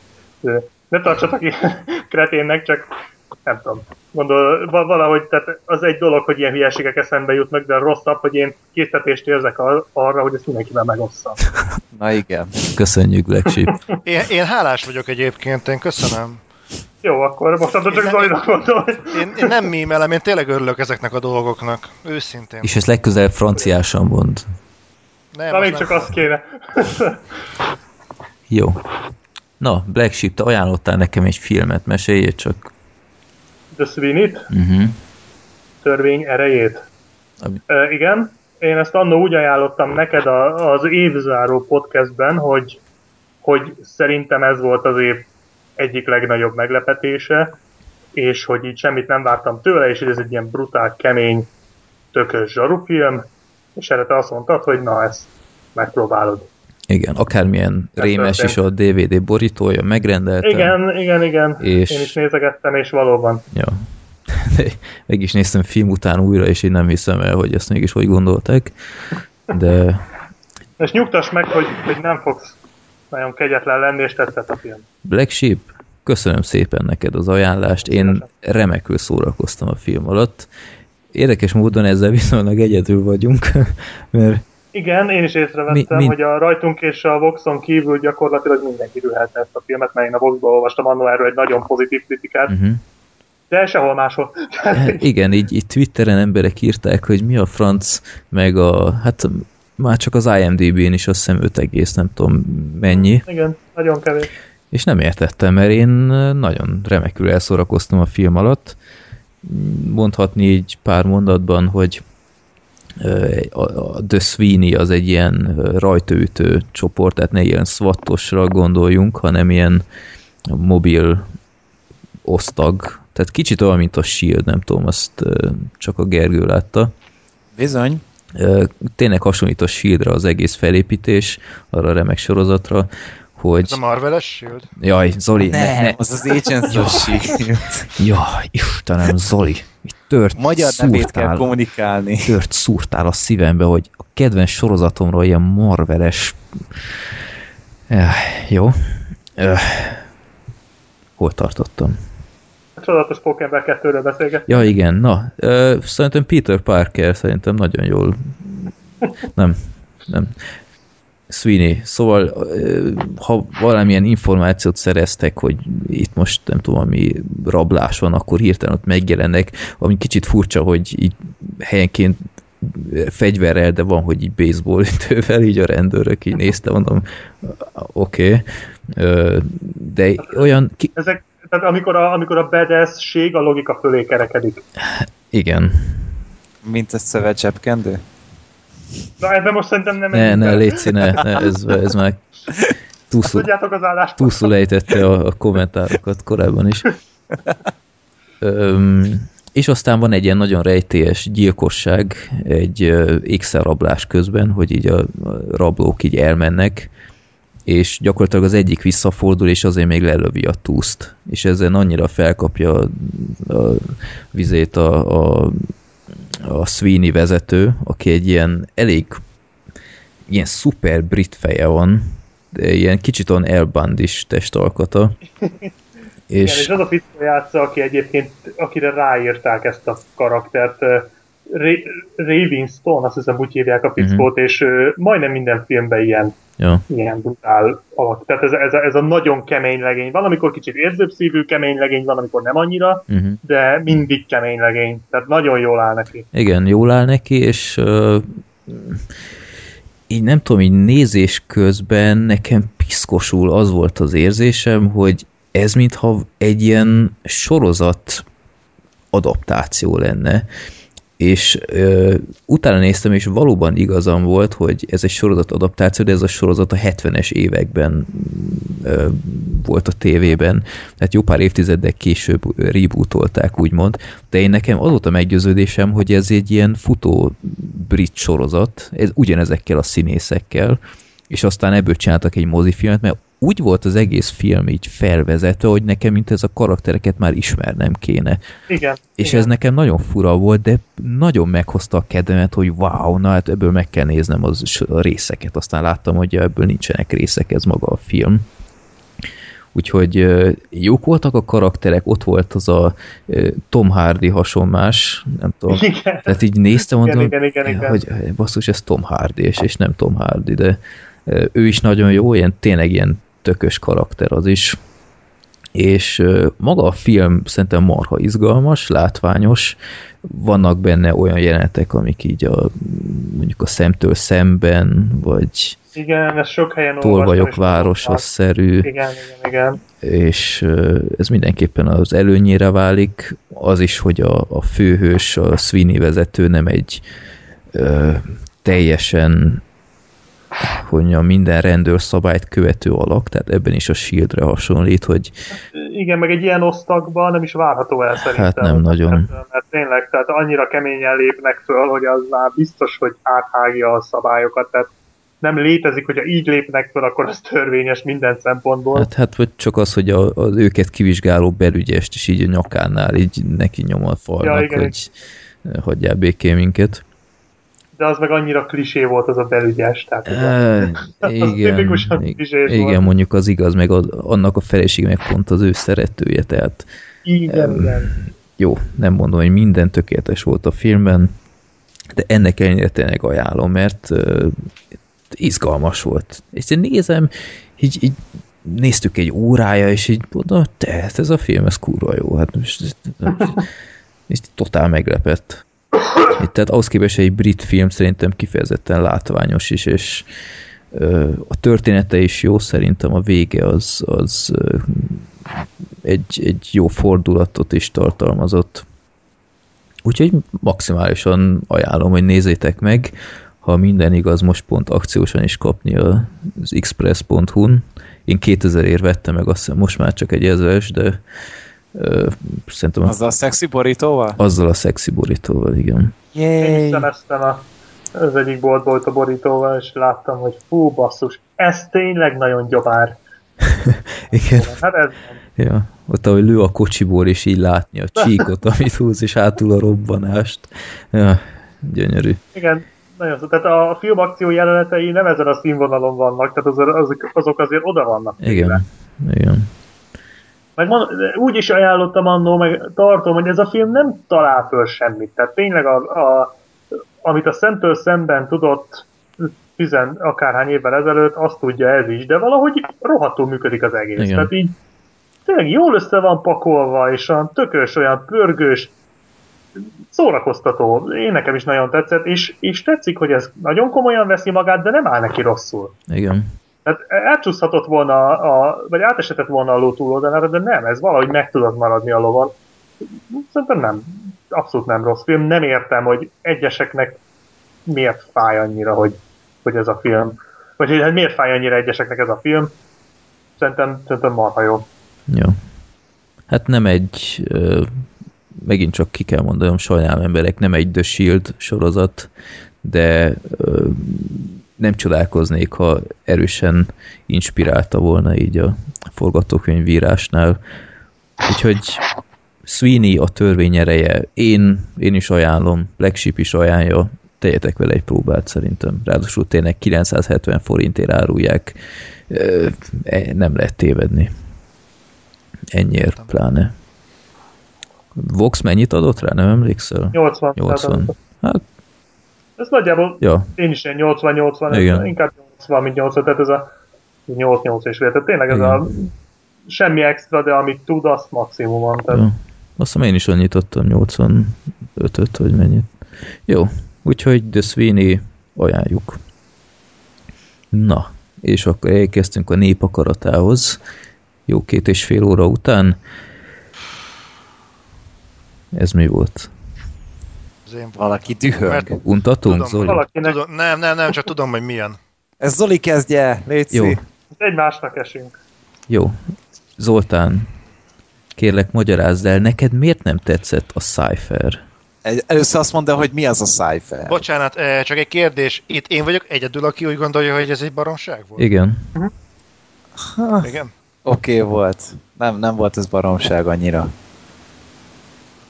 ne tartsatok kreténnek, csak nem tudom. Gondol, valahogy, tehát az egy dolog, hogy ilyen hülyeségek eszembe jutnak, de rosszabb, hogy én késztetést érzek arra, hogy ezt mindenkivel megosszam. Na igen. Köszönjük, Black Sheep. Én, én hálás vagyok egyébként, én köszönöm. Jó, akkor most csak Zolinak mondom. Én, én nem mímelem, én tényleg örülök ezeknek a dolgoknak. Őszintén. És ezt legközelebb franciásan mond. Nem, Na még csak azt kéne. Jó. Na, Black Sheep, te ajánlottál nekem egy filmet, meséljél csak. The Sweeney-t? Uh-huh. Törvény erejét. Ami... Igen, én ezt annó úgy ajánlottam neked a, az évzáró podcastben, hogy, hogy szerintem ez volt az év egyik legnagyobb meglepetése, és hogy így semmit nem vártam tőle, és ez egy ilyen brutál, kemény, tökös zsarufilm, és erre te azt mondtad, hogy na, ezt megpróbálod. Igen, akármilyen Ez rémes történt. is a DVD borítója, megrendeltem. Igen, igen, igen. És... Én is nézegettem, és valóban. Ja. Meg is néztem film után újra, és én nem hiszem el, hogy ezt mégis hogy gondolták. De... És nyugtass meg, hogy, hogy nem fogsz nagyon kegyetlen lenni, és tetszett a film. Black Sheep, köszönöm szépen neked az ajánlást. Én remekül szórakoztam a film alatt. Érdekes módon ezzel viszonylag egyedül vagyunk, mert igen, én is észrevettem, mi, mi... hogy a rajtunk és a Voxon kívül gyakorlatilag mindenki rühelte ezt a filmet, mert én a Voxból olvastam annó erről egy nagyon pozitív kritikát. Uh-huh. De sehol máshol. Igen, így, így Twitteren emberek írták, hogy mi a franc, meg a, hát már csak az IMDb-n is azt hiszem 5 egész, nem tudom mennyi. Igen, nagyon kevés. És nem értettem, mert én nagyon remekül elszórakoztam a film alatt. Mondhatni egy pár mondatban, hogy a The Sweeney az egy ilyen rajtaütő csoport, tehát ne ilyen swattosra gondoljunk, hanem ilyen mobil osztag. Tehát kicsit olyan, mint a Shield, nem tudom, azt csak a Gergő látta. Bizony. Tényleg hasonlít a Shieldre az egész felépítés, arra a remek sorozatra, hogy... Ez a Marveles Shield? Jaj, Zoli, ne, ne, ne. az az Agents of Shield. Jaj, Istenem, Zoli, mit tört Magyar szúrtál, nevét kell kommunikálni. Tört szúrtál a szívembe, hogy a kedvenc sorozatomról ilyen Marveles... Eh, jó. Eh, hol tartottam? A csodatos Pokémon 2-ről beszélget. Ja, igen, na. Uh, szerintem Peter Parker szerintem nagyon jól... Nem, nem. Sweeney. Szóval, ha valamilyen információt szereztek, hogy itt most nem tudom, ami rablás van, akkor hirtelen ott megjelennek, ami kicsit furcsa, hogy így helyenként fegyverrel, de van, hogy így baseball ütővel, így a rendőrök így nézte, mondom, oké. Okay. De olyan... Ki... Ezek, tehát amikor a, amikor a badass-ség a logika fölé kerekedik. Igen. Mint egy szövet zsebkendő? Na ebben most szerintem nem... Ne, ne, légy ne, ne, ez, ez már túlszul, az túlszul ejtette a, a kommentárokat korábban is. Öm, és aztán van egy ilyen nagyon rejtélyes gyilkosság egy ékszerrablás közben, hogy így a, a rablók így elmennek, és gyakorlatilag az egyik visszafordul, és azért még lelövi a túszt. És ezen annyira felkapja a, a vizét a, a a Sweeney vezető, aki egy ilyen elég ilyen szuper brit feje van, de ilyen kicsit olyan elbandis testalkata. És... Igen, és az a fickó játsza, aki egyébként, akire ráírták ezt a karaktert, Ray, Raven Stone, azt hiszem úgy hívják a fickót, uh-huh. és uh, majdnem minden filmben ilyen, ja. ilyen brutál alak. Tehát ez, ez, a, ez a nagyon kemény legény. Van, amikor kicsit érzőbb szívű kemény legény, van, amikor nem annyira, uh-huh. de mindig kemény legény. Tehát nagyon jól áll neki. Igen, jól áll neki, és uh, így nem tudom, így nézés közben nekem piszkosul az volt az érzésem, hogy ez mintha egy ilyen sorozat adaptáció lenne és ö, utána néztem, és valóban igazam volt, hogy ez egy sorozat adaptáció, de ez a sorozat a 70-es években ö, volt a tévében, tehát jó pár évtizeddel később rebootolták, úgymond, de én nekem az volt a meggyőződésem, hogy ez egy ilyen futó brit sorozat, ez ugyanezekkel a színészekkel, és aztán ebből csináltak egy mozifilmet, mert úgy volt az egész film így felvezetve, hogy nekem, mint ez a karaktereket már ismernem kéne. Igen. És igen. ez nekem nagyon fura volt, de nagyon meghozta a kedvemet, hogy wow, na hát ebből meg kell néznem az, a részeket. Aztán láttam, hogy ebből nincsenek részek, ez maga a film. Úgyhogy jók voltak a karakterek, ott volt az a Tom Hardy hasonlás, nem tudom. Igen. Tehát így néztem, mondom, igen, igen, igen, igen. hogy basszus, ez Tom Hardy, és, és nem Tom Hardy, de ő is nagyon jó, ilyen tényleg ilyen tökös karakter az is. És maga a film szerintem marha izgalmas, látványos, vannak benne olyan jelenetek, amik így a, mondjuk a szemtől szemben, vagy igen, ez sok helyen Tolvajok városa szerű. Igen, igen, igen. És ez mindenképpen az előnyére válik. Az is, hogy a, a főhős, a Sweeney vezető nem egy ö, teljesen hogy mondjam, minden rendőrszabályt követő alak, tehát ebben is a Shieldre hasonlít, hogy... Igen, meg egy ilyen osztagban nem is várható el szerintem. Hát nem nagyon. Mert, mert tényleg, tehát annyira keményen lépnek föl, hogy az már biztos, hogy áthágja a szabályokat, tehát nem létezik, hogyha így lépnek fel, akkor az törvényes minden szempontból. Hát, hát vagy csak az, hogy a, az őket kivizsgáló belügyest is így a nyakánál így neki nyom a falnak, ja, igen, hogy igen. hagyjál békén minket de az meg annyira klisé volt az a belügyes. Tehát e, igen, igen, volt. mondjuk az igaz, meg az, annak a feleség meg pont az ő szeretője, tehát igen, um, igen. Jó, nem mondom, hogy minden tökéletes volt a filmben, de ennek ellenére tényleg ajánlom, mert uh, izgalmas volt. És én nézem, így, így néztük egy órája, és így mondom, te, hát ez a film, ez kurva jó. Hát most, és totál meglepett. Itt, tehát ahhoz képest egy brit film szerintem kifejezetten látványos is, és a története is jó, szerintem a vége az, az egy, egy jó fordulatot is tartalmazott. Úgyhogy maximálisan ajánlom, hogy nézzétek meg, ha minden igaz, most pont akciósan is kapni az express.hu-n. Én 2000 ér vettem meg, azt hiszem most már csak egy ezres, de szerintem... Azzal a szexi borítóval? Azzal a szexi borítóval, igen. Yay. Én a, az egyik boltból a borítóval, és láttam, hogy fú, basszus, ez tényleg nagyon gyobár. igen. Hát ez Ja, ott ahogy lő a kocsiból, és így látni a csíkot, amit húz, és átul a robbanást. Ja, gyönyörű. Igen, nagyon szó. Tehát a filmakció jelenetei nem ezen a színvonalon vannak, tehát azok, azok azért oda vannak. Igen, igen. Meg mond, úgy is ajánlottam annó, meg tartom, hogy ez a film nem talál föl semmit. Tehát tényleg a, a, amit a szemtől szemben tudott tizen akárhány évvel ezelőtt, azt tudja ez is, de valahogy rohadtul működik az egész. Igen. Tehát így tényleg jól össze van pakolva, és olyan tökös, olyan pörgős, szórakoztató. Én nekem is nagyon tetszett, és, és tetszik, hogy ez nagyon komolyan veszi magát, de nem áll neki rosszul. Igen. Tehát elcsúszhatott volna, a, vagy átesetett volna a ló túloldalára, de nem, ez valahogy meg tudott maradni a lovon. Szerintem nem, abszolút nem rossz film. Nem értem, hogy egyeseknek miért fáj annyira, hogy, hogy ez a film, vagy hogy miért fáj annyira egyeseknek ez a film. Szerintem, szerintem marha jó. Jó. Hát nem egy, megint csak ki kell mondanom, sajnálom emberek, nem egy The Shield sorozat, de nem csodálkoznék, ha erősen inspirálta volna így a forgatókönyvírásnál. Úgyhogy Sweeney a törvény ereje, én, én is ajánlom, Black Sheep is ajánlja, tegyetek vele egy próbát szerintem. Ráadásul tényleg 970 forintért árulják e- nem lehet tévedni. Ennyiért pláne. Vox mennyit adott rá, nem emlékszel? 80. 80. Tehát Hát, ez nagyjából ja, én is ilyen 80-80, Igen. inkább 80, mint 80, tehát ez a 8-8 és fél. Tehát tényleg ez Igen. a semmi extra, de amit tud, azt maximumon. Tehát ja. Azt hiszem én is annyit adtam, 85-öt, vagy mennyit. Jó, úgyhogy The Sweeney ajánljuk. Na, és akkor elkezdtünk a nép akaratához. Jó két és fél óra után. Ez mi volt? Az én voltam. Valaki dühöng. Mert- Untatunk, Tudom, Zoli? valakinek Tudom, nem, nem, nem, csak tudom, hogy milyen. Ez Zoli kezdje, légy Jó, egymásnak esünk. jó. Zoltán, kérlek magyarázd el, neked miért nem tetszett a Cypher? Először azt mondd hogy mi az a Cypher. Bocsánat, eh, csak egy kérdés. Itt én vagyok egyedül, aki úgy gondolja, hogy ez egy baromság volt? Igen. Ha, Igen? Oké okay, volt. Nem, nem volt ez baromság annyira.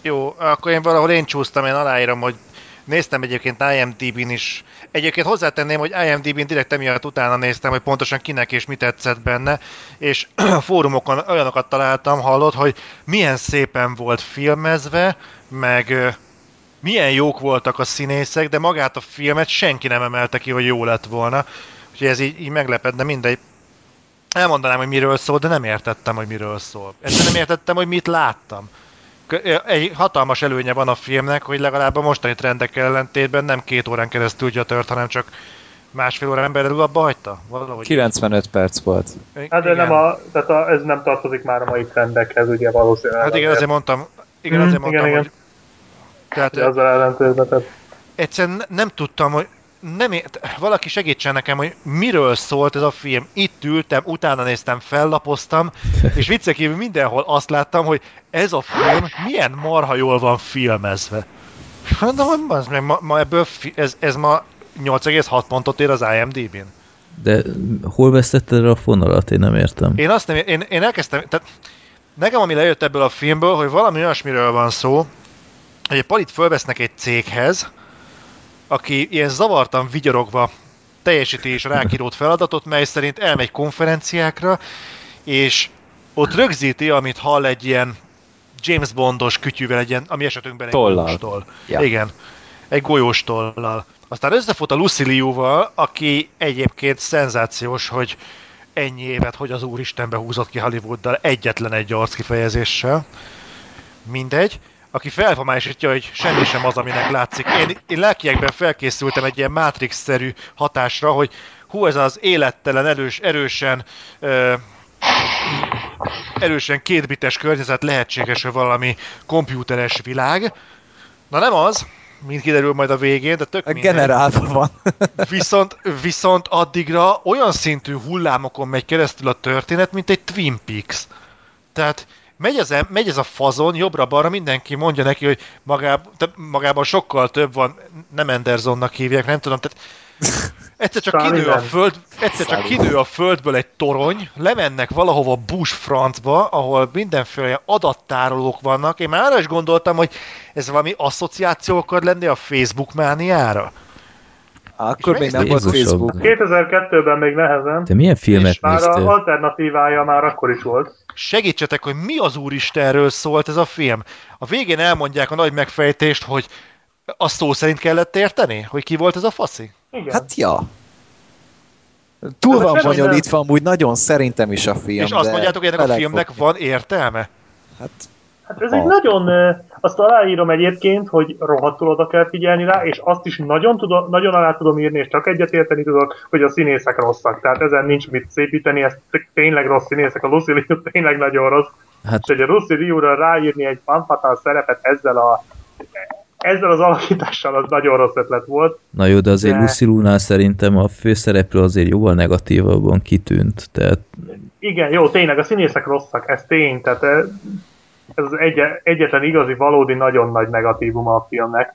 Jó, akkor én valahol én csúsztam, én aláírom, hogy néztem egyébként IMDb-n is. Egyébként hozzátenném, hogy IMDb-n direkt emiatt utána néztem, hogy pontosan kinek és mi tetszett benne, és a fórumokon olyanokat találtam, hallott, hogy milyen szépen volt filmezve, meg milyen jók voltak a színészek, de magát a filmet senki nem emelte ki, hogy jó lett volna. Úgyhogy ez így, így meglepett, de mindegy. Elmondanám, hogy miről szól, de nem értettem, hogy miről szól. Ezt nem értettem, hogy mit láttam. Egy hatalmas előnye van a filmnek, hogy legalább a mostani trendek ellentétben nem két órán keresztül gyötört, hanem csak másfél órán belül abba hagyta? Valahogy. 95 perc volt. Hát de Igen. nem a, tehát a, ez nem tartozik már a mai trendekhez, ugye valószínűleg. Hát igen, azért mondtam, igen, Mm, azért mondtam, igen, hogy... Tehát Ugye azzal ellentétben, tehát egyszerűen ne- nem tudtam, hogy nem ért, valaki segítsen nekem, hogy miről szólt ez a film. Itt ültem, utána néztem, fellapoztam, és viccek kívül mindenhol azt láttam, hogy ez a film milyen marha jól van filmezve. Mondom, hogy az meg ma, ma ebből fi, ez, ez ma 8,6 pontot ér az IMDb-n. De hol vesztetted a fonalat? Én nem értem. Én azt nem, én, én elkezdtem, tehát nekem ami lejött ebből a filmből, hogy valami olyasmiről van szó, hogy egy palit fölvesznek egy céghez, aki ilyen zavartan vigyorogva teljesíti és rákírót feladatot, mely szerint elmegy konferenciákra, és ott rögzíti, amit hall egy ilyen James Bondos kütyűvel, egy ilyen, ami esetünkben egy Tollal. golyóstól. Ja. Igen, egy golyóstollal. Aztán összefut a Lucy Liu-val, aki egyébként szenzációs, hogy ennyi évet, hogy az Úristenbe húzott ki Hollywooddal egyetlen egy arc kifejezéssel. Mindegy. Aki felfamásítja, hogy semmi sem az, aminek látszik. Én, én lelkiekben felkészültem egy ilyen Matrix-szerű hatásra, hogy hú, ez az élettelen, erős, erősen ö, erősen kétbites környezet lehetséges, hogy valami komputeres világ. Na nem az, mint kiderül majd a végén, de tök mindegy. Generálva van. Viszont, viszont addigra olyan szintű hullámokon megy keresztül a történet, mint egy Twin Peaks. Tehát megy, az, em- megy ez a fazon, jobbra-balra, mindenki mondja neki, hogy magáb, te, magában sokkal több van, nem Andersonnak hívják, nem tudom, tehát egyszer csak kinő a föld, egyszer csak kinő a földből egy torony, lemennek valahova Bush francba, ahol mindenféle adattárolók vannak. Én már arra is gondoltam, hogy ez valami asszociáció akar lenni a Facebook mániára. Akkor még nem volt. Facebook. 2002-ben még nehezen, Te milyen filmet és már néztél? a alternatívája már akkor is volt. Segítsetek, hogy mi az Úristenről szólt ez a film. A végén elmondják a nagy megfejtést, hogy azt szó szerint kellett érteni? Hogy ki volt ez a faszi? Igen. Hát ja. Túl De van bonyolítva amúgy nagyon szerintem is a film. és azt mondjátok, hogy ennek a filmnek van értelme? Hát, Hát ez egy Ah. nagyon, azt aláírom egyébként, hogy rohadtul oda kell figyelni rá, és azt is nagyon, tudom, nagyon alá tudom írni, és csak egyetérteni tudok, hogy a színészek rosszak. Tehát ezen nincs mit szépíteni, ez tényleg rossz színészek, a Lucy Liu tényleg nagyon rossz. Hát És hogy a Lucy Liu-ra ráírni egy fanfatal szerepet ezzel a ezzel az alakítással az nagyon rossz ötlet volt. Na jó, de azért De- Lucy Luna szerintem a főszereplő azért jóval negatívabban kitűnt, tehát Igen, jó, tényleg a színészek rosszak, ez tény, tehát ez az egy, egyetlen igazi, valódi, nagyon nagy negatívuma a filmnek.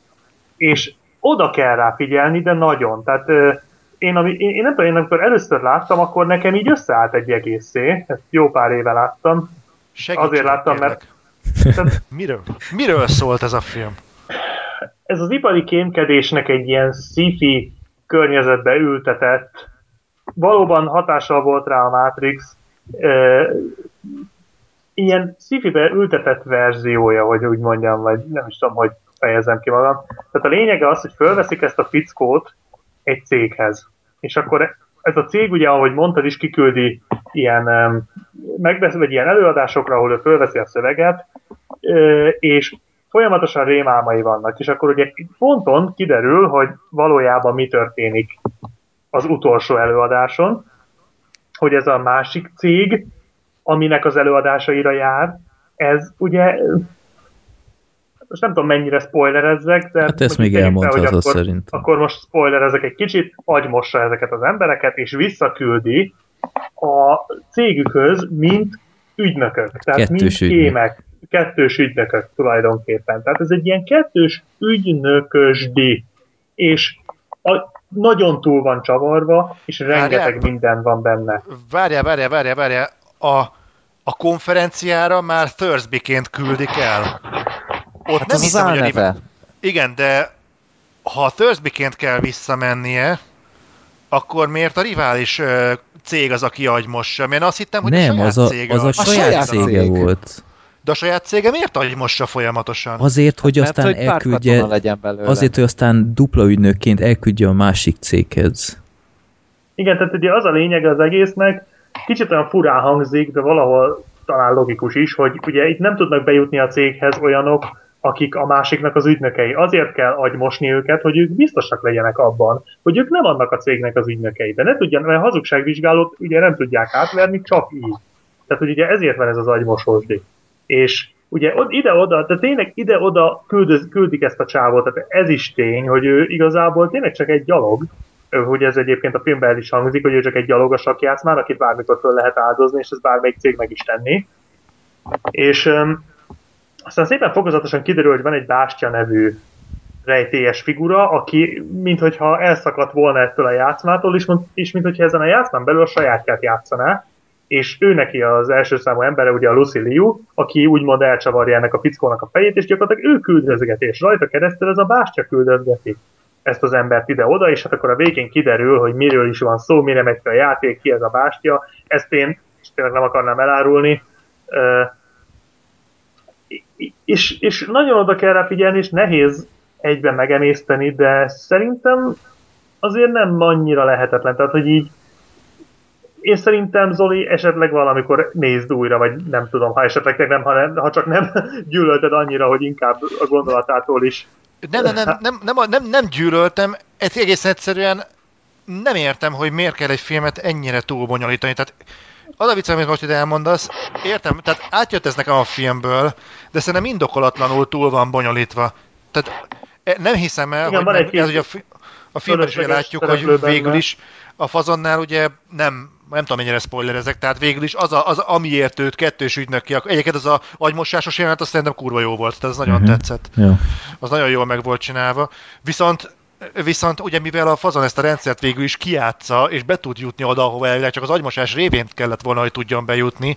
És oda kell rá figyelni, de nagyon. Tehát én, ami, én, én nem tudom, én amikor először láttam, akkor nekem így összeállt egy egészé, ezt jó pár éve láttam. Segítsetek, Azért láttam, kérlek. Tehát Miről? Miről szólt ez a film? ez az ipari kémkedésnek egy ilyen sci-fi környezetbe ültetett valóban hatással volt rá a Matrix, ilyen sci ültetett verziója, hogy úgy mondjam, vagy nem is tudom, hogy fejezem ki magam. Tehát a lényege az, hogy fölveszik ezt a fickót egy céghez. És akkor ez a cég ugye, ahogy mondtad is, kiküldi ilyen, megbeszél, vagy ilyen előadásokra, ahol ő fölveszi a szöveget, és folyamatosan rémálmai vannak, és akkor ugye ponton kiderül, hogy valójában mi történik az utolsó előadáson, hogy ez a másik cég, aminek az előadásaira jár, ez ugye most nem tudom mennyire spoilerezzek, de... Hát ezt még elmondhatod szerint. Akkor most spoilerezek egy kicsit, agymossa ezeket az embereket, és visszaküldi a cégükhöz, mint ügynökök. Tehát kettős mint kémek. Kettős ügynökök tulajdonképpen. Tehát ez egy ilyen kettős ügynökösdi. És a, nagyon túl van csavarva, és rengeteg várjál, minden van benne. Várjál, várjál, várjál, várjál. A, a konferenciára már Thursby-ként küldik el. Ott hát nem hiszem, hogy a neve. Igen, de ha Thursby-ként kell visszamennie, akkor miért a rivális cég az, aki agymossa? Mert azt hittem, hogy nem, a saját az a, cége. Az a, a saját, saját cége cég. volt. De a saját cége miért agymossa folyamatosan? Azért, hogy Mert, aztán hogy elküldje, legyen azért, hogy aztán dupla ügynökként elküldje a másik céghez. Igen, tehát ugye az a lényeg az egésznek, kicsit olyan furán hangzik, de valahol talán logikus is, hogy ugye itt nem tudnak bejutni a céghez olyanok, akik a másiknak az ügynökei. Azért kell agymosni őket, hogy ők biztosak legyenek abban, hogy ők nem annak a cégnek az ügynökei. De ne tudjanak, mert hazugságvizsgálót ugye nem tudják átverni, csak így. Tehát, hogy ugye ezért van ez az agymosósdi. És ugye ide-oda, de tényleg ide-oda küldöz, küldik ezt a csávot, tehát ez is tény, hogy ő igazából tényleg csak egy gyalog, hogy ez egyébként a filmben el is hangzik, hogy ő csak egy gyalog a sakjátszmán, akit bármikor föl lehet áldozni, és ez bármelyik cég meg is tenni. És aztán szépen fokozatosan kiderül, hogy van egy Bástya nevű rejtélyes figura, aki minthogyha elszakadt volna ettől a játszmától, és, és minthogyha ezen a játszmán belül a sajátját játszaná, és ő neki az első számú embere ugye a Lucy Liu, aki úgymond elcsavarja ennek a fickónak a fejét, és gyakorlatilag ő küldözgeti, és rajta keresztül ez a Bástya küldözgeti ezt az embert ide-oda, és hát akkor a végén kiderül, hogy miről is van szó, mire megy a játék, ki ez a Bástya. Ezt én, és tényleg nem akarnám elárulni, és, és nagyon oda kell rá figyelni, és nehéz egyben megemészteni, de szerintem azért nem annyira lehetetlen. Tehát, hogy így én szerintem, Zoli, esetleg valamikor nézd újra, vagy nem tudom, ha esetleg nem, ha, nem, ha csak nem gyűlölted annyira, hogy inkább a gondolatától is. Nem, nem, nem, nem, nem, nem, nem gyűlöltem, ez egész egyszerűen nem értem, hogy miért kell egy filmet ennyire túlbonyolítani. Tehát az a vicc, amit most ide elmondasz, értem, tehát átjött ez nekem a filmből, de szerintem indokolatlanul túl van bonyolítva. Tehát e, nem hiszem el, Igen, hogy nem, ez ugye a, fi, a filmben is látjuk, hogy végül is a fazonnál ugye nem nem tudom mennyire spoilerezek, tehát végül is az, a, az amiért őt kettős ügynöki, egyébként az a agymosásos jelenet, azt szerintem kurva jó volt, tehát ez nagyon uh-huh. tetszett. Ja. Az nagyon jól meg volt csinálva. Viszont Viszont ugye mivel a fazon ezt a rendszert végül is kiátsza, és be tud jutni oda, ahova elvileg csak az agymosás révén kellett volna, hogy tudjon bejutni,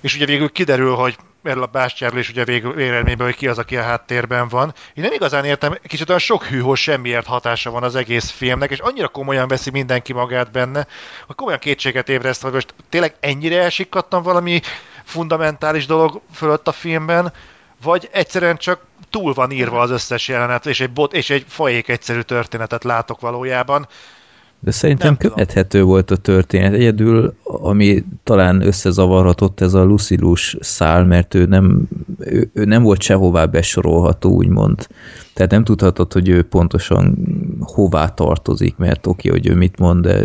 és ugye végül kiderül, hogy erről a bástyáról is ugye végül véleményben, hogy ki az, aki a háttérben van. Én nem igazán értem, kicsit olyan sok hűhó semmiért hatása van az egész filmnek, és annyira komolyan veszi mindenki magát benne, hogy komolyan kétséget ébreszt, hogy most tényleg ennyire elsikkadtam valami fundamentális dolog fölött a filmben, vagy egyszerűen csak túl van írva az összes jelenet, és egy, bot, és egy fajék egyszerű történetet látok valójában. De szerintem nem követhető tudom. volt a történet. Egyedül, ami talán összezavarhatott ez a Lucilus szál, mert ő nem, ő, ő nem volt sehová besorolható, úgymond. Tehát nem tudhatod, hogy ő pontosan hová tartozik, mert oké, hogy ő mit mond, de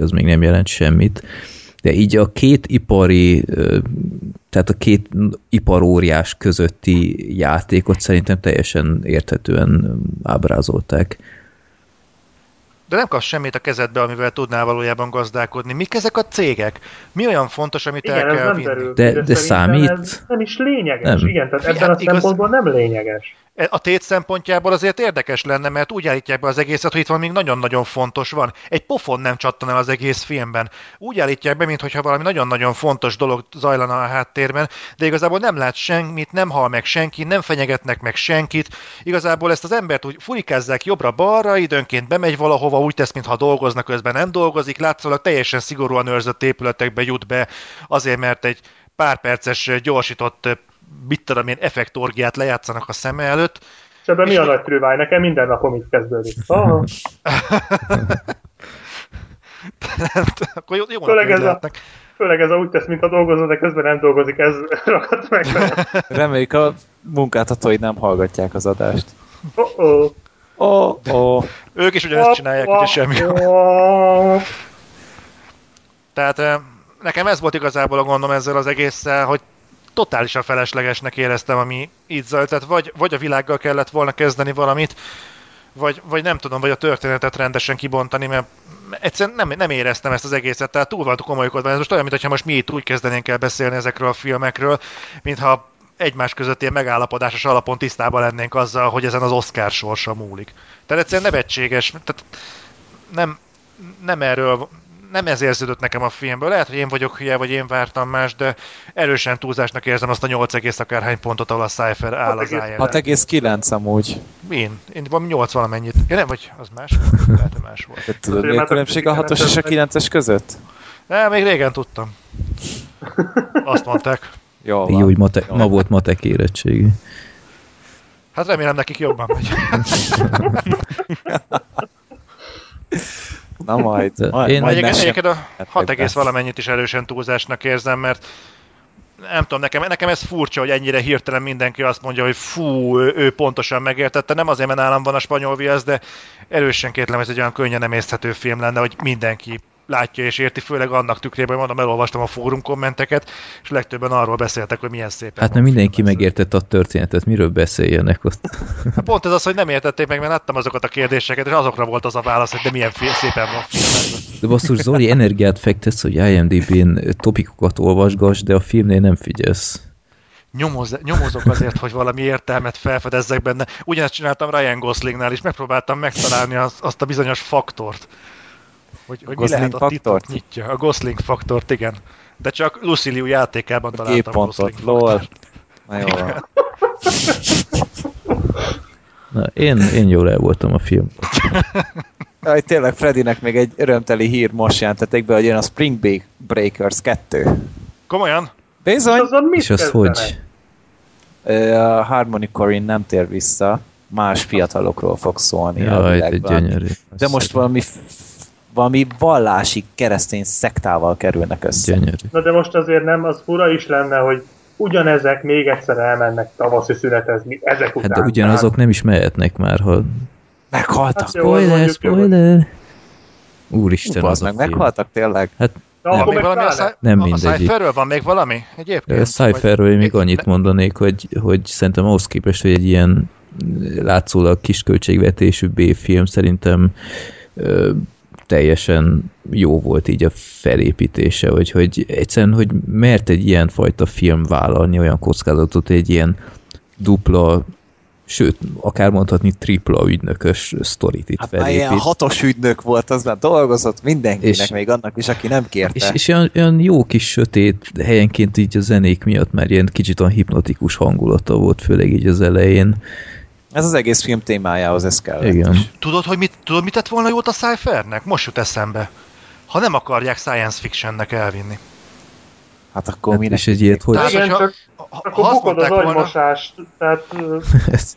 ez még nem jelent semmit de így a két ipari, tehát a két iparóriás közötti játékot szerintem teljesen érthetően ábrázolták. De nem kapsz semmit a kezedbe, amivel tudnál valójában gazdálkodni. Mik ezek a cégek? Mi olyan fontos, amit Igen, el kell nem vinni? de, de, de számít? Ez nem is lényeges. Nem. Igen, tehát ebben hát a igaz... szempontból nem lényeges. A tét szempontjából azért érdekes lenne, mert úgy állítják be az egészet, hogy itt van még nagyon-nagyon fontos van. Egy pofon nem csattan el az egész filmben. Úgy állítják be, mintha valami nagyon-nagyon fontos dolog zajlana a háttérben, de igazából nem lát semmit, nem hal meg senki, nem fenyegetnek meg senkit. Igazából ezt az embert úgy furikázzák jobbra-balra, időnként bemegy valahova, úgy tesz, mintha dolgoznak, közben nem dolgozik, látszólag teljesen szigorúan őrzött épületekbe jut be, azért mert egy pár perces gyorsított mit tudom én, effektorgiát lejátszanak a szeme előtt. És ebben mi a nagy trüváj? Nekem minden napom itt kezdődik. Aha. Akkor jó, jó főleg, ez a, főleg ez a úgy tesz, mintha dolgozna, de közben nem dolgozik, ez rakadt meg. Reméljük a munkáltatóid nem hallgatják az adást. Oh-oh. Oh, oh. Ők is ugyanezt csinálják, úgyhogy semmi. Tehát nekem ez volt igazából a gondom ezzel az egésszel, hogy totálisan feleslegesnek éreztem, ami így zajlt. Tehát vagy, vagy a világgal kellett volna kezdeni valamit, vagy, vagy nem tudom, vagy a történetet rendesen kibontani, mert egyszerűen nem, nem éreztem ezt az egészet, tehát túl volt komolykodva. Ez most olyan, mintha most mi itt úgy kezdenénk el beszélni ezekről a filmekről, mintha egymás között ilyen megállapodásos alapon tisztában lennénk azzal, hogy ezen az Oscar sorsa múlik. Tehát egyszerűen nevetséges, tehát nem, nem erről nem ez érződött nekem a filmből. Lehet, hogy én vagyok hülye, vagy én vártam más, de erősen túlzásnak érzem azt a 8, akárhány pontot, ahol a Cypher áll az IMDb. 6,9 amúgy. Én? Én valami 8 valamennyit. Ja nem, vagy az más volt? Lehet, hogy más volt. Te tudod, mi a különbség a 6-os és a 9-es között? Nem, még régen tudtam. Azt mondták. Jó, van. Így, hogy mate, ma volt matek érettségi. Hát remélem nekik jobban megy. Na majd. majd, én majd egyébként a 6 egész valamennyit is erősen túlzásnak érzem, mert nem tudom, nekem, nekem ez furcsa, hogy ennyire hirtelen mindenki azt mondja, hogy fú, ő, ő pontosan megértette. Nem azért, mert nálam van a spanyol viasz, de erősen kétlem, ez egy olyan könnyen nem észhető film lenne, hogy mindenki látja és érti, főleg annak tükrében, mondom, elolvastam a fórum kommenteket, és legtöbben arról beszéltek, hogy milyen szép. Hát nem mindenki megértette a történetet, miről beszéljenek ott. Hát pont ez az, hogy nem értették meg, mert láttam azokat a kérdéseket, és azokra volt az a válasz, hogy de milyen szépen van. De basszus, Zoli, energiát fektesz, hogy IMDb-n topikokat olvasgass, de a filmnél nem figyelsz nyomoz, nyomozok azért, hogy valami értelmet felfedezzek benne. Ugyanezt csináltam Ryan Goslingnál is, megpróbáltam megtalálni az, azt a bizonyos faktort, hogy, hogy mi lehet a titok nyitja. A Gosling faktort, igen. De csak Lucy Liu játékában találtam a Gosling lol. Na jó Na, én, én jól el voltam a film. Aj, tényleg Fredinek még egy örömteli hír most jelentették be, hogy jön a Spring Breakers 2. Komolyan? Bizony. És az hogy? A Harmony Corinne nem tér vissza, más fiatalokról fog szólni Jaj, a gyönyörű. De most valami valami vallási keresztény szektával kerülnek össze. Gyönyörű. Na de most azért nem, az fura is lenne, hogy ugyanezek még egyszer elmennek tavaszi szünetezni ezek után. Hát de ugyanazok nem is mehetnek már, ha... Meghaltak. Hát spoiler, spoiler. Úristen, az meg meghaltak tényleg. Hát nem, még valami a, száj... nem mindegy. A Cypherről van még valami? Egyébként? A Cypherről vagy... még annyit mondanék, hogy, hogy szerintem ahhoz képest, hogy egy ilyen látszólag kisköltségvetésű B-film szerintem teljesen jó volt így a felépítése, hogy, hogy egyszerűen, hogy mert egy ilyen fajta film vállalni olyan kockázatot, egy ilyen dupla sőt, akár mondhatni tripla ügynökös sztorit itt hát felépít. ilyen hatos ügynök volt, az már dolgozott mindenkinek, és, még annak is, aki nem kérte. És, és olyan, olyan jó kis sötét helyenként így a zenék miatt, mert ilyen kicsit olyan hipnotikus hangulata volt, főleg így az elején. Ez az egész film témájához ez kell. Igen. Tudod, hogy mit, tudod, mit tett volna jót a Cyphernek? Most jut eszembe. Ha nem akarják science fictionnek elvinni. Hát akkor hát minek? És egy ilyet hogy? Tehát, Igen, csak, akkor bukod az agymosást. Tehát,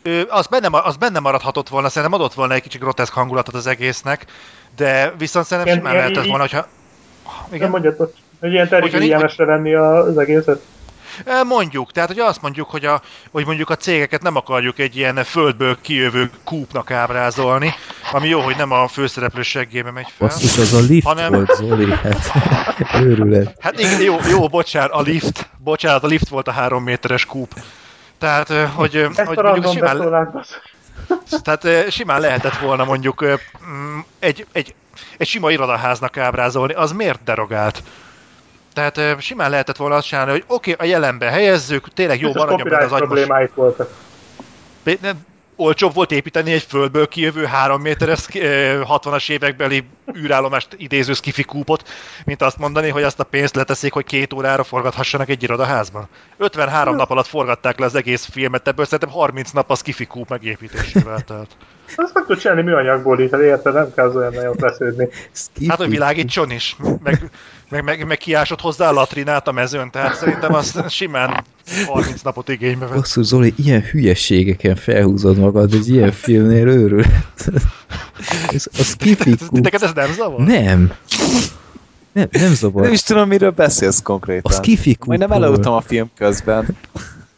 ő, az, benne, az benne maradhatott volna, szerintem adott volna egy kicsit groteszk hangulatot az egésznek, de viszont szerintem simán lehetett volna, hogyha... Igen? Nem mondjatok, hogy ilyen Terry venni az egészet. Mondjuk, tehát hogy azt mondjuk, hogy, a, hogy mondjuk a cégeket nem akarjuk egy ilyen földből kijövő kúpnak ábrázolni, ami jó, hogy nem a főszereplő seggébe megy fel. Basszus, az a lift hanem... volt, Zoli, hát őrület. Hát igen, jó, jó, bocsánat, a lift, bocsánat, a lift volt a három méteres kúp. Tehát, hogy, Ezt hogy mondjuk simán, tehát simán lehetett volna mondjuk mm, egy, egy, egy sima irodaháznak ábrázolni, az miért derogált? Tehát simán lehetett volna azt csinálni, hogy oké, okay, a jelenbe helyezzük, tényleg jó maradjon benne az agymos... problémáik voltak. olcsóbb volt építeni egy földből kijövő három méteres 60-as évekbeli űrállomást idéző skifi kúpot, mint azt mondani, hogy azt a pénzt leteszik, hogy két órára forgathassanak egy irodaházban. 53 nap alatt forgatták le az egész filmet, ebből szerintem 30 nap a skifi kúp megépítésével telt. Azt meg tud csinálni műanyagból is, hát érted, nem kell az olyan nagyon fesződni. Hát, hogy világítson is, meg, meg, meg, meg kiásod hozzá a latrinát a mezőn, tehát szerintem az simán 30 napot igénybe vett. Basszus, Zoli, ilyen hülyeségeken felhúzod magad egy ilyen filmnél őrül. ez, az kifikú. Neked ez nem zavar? Nem. Nem, nem zavar. Nem is tudom, miről beszélsz konkrétan. Az kifikú. Majd nem elaludtam a film közben.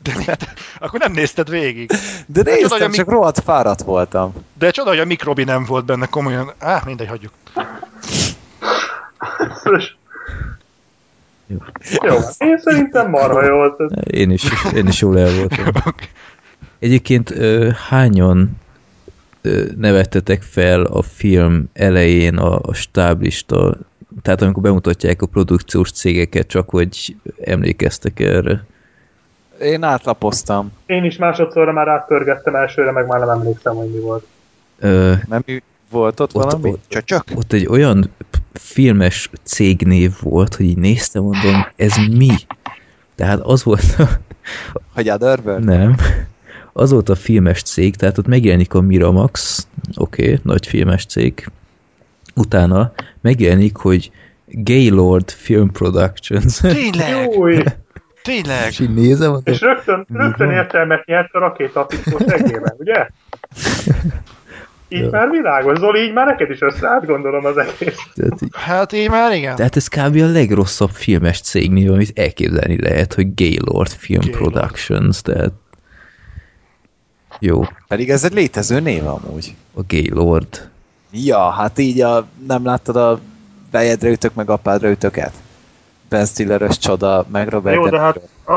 De, hát, akkor nem nézted végig. De néztem, csoda, csak rohadt fáradt voltam. De csoda, hogy a mikrobi nem volt benne komolyan. Á, mindegy, hagyjuk. Jó. jó, én szerintem marha jó volt. Én is, én is jól el voltam. Egyébként ö, hányan nevettetek fel a film elején a, a stáblista, tehát amikor bemutatják a produkciós cégeket, csak hogy emlékeztek erre. Én átlapoztam. Én is másodszorra már áttörgettem elsőre, meg már nem emlékszem, hogy mi volt. Ö, Nem volt ott, Ott- valami? ott- Csöcsök? ott egy olyan filmes cégnév volt, hogy így néztem, mondom, ez mi? Tehát az volt, Hogy Otherworld? nem, az volt a filmes cég, tehát ott megjelenik a Miramax, oké, okay, nagy filmes cég, utána megjelenik, hogy Gaylord Film Productions. Tényleg! Tényleg! És így nézem, És rögtön, rögtön értelmet nyert a rakétapiszkó segében, ugye? Így Jó. már világos. Zoli, így már neked is össze átgondolom az egész. tehát, így- Hát én már igen. tehát ez kb. a legrosszabb filmes cégnév, amit elképzelni lehet, hogy Gaylord Film Gaylord. Productions, tehát jó, Pedig ez egy létező név amúgy. a Gaylord. Ja, hát így a, nem láttad a fejedre ütök meg apádra ütöket? Ben Stilleres csoda, meg Robert Jó, de hát a,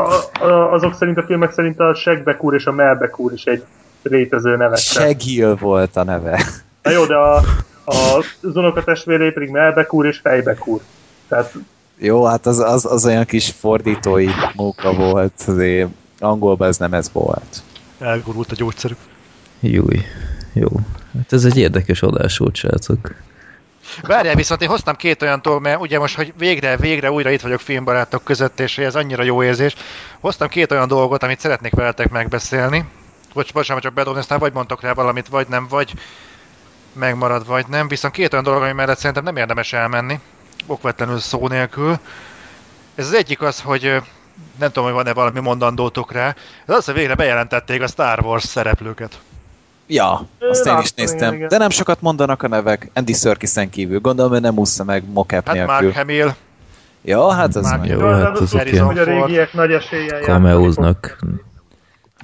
a, azok szerint a filmek szerint a Segbek úr és a Melbek úr is egy létező nevek. Shaghill volt a neve. Na jó, de a, a, az unokatestvéré pedig Melbek úr és Fejbek úr. Tehát Jó, hát az, az, az olyan kis fordítói móka volt, azért angolban ez nem ez volt. Elgurult a gyógyszerük. Júj, jó. Hát ez egy érdekes adás volt, srácok. Várjál, viszont én hoztam két olyan dolgot, mert ugye most, hogy végre, végre újra itt vagyok filmbarátok között, és ez annyira jó érzés. Hoztam két olyan dolgot, amit szeretnék veletek megbeszélni. Bocs, bocsánat, csak bedobni, aztán vagy mondtok rá valamit, vagy nem, vagy megmarad, vagy nem. Viszont két olyan dolog, ami mellett szerintem nem érdemes elmenni, okvetlenül szó nélkül. Ez az egyik az, hogy nem tudom, hogy van-e valami mondandótok rá. Ez az, hogy végre bejelentették a Star Wars szereplőket. Ja, azt én is néztem. igen. De nem sokat mondanak a nevek, Andy Serkisen kívül. Gondolom, hogy nem úszta meg mocap Hát nélkül. Mark Hamill, Ja, hát az Mark már Jó, jó. az, hát az, ilyen hogy a régiek nagy eséllyel kameóznak.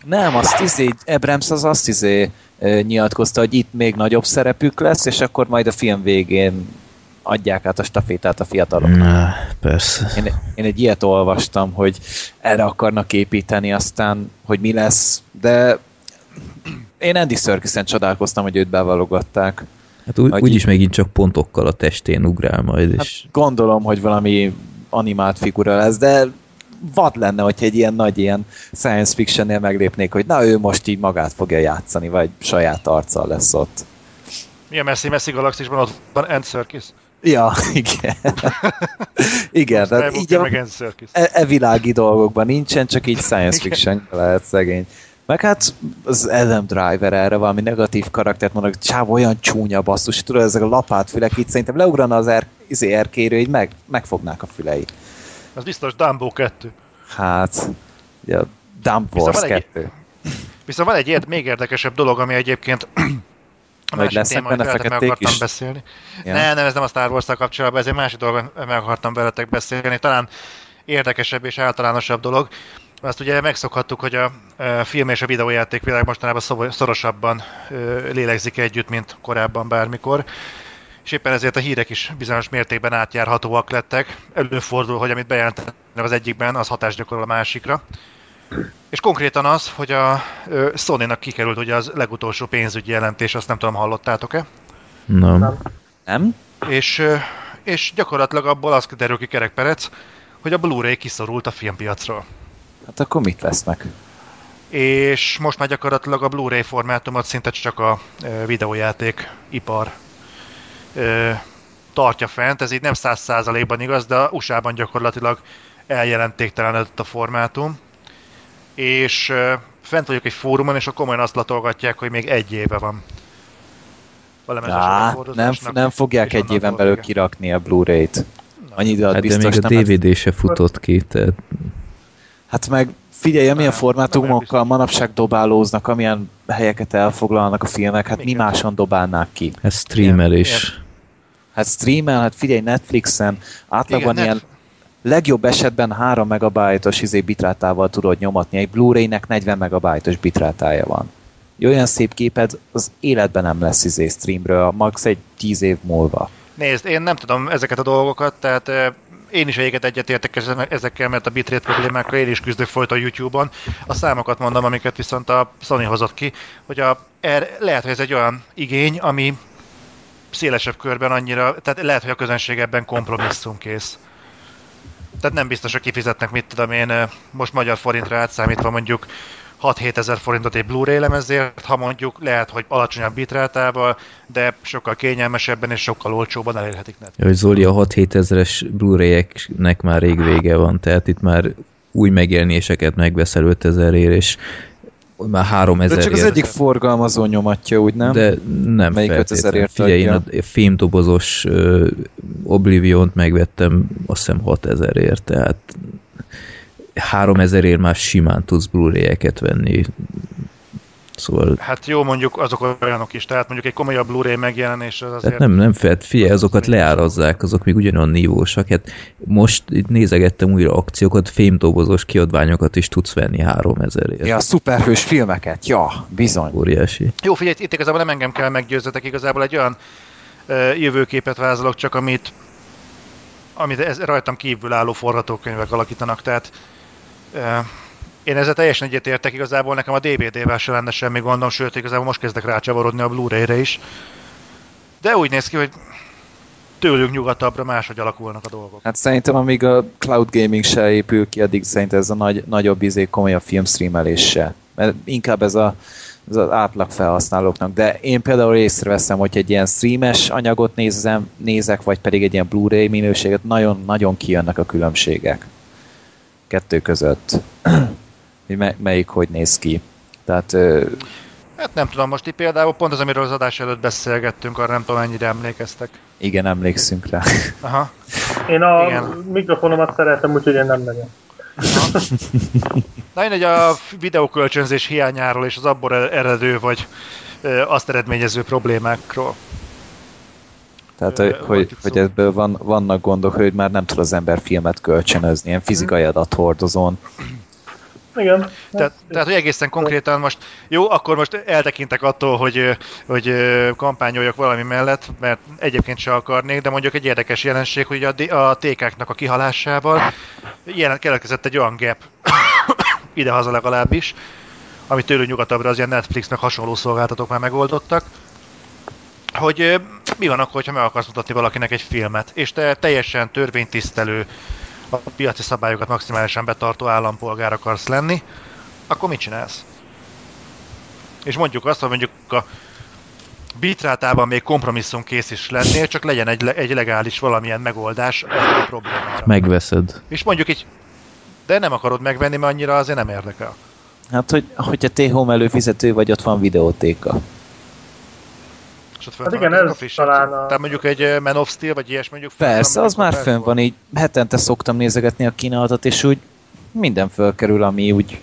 Nem, azt izé, Abrams az azt izé nyilatkozta, hogy itt még nagyobb szerepük lesz, és akkor majd a film végén adják át a stafétát a fiataloknak. Na, persze. Én, én egy ilyet olvastam, hogy erre akarnak építeni, aztán, hogy mi lesz, de én Andy Serkisen csodálkoztam, hogy őt bevalogatták. Hát úgy, Hogy úgyis megint csak pontokkal a testén ugrál majd, Hát és gondolom, hogy valami animált figura lesz, de vad lenne, hogyha egy ilyen nagy ilyen science fictionnél meglépnék, hogy na ő most így magát fogja játszani, vagy saját arccal lesz ott. milyen messzi-messzi galaxisban ott van Ant Serkis. Ja, igen. igen, tehát így a, e, e világi dolgokban nincsen, csak így science fiction lehet szegény. Meg hát az Adam Driver erre valami negatív karaktert mondok, csáv olyan csúnya basszus, tudod, ezek a lapátfülek itt szerintem leugrana az er, izé erkérő, így meg, megfognák a fülei. Az biztos Dumbo 2. Hát, ja, Dump Viszont Wars egy- 2. Viszont van egy érd, még érdekesebb dolog, ami egyébként a másik téma, benne veletek meg akartam is? beszélni. Ja. Ne, nem, ez nem a Star wars kapcsolatban, ez egy másik dolog, meg akartam veletek beszélni. Talán érdekesebb és általánosabb dolog. Azt ugye megszokhattuk, hogy a e, film és a videójáték világ mostanában szor- szorosabban e, lélegzik együtt, mint korábban bármikor. És éppen ezért a hírek is bizonyos mértékben átjárhatóak lettek. Előfordul, hogy amit bejelentenek az egyikben, az hatást gyakorol a másikra. És konkrétan az, hogy a ö, Sony-nak kikerült ugye az legutolsó pénzügyi jelentés, azt nem tudom, hallottátok-e? nem. Nem. Nem? És, és gyakorlatilag abból az derül ki kerekperec, hogy a Blu-ray kiszorult a filmpiacról. Hát akkor mit lesznek? és most már gyakorlatilag a Blu-ray formátumot szinte csak a videójáték ipar tartja fent, ez így nem száz százalékban igaz, de USA-ban gyakorlatilag eljelentéktelenedett a formátum, és fent vagyok egy fórumon, és a komolyan azt latolgatják, hogy még egy éve van. Á, nem, nem fogják egy éven belül kirakni a Blu-ray-t. Annyi hát biztos de még a DVD se futott ki, tehát... Hát meg figyelj, amilyen formátumokkal manapság dobálóznak, amilyen helyeket elfoglalnak a filmek, hát mi máson dobálnák ki? Ez streamelés. Hát streamel, hát figyelj, Netflixen átlagban Igen, ilyen legjobb esetben 3 megabájtos izé bitrátával tudod nyomatni, egy Blu-ray-nek 40 megabájtos bitrátája van. Olyan szép képed az életben nem lesz izé streamről, max egy 10 év múlva. Nézd, én nem tudom ezeket a dolgokat, tehát én is egyiket egyetértek ezekkel, mert a bitrate problémákkal én is küzdök folyton YouTube-on. A számokat mondom, amiket viszont a Sony hozott ki, hogy a, er, lehet, hogy ez egy olyan igény, ami szélesebb körben annyira, tehát lehet, hogy a közönség ebben kompromisszumkész. Tehát nem biztos, hogy kifizetnek, mit tudom én, most magyar forintra átszámítva mondjuk 6-7 ezer forintot egy Blu-ray lemezért, ha mondjuk lehet, hogy alacsonyabb bitrátával, de sokkal kényelmesebben és sokkal olcsóbban elérhetik net. Hogy Zoli, a 6-7 ezeres Blu-ray-eknek már rég vége van, tehát itt már új megjelenéseket megveszel 5000 ér, és már 3000 De csak az egyik forgalmazó nyomatja, úgy nem? De nem Melyik 5000 ért Figyelj, én a fémdobozos uh, Oblivion-t megvettem azt hiszem 6000 ért, tehát 3000 ért már simán tudsz Blu-ray-eket venni. Szóval... Hát jó, mondjuk azok olyanok is, tehát mondjuk egy komolyabb Blu-ray megjelenés az azért... Tehát nem, nem fel, figyelj, azokat leárazzák, azok még ugyanolyan nívósak. Hát most itt nézegettem újra akciókat, fémdobozos kiadványokat is tudsz venni 3000 ért. Ja, szuperhős filmeket, ja, bizony. Óriási. Jó, figyelj, itt igazából nem engem kell meggyőzzetek, igazából egy olyan uh, jövőképet vázolok csak, amit amit ez, rajtam kívül álló forgatókönyvek alakítanak, tehát én ezzel teljesen egyetértek, igazából nekem a DVD-vel se lenne semmi gondom, sőt, igazából most kezdek rácsavarodni a Blu-ray-re is. De úgy néz ki, hogy tőlünk nyugatabbra máshogy alakulnak a dolgok. Hát szerintem amíg a cloud gaming se épül ki, addig szerintem ez a nagy, nagyobb izé komolyabb filmstreamelés se. Mert inkább ez a ez az átlag felhasználóknak, de én például észreveszem, hogy egy ilyen streames anyagot nézem, nézek, vagy pedig egy ilyen Blu-ray minőséget, nagyon-nagyon kijönnek a különbségek kettő között. hogy melyik hogy néz ki. Tehát... Hát nem tudom, most itt például pont az, amiről az adás előtt beszélgettünk, arra nem tudom, mennyire emlékeztek. Igen, emlékszünk rá. Aha. Én a Igen. mikrofonomat szeretem, úgyhogy én nem megyek. Na én egy a videókölcsönzés hiányáról és az abból eredő vagy azt eredményező problémákról. Tehát, hogy, hogy, hogy ebből van, vannak gondok, hogy már nem tud az ember filmet kölcsönözni, ilyen fizikai adat hordozón. Igen. Tehát, tehát, hogy egészen konkrétan most, jó, akkor most eltekintek attól, hogy, hogy kampányoljak valami mellett, mert egyébként se akarnék, de mondjuk egy érdekes jelenség, hogy a, a TK-knak a kihalásával jelen keletkezett egy olyan gap, idehaza legalábbis, amit tőlünk nyugatabbra az ilyen Netflix meg hasonló szolgáltatók már megoldottak, hogy mi van akkor, ha meg akarsz mutatni valakinek egy filmet, és te teljesen törvénytisztelő, a piaci szabályokat maximálisan betartó állampolgár akarsz lenni, akkor mit csinálsz? És mondjuk azt, hogy mondjuk a bitrátában még kompromisszum kész is lennél, csak legyen egy, egy legális valamilyen megoldás a problémára. Megveszed. És mondjuk így, de nem akarod megvenni, mert annyira azért nem érdekel. Hát, hogy, hogyha T-Home előfizető vagy, ott van videótéka. És ott hát igen, ez talán a... Tehát mondjuk egy Man of Steel, vagy ilyes mondjuk... Persze, az már fönn van, így hetente szoktam nézegetni a kínálatot, és úgy minden fölkerül, ami úgy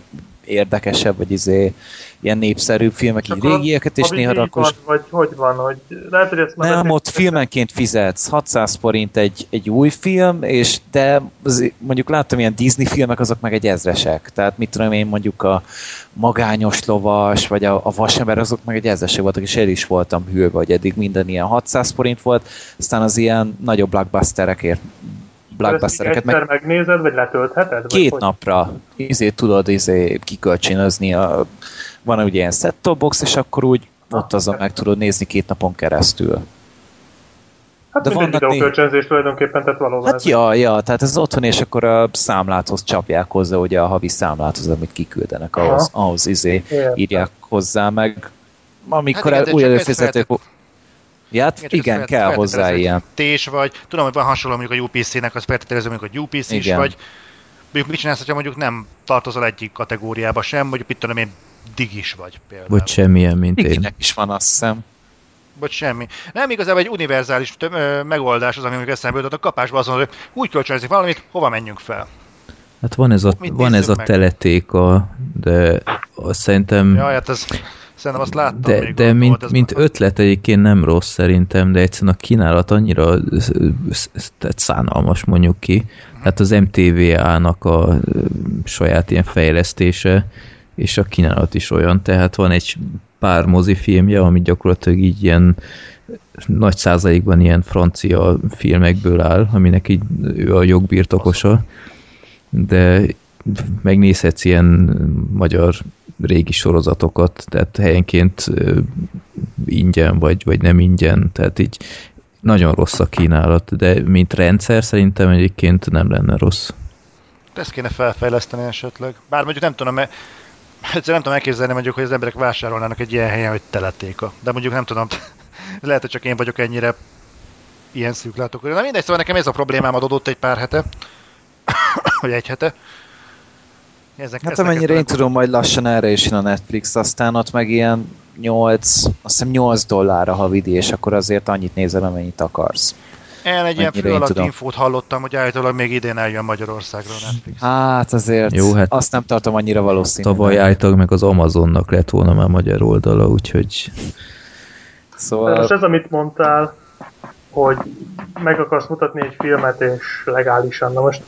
érdekesebb, vagy izé ilyen népszerűbb filmek, így régieket, és néha rakos... Vagy hogy van, hogy lehet, hogy ezt már... Nem, ott filmenként fizetsz, 600 forint egy, egy új film, és de az, mondjuk láttam ilyen Disney filmek, azok meg egy ezresek. Tehát mit tudom én, mondjuk a magányos lovas, vagy a, a vasember, azok meg egy ezresek voltak, és el is voltam hűlve, hogy eddig minden ilyen 600 forint volt, aztán az ilyen nagyobb blockbusterekért blockbustereket. Meg... megnézed, vagy letöltheted? Két vagy napra izé, tudod izé, kikölcsönözni. A, van ugye ilyen set box, és akkor úgy ott azon meg tudod nézni két napon keresztül. Hát De de mindegy vannak né- videókölcsönzés tulajdonképpen, tehát valóban. Hát ja, ja, tehát ez otthon, és akkor a számláthoz csapják hozzá, ugye a havi számláthoz, amit kiküldenek, ahhoz, ahhoz izé Értem. írják hozzá meg. Amikor Hát igen, új előfizetők... ez Ja, hát csak igen, ez kell hozzá ilyen. Tés vagy, tudom, hogy van hasonló mondjuk a UPC-nek, az feltételező mondjuk, hogy UPC is Igen. vagy. Mondjuk mit csinálsz, ha mondjuk nem tartozol egyik kategóriába sem, mondjuk mit tudom én, digis vagy például. Vagy semmilyen, mint én. Ikinek is van, azt hiszem. Vagy semmi. Nem igazából egy univerzális töm, ö, megoldás az, ami mondjuk eszembe jutott a kapásba azon, hogy úgy kölcsönözik valamit, hova menjünk fel. Hát van ez a, Mit van ez a meg? teletéka, de azt szerintem... Jaj, hát ez, szerintem azt láttam De, még. de ott mint, volt mint ötlet egyébként nem rossz szerintem, de egyszerűen a kínálat annyira tehát szánalmas mondjuk ki. Hát az MTVA-nak a saját ilyen fejlesztése, és a kínálat is olyan, tehát van egy pár mozifilmje, ami gyakorlatilag így ilyen nagy százalékban ilyen francia filmekből áll, aminek így ő a jogbirtokosa, de megnézhetsz ilyen magyar régi sorozatokat, tehát helyenként ingyen vagy, vagy nem ingyen, tehát így nagyon rossz a kínálat, de mint rendszer szerintem egyébként nem lenne rossz. Ezt kéne felfejleszteni esetleg. Bár mondjuk nem tudom, mert egyszerűen nem tudom elképzelni mondjuk, hogy az emberek vásárolnának egy ilyen helyen, hogy teletéka. De mondjuk nem tudom, lehet, hogy csak én vagyok ennyire ilyen szűklátókörű. Na mindegy, szóval nekem ez a problémám adódott egy pár hete. vagy egy hete. Ezek, Hát amennyire én tudom, majd lassan erre is jön a Netflix, aztán ott meg ilyen 8, azt hiszem 8 dollár a havidi, és akkor azért annyit nézel, amennyit akarsz. Én egy ilyen fő alatt infót hallottam, hogy állítólag még idén eljön Magyarországra a Netflix. Hát azért Jó, hát- azt nem tartom annyira valószínűleg. Tavaly állítólag meg az Amazonnak lett volna már magyar oldala, úgyhogy De Szóval most ez, amit mondtál, hogy meg akarsz mutatni egy filmet, és legálisan. Na most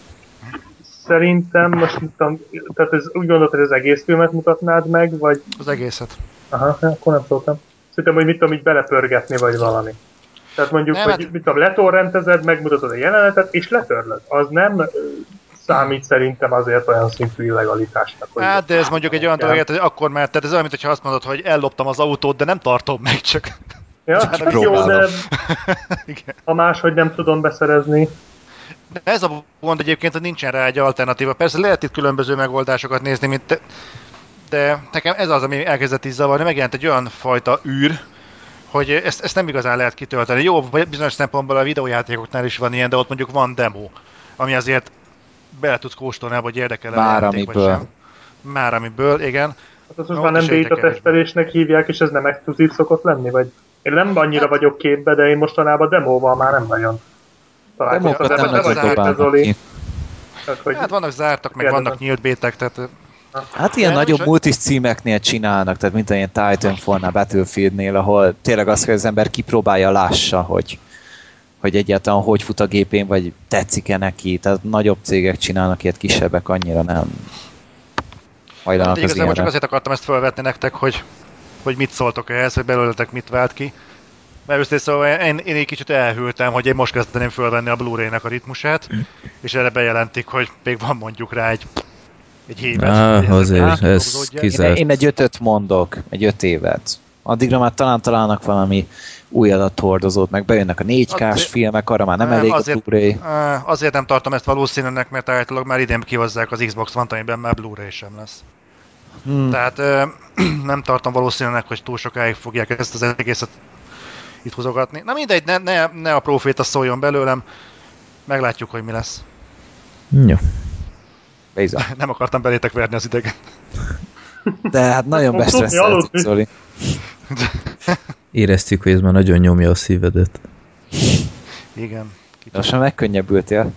szerintem most tudom, tehát ez úgy gondolod, hogy az egész filmet mutatnád meg, vagy Az egészet. aha, akkor nem szóltam. Szerintem, hogy mit tudom, így belepörgetni, vagy valami. Tehát mondjuk, Nem, nem, hát- hogy mit tudom, letorrentezed, megmutatod a jelenetet, és letörlöd. Az nem számít szerintem azért olyan szintű illegalitásnak. hogy- Hát, de ez mondjuk egy olyan dolog, hogy akkor már, tehát ez olyan, mintha azt mondod, hogy elloptam az autót, de nem tartom meg, csak... Ja, Csak hát jó, de ha máshogy nem tudom beszerezni, De ez a gond egyébként, hogy nincsen rá egy alternatíva. Persze lehet itt különböző megoldásokat nézni, mint te, de nekem ez az, ami elkezdett is zavarni. Megjelent egy olyan fajta űr, hogy ezt, ezt nem igazán lehet kitölteni. Jó, bizonyos szempontból a videójátékoknál is van ilyen, de ott mondjuk van demo, ami azért bele tudsz kóstolni, abba, hogy érdekel Már a játék, vagy amiből. sem. Már amiből, igen. Hát az most már nem beta tesztelésnek hívják, és ez nem exkluzív szokott lenni? Vagy én nem annyira Hát- vagyok képbe, de én mostanában demóval már nem nagyon találkoztam. Demókat de nem az dobálnak Zoli. hogy Hát vannak zártak, meg vannak nyílt bétek, tehát Hát ilyen Nem, nagyobb multis címeknél csinálnak, tehát mint ilyen Titanfall-nál, Battlefieldnél, ahol tényleg az, hogy az ember kipróbálja, lássa, hogy, hogy egyáltalán hogy fut a gépén, vagy tetszik-e neki. Tehát nagyobb cégek csinálnak ilyet, kisebbek annyira nem hajlanak Hát az igazából csak ilyenre. azért akartam ezt felvetni nektek, hogy, hogy mit szóltok ehhez, hogy belőletek mit vált ki. Mert őszintén szóval én, én egy kicsit elhűltem, hogy én most kezdeném fölvenni a Blu-ray-nek a ritmusát, és erre bejelentik, hogy még van mondjuk rá egy, egy évet. Ezek azért ez dolgozódják. kiz- Én, én egy ötöt mondok, egy öt évet. Addigra már talán találnak valami új adathordozót, meg bejönnek a 4K-s Azért- filmek, arra már nem Nem, elég azért- a Blu-ray. Azért nem tartom ezt valószínűnek, mert állítólag már idén kihozzák az Xbox One, amiben már Blu-ray sem lesz. Hmm. Tehát ö, nem tartom valószínűnek, hogy túl sokáig fogják ezt az egészet itt húzogatni. Na mindegy, ne, ne, ne a proféta szóljon belőlem, meglátjuk, hogy mi lesz. Jó. Bizony. Nem akartam belétek verni az idegen. De hát nagyon aludni. Zoli. Éreztük, hogy ez már nagyon nyomja a szívedet. Igen. Kicsit. Lassan megkönnyebbültél.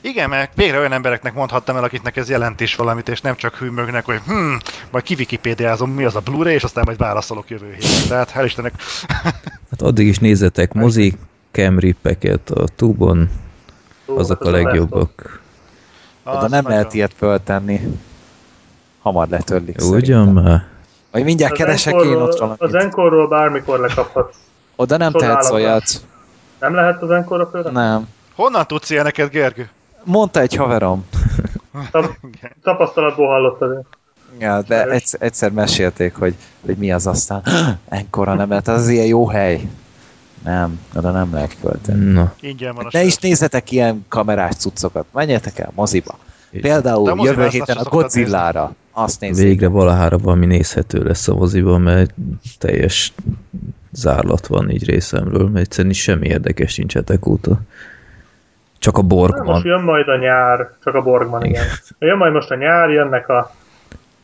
Igen, mert végre olyan embereknek mondhattam el, akiknek ez jelent is valamit, és nem csak hűmögnek, hogy hm, majd kiwikipédiázom, mi az a Blu-ray, és aztán majd válaszolok jövő héten. Tehát hál' Istennek, Hát addig is nézzetek mozi camripeket a tubon, azok hát a legjobbak. Oda az nem nagyon- lehet ilyet föltenni. Hamar letörlik Ugyan már? Vagy mindjárt Az keresek én ott valamit. Az Encore-ról bármikor lekaphatsz. Oda nem tehetsz olyat. Nem lehet az Encore-ra fölre? Nem. Honnan tudsz ilyeneket, Gergő? Mondta egy haverom. Tap- tapasztalatból hallottad. Ja, de egyszer, egyszer mesélték, hogy, hogy mi az aztán. Enkora nem lehet, az ilyen jó hely. Nem, oda nem lehet költeni. Na, Ingyen van a Ne is nézzetek ilyen kamerás cuccokat, menjetek el moziba. És Például jövő héten a szoktad Godzilla-ra. Azt nézzük. végre valahára valami nézhető lesz a moziban, mert teljes zárlat van így részemről, mert egyszerűen semmi érdekes nincs hetek óta. Csak a borg Na, most jön majd a nyár, csak a Borgman, igen. Jön majd most a nyár, jönnek a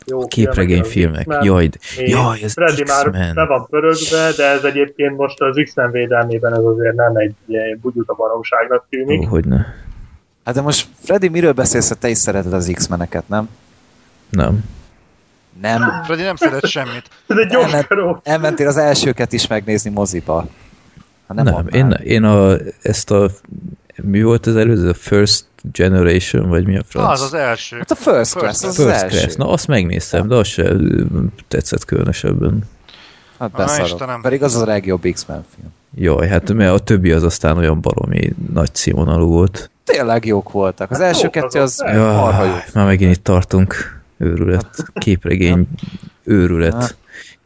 jó A képregényfilmek. Jaj, de- Még jaj, ez Freddy már be van pörögve, de ez egyébként most az X-Men védelmében ez azért nem egy ilyen bugyuta baromságnak tűnik. Ó, hogy ne. Hát de most Freddy, miről beszélsz, ha te is szereted az X-meneket, nem? Nem. Nem. Freddy nem szeret semmit. Ez egy Elment, Oscar elmentél az elsőket is megnézni moziba. Ha Nem, nem. Én, én a, ezt a mi volt az előző? A First Generation, vagy mi a franc? Az az első. Hát a First Class, First az First az első. Class. Na, azt megnéztem, de az se tetszett különösebben. Hát beszarok. Pedig az a legjobb X-Men film. Jaj, hát mert a többi az aztán olyan baromi nagy színvonalú volt. Tényleg jók voltak. Az Hát első kettő azok, az persze. marha jó. Már megint itt tartunk. Őrület. Képregény őrület.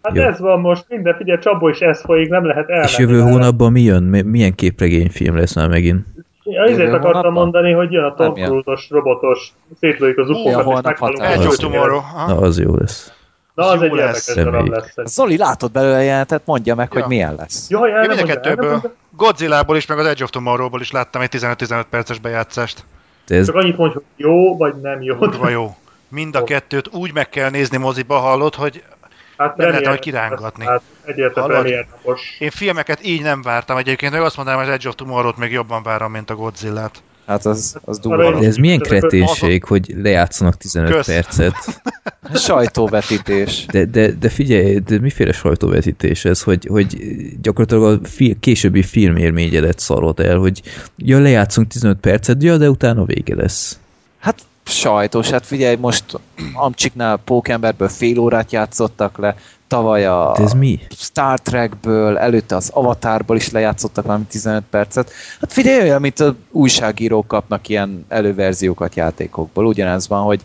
Hát Jó. ez van most, minden, figyelj, Csabó is ez folyik, nem lehet elmenni. És jövő vele. hónapban mi jön? Mi- Milyen képregényfilm lesz már megint? Ja, ezért akartam hónapban? mondani, hogy jön a Tom. Cruise-os, robotos, szétlőjük az ufokat, és meghalunk. Az-. Na, az jó lesz. Na, az Jó egy lesz, érdekes darab lesz. Zoli, látod belőle jelentet, mondja meg, Ja. hogy milyen lesz. Jaj, el Én mind a kettőből. Godzilla-ból is, meg az Edge of Tomorrow-ból is láttam egy 15-15 perces bejátszást. Ez, Csak annyit mondj, hogy jó, vagy nem jó. Kurva jó. Mind a kettőt úgy meg kell nézni moziba, hallod, hogy Hát Nem lehet majd kirángatni. Hát egyértelmű Hallod? premier napos. én filmeket így nem vártam egyébként, meg azt mondanám, hogy az Edge of Tomorrow-t még jobban várom, mint a Godzilla-t. Hát az, az Arra durva. de ez milyen kreténség, hogy lejátszanak 15 Kösz. percet. Sajtóvetítés. De, de, de figyelj, de miféle sajtóvetítés ez, hogy, hogy gyakorlatilag a fi, későbbi filmélményedet szarod el, hogy ja, lejátszunk 15 percet, ja, de utána vége lesz. Sajtos, hát figyelj, most Amcsiknál Pókemberből fél órát játszottak le, tavaly a De ez mi? Star Trekből, előtte az Avatarból is lejátszottak valami 15 percet. Hát figyelj, olyan, mint az újságírók kapnak ilyen előverziókat játékokból. Ugyanez van, hogy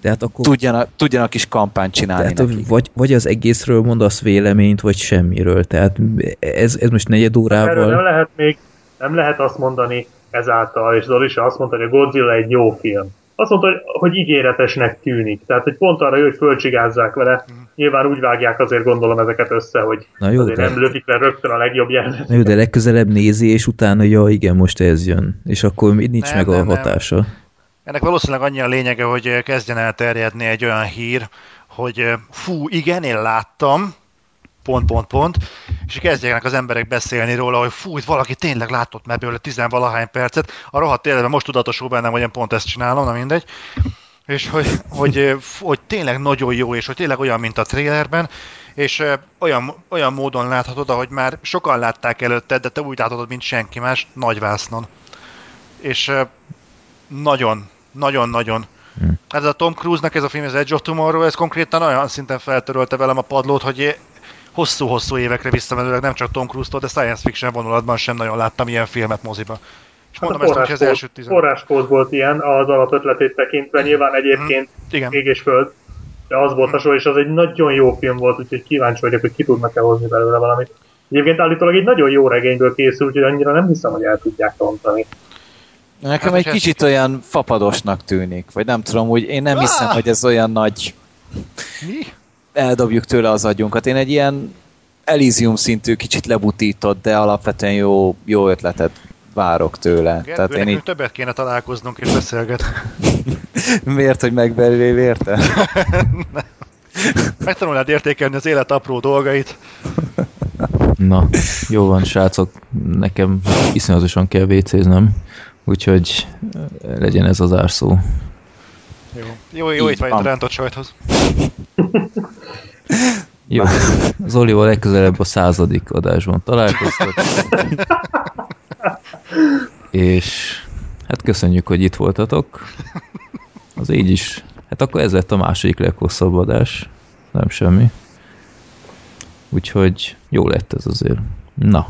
De hát akkor tudjanak, tudjanak is kampányt csinálni tehát, nekik. vagy, vagy az egészről mondasz véleményt, vagy semmiről. Tehát ez, ez most negyed Erről nem órával... lehet még, nem lehet azt mondani ezáltal, és Zoli se azt mondta, hogy a Godzilla egy jó film. Azt mondta, hogy, hogy ígéretesnek tűnik. Tehát, hogy pont arra jó, hogy fölcsigázzák vele. Nyilván úgy vágják azért gondolom ezeket össze, hogy Na jó, azért de, nem lövik le rögtön a legjobb jelenet. na jó, de legközelebb nézi, és utána, ja igen, most ez jön. És akkor nincs Nem, meg a nem, nem. hatása. Ennek valószínűleg annyi a lényege, hogy kezdjen el terjedni egy olyan hír, hogy fú, igen, én láttam, pont, pont, pont, és kezdjenek az emberek beszélni róla, hogy fú, itt valaki tényleg látott már belőle tizenvalahány percet, a rohadt életben most tudatosul bennem, hogy én pont ezt csinálom, na mindegy, és hogy, hogy, hogy tényleg nagyon jó, és hogy tényleg olyan, mint a trailerben, és olyan, olyan módon láthatod, ahogy már sokan látták előtte, de te úgy láthatod, mint senki más, nagyvásznon. És nagyon, nagyon-nagyon. Hm. Hát ez a Tom Cruise-nak ez a film, ez Edge of Tomorrow, ez konkrétan olyan szinten feltörölte velem a padlót, hogy hosszú-hosszú évekre visszamenőleg nem csak Tom Cruise-tól, de science fiction vonulatban sem nagyon láttam ilyen filmet moziba. És Hát a mondom ezt, hogy az első tizen... forráskód volt ilyen az alapötletét tekintve, nyilván egyébként Igen. ég és föld, de az volt hasonló, és az egy nagyon jó film volt, úgyhogy kíváncsi vagyok, hogy ki tudnak-e hozni belőle valamit. Egyébként állítólag egy nagyon jó regényből készült, úgyhogy annyira nem hiszem, hogy el tudják rontani. Nekem Hát, egy kicsit olyan fapadosnak tűnik, vagy nem tudom, hogy én nem hiszem, Ah! hogy ez olyan nagy Mi? Eldobjuk tőle az agyunkat. Én egy ilyen Elysium szintű, kicsit lebutított, de alapvetően jó, jó ötletet várok tőle. Tehát Gergő, én így, többet kéne találkoznunk és beszélgetni. miért, hogy megbelül érte? Megtanulnád értékelni az élet apró dolgait. Na, jó van, srácok, nekem iszonyatosan kell vécéznem, úgyhogy eh, legyen ez az árszó. Jó, jó, jó itt vagy rántott sajthoz. Jó, Zolival legközelebb a századik adásban találkoztok. És hát köszönjük, hogy itt voltatok. Az így is. Hát akkor ez lett a második leghosszabb adás. Nem semmi. Úgyhogy jó lett ez azért. Na,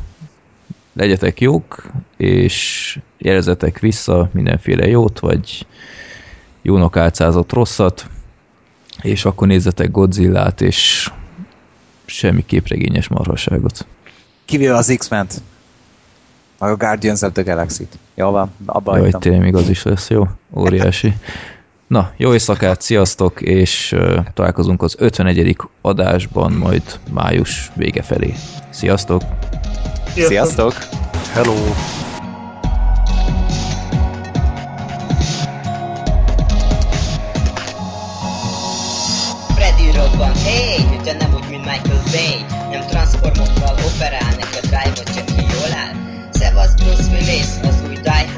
legyetek jók, és jelezetek vissza mindenféle jót, vagy jónak álcázott rosszat, és akkor nézzetek Godzillát, és semmi képregényes marhaságot. Kivéve az X-Men-t. Meg a Guardians of the Galaxy-t. Jó van, abba Jaj, hagytam. tényleg igaz is lesz, jó? Óriási. Na, jó éjszakát, sziasztok, és uh, találkozunk az 51. adásban, majd május vége felé. Sziasztok! Sziasztok! Hello!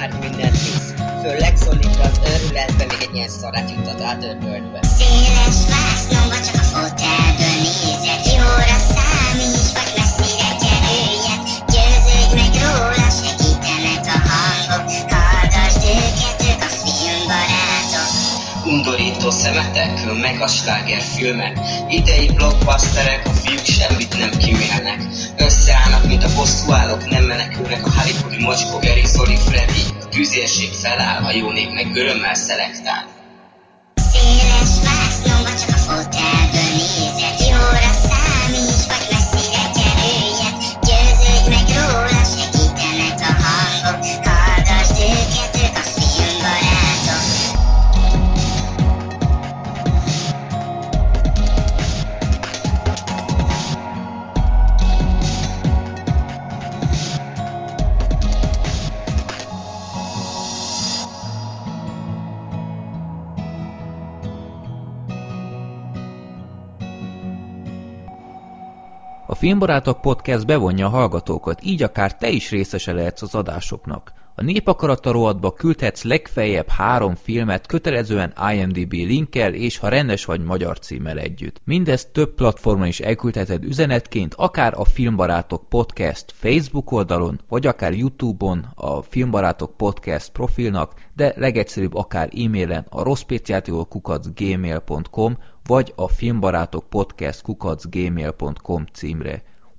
Hard mindent visz Főleg szólít az őrületbe, még egy ilyen szarát jutott át Underworldbe Széles vásznomba csak a fotelből nézek Undorító szemetek, meg a sláger filmek. Idei blockbusterek, a fiúk semmit nem kimélnek Összeállnak, mint a bosszúállók, nem menekülnek a Hollywoodi mocskó Geri, Zoli, Freddy. A tűzérség feláll, a jó nép meg örömmel szelektál. Széles vásznomba csak a fotelből nézek Jóra számíts, vagy Filmbarátok Podcast bevonja a hallgatókat, így akár te is részese lehetsz az adásoknak. A Népakarata rovatba küldhetsz legfeljebb három filmet kötelezően IMDB linkkel és ha rendes vagy magyar címmel együtt. Mindezt több platformon is elküldheted üzenetként, akár a Filmbarátok Podcast Facebook oldalon, vagy akár Youtube-on a Filmbarátok Podcast profilnak, de legegyszerűbb akár e-mailen a rosszpéciátiókukacgmail.com vagy a filmbarátok podcast kukacgmail.com címre.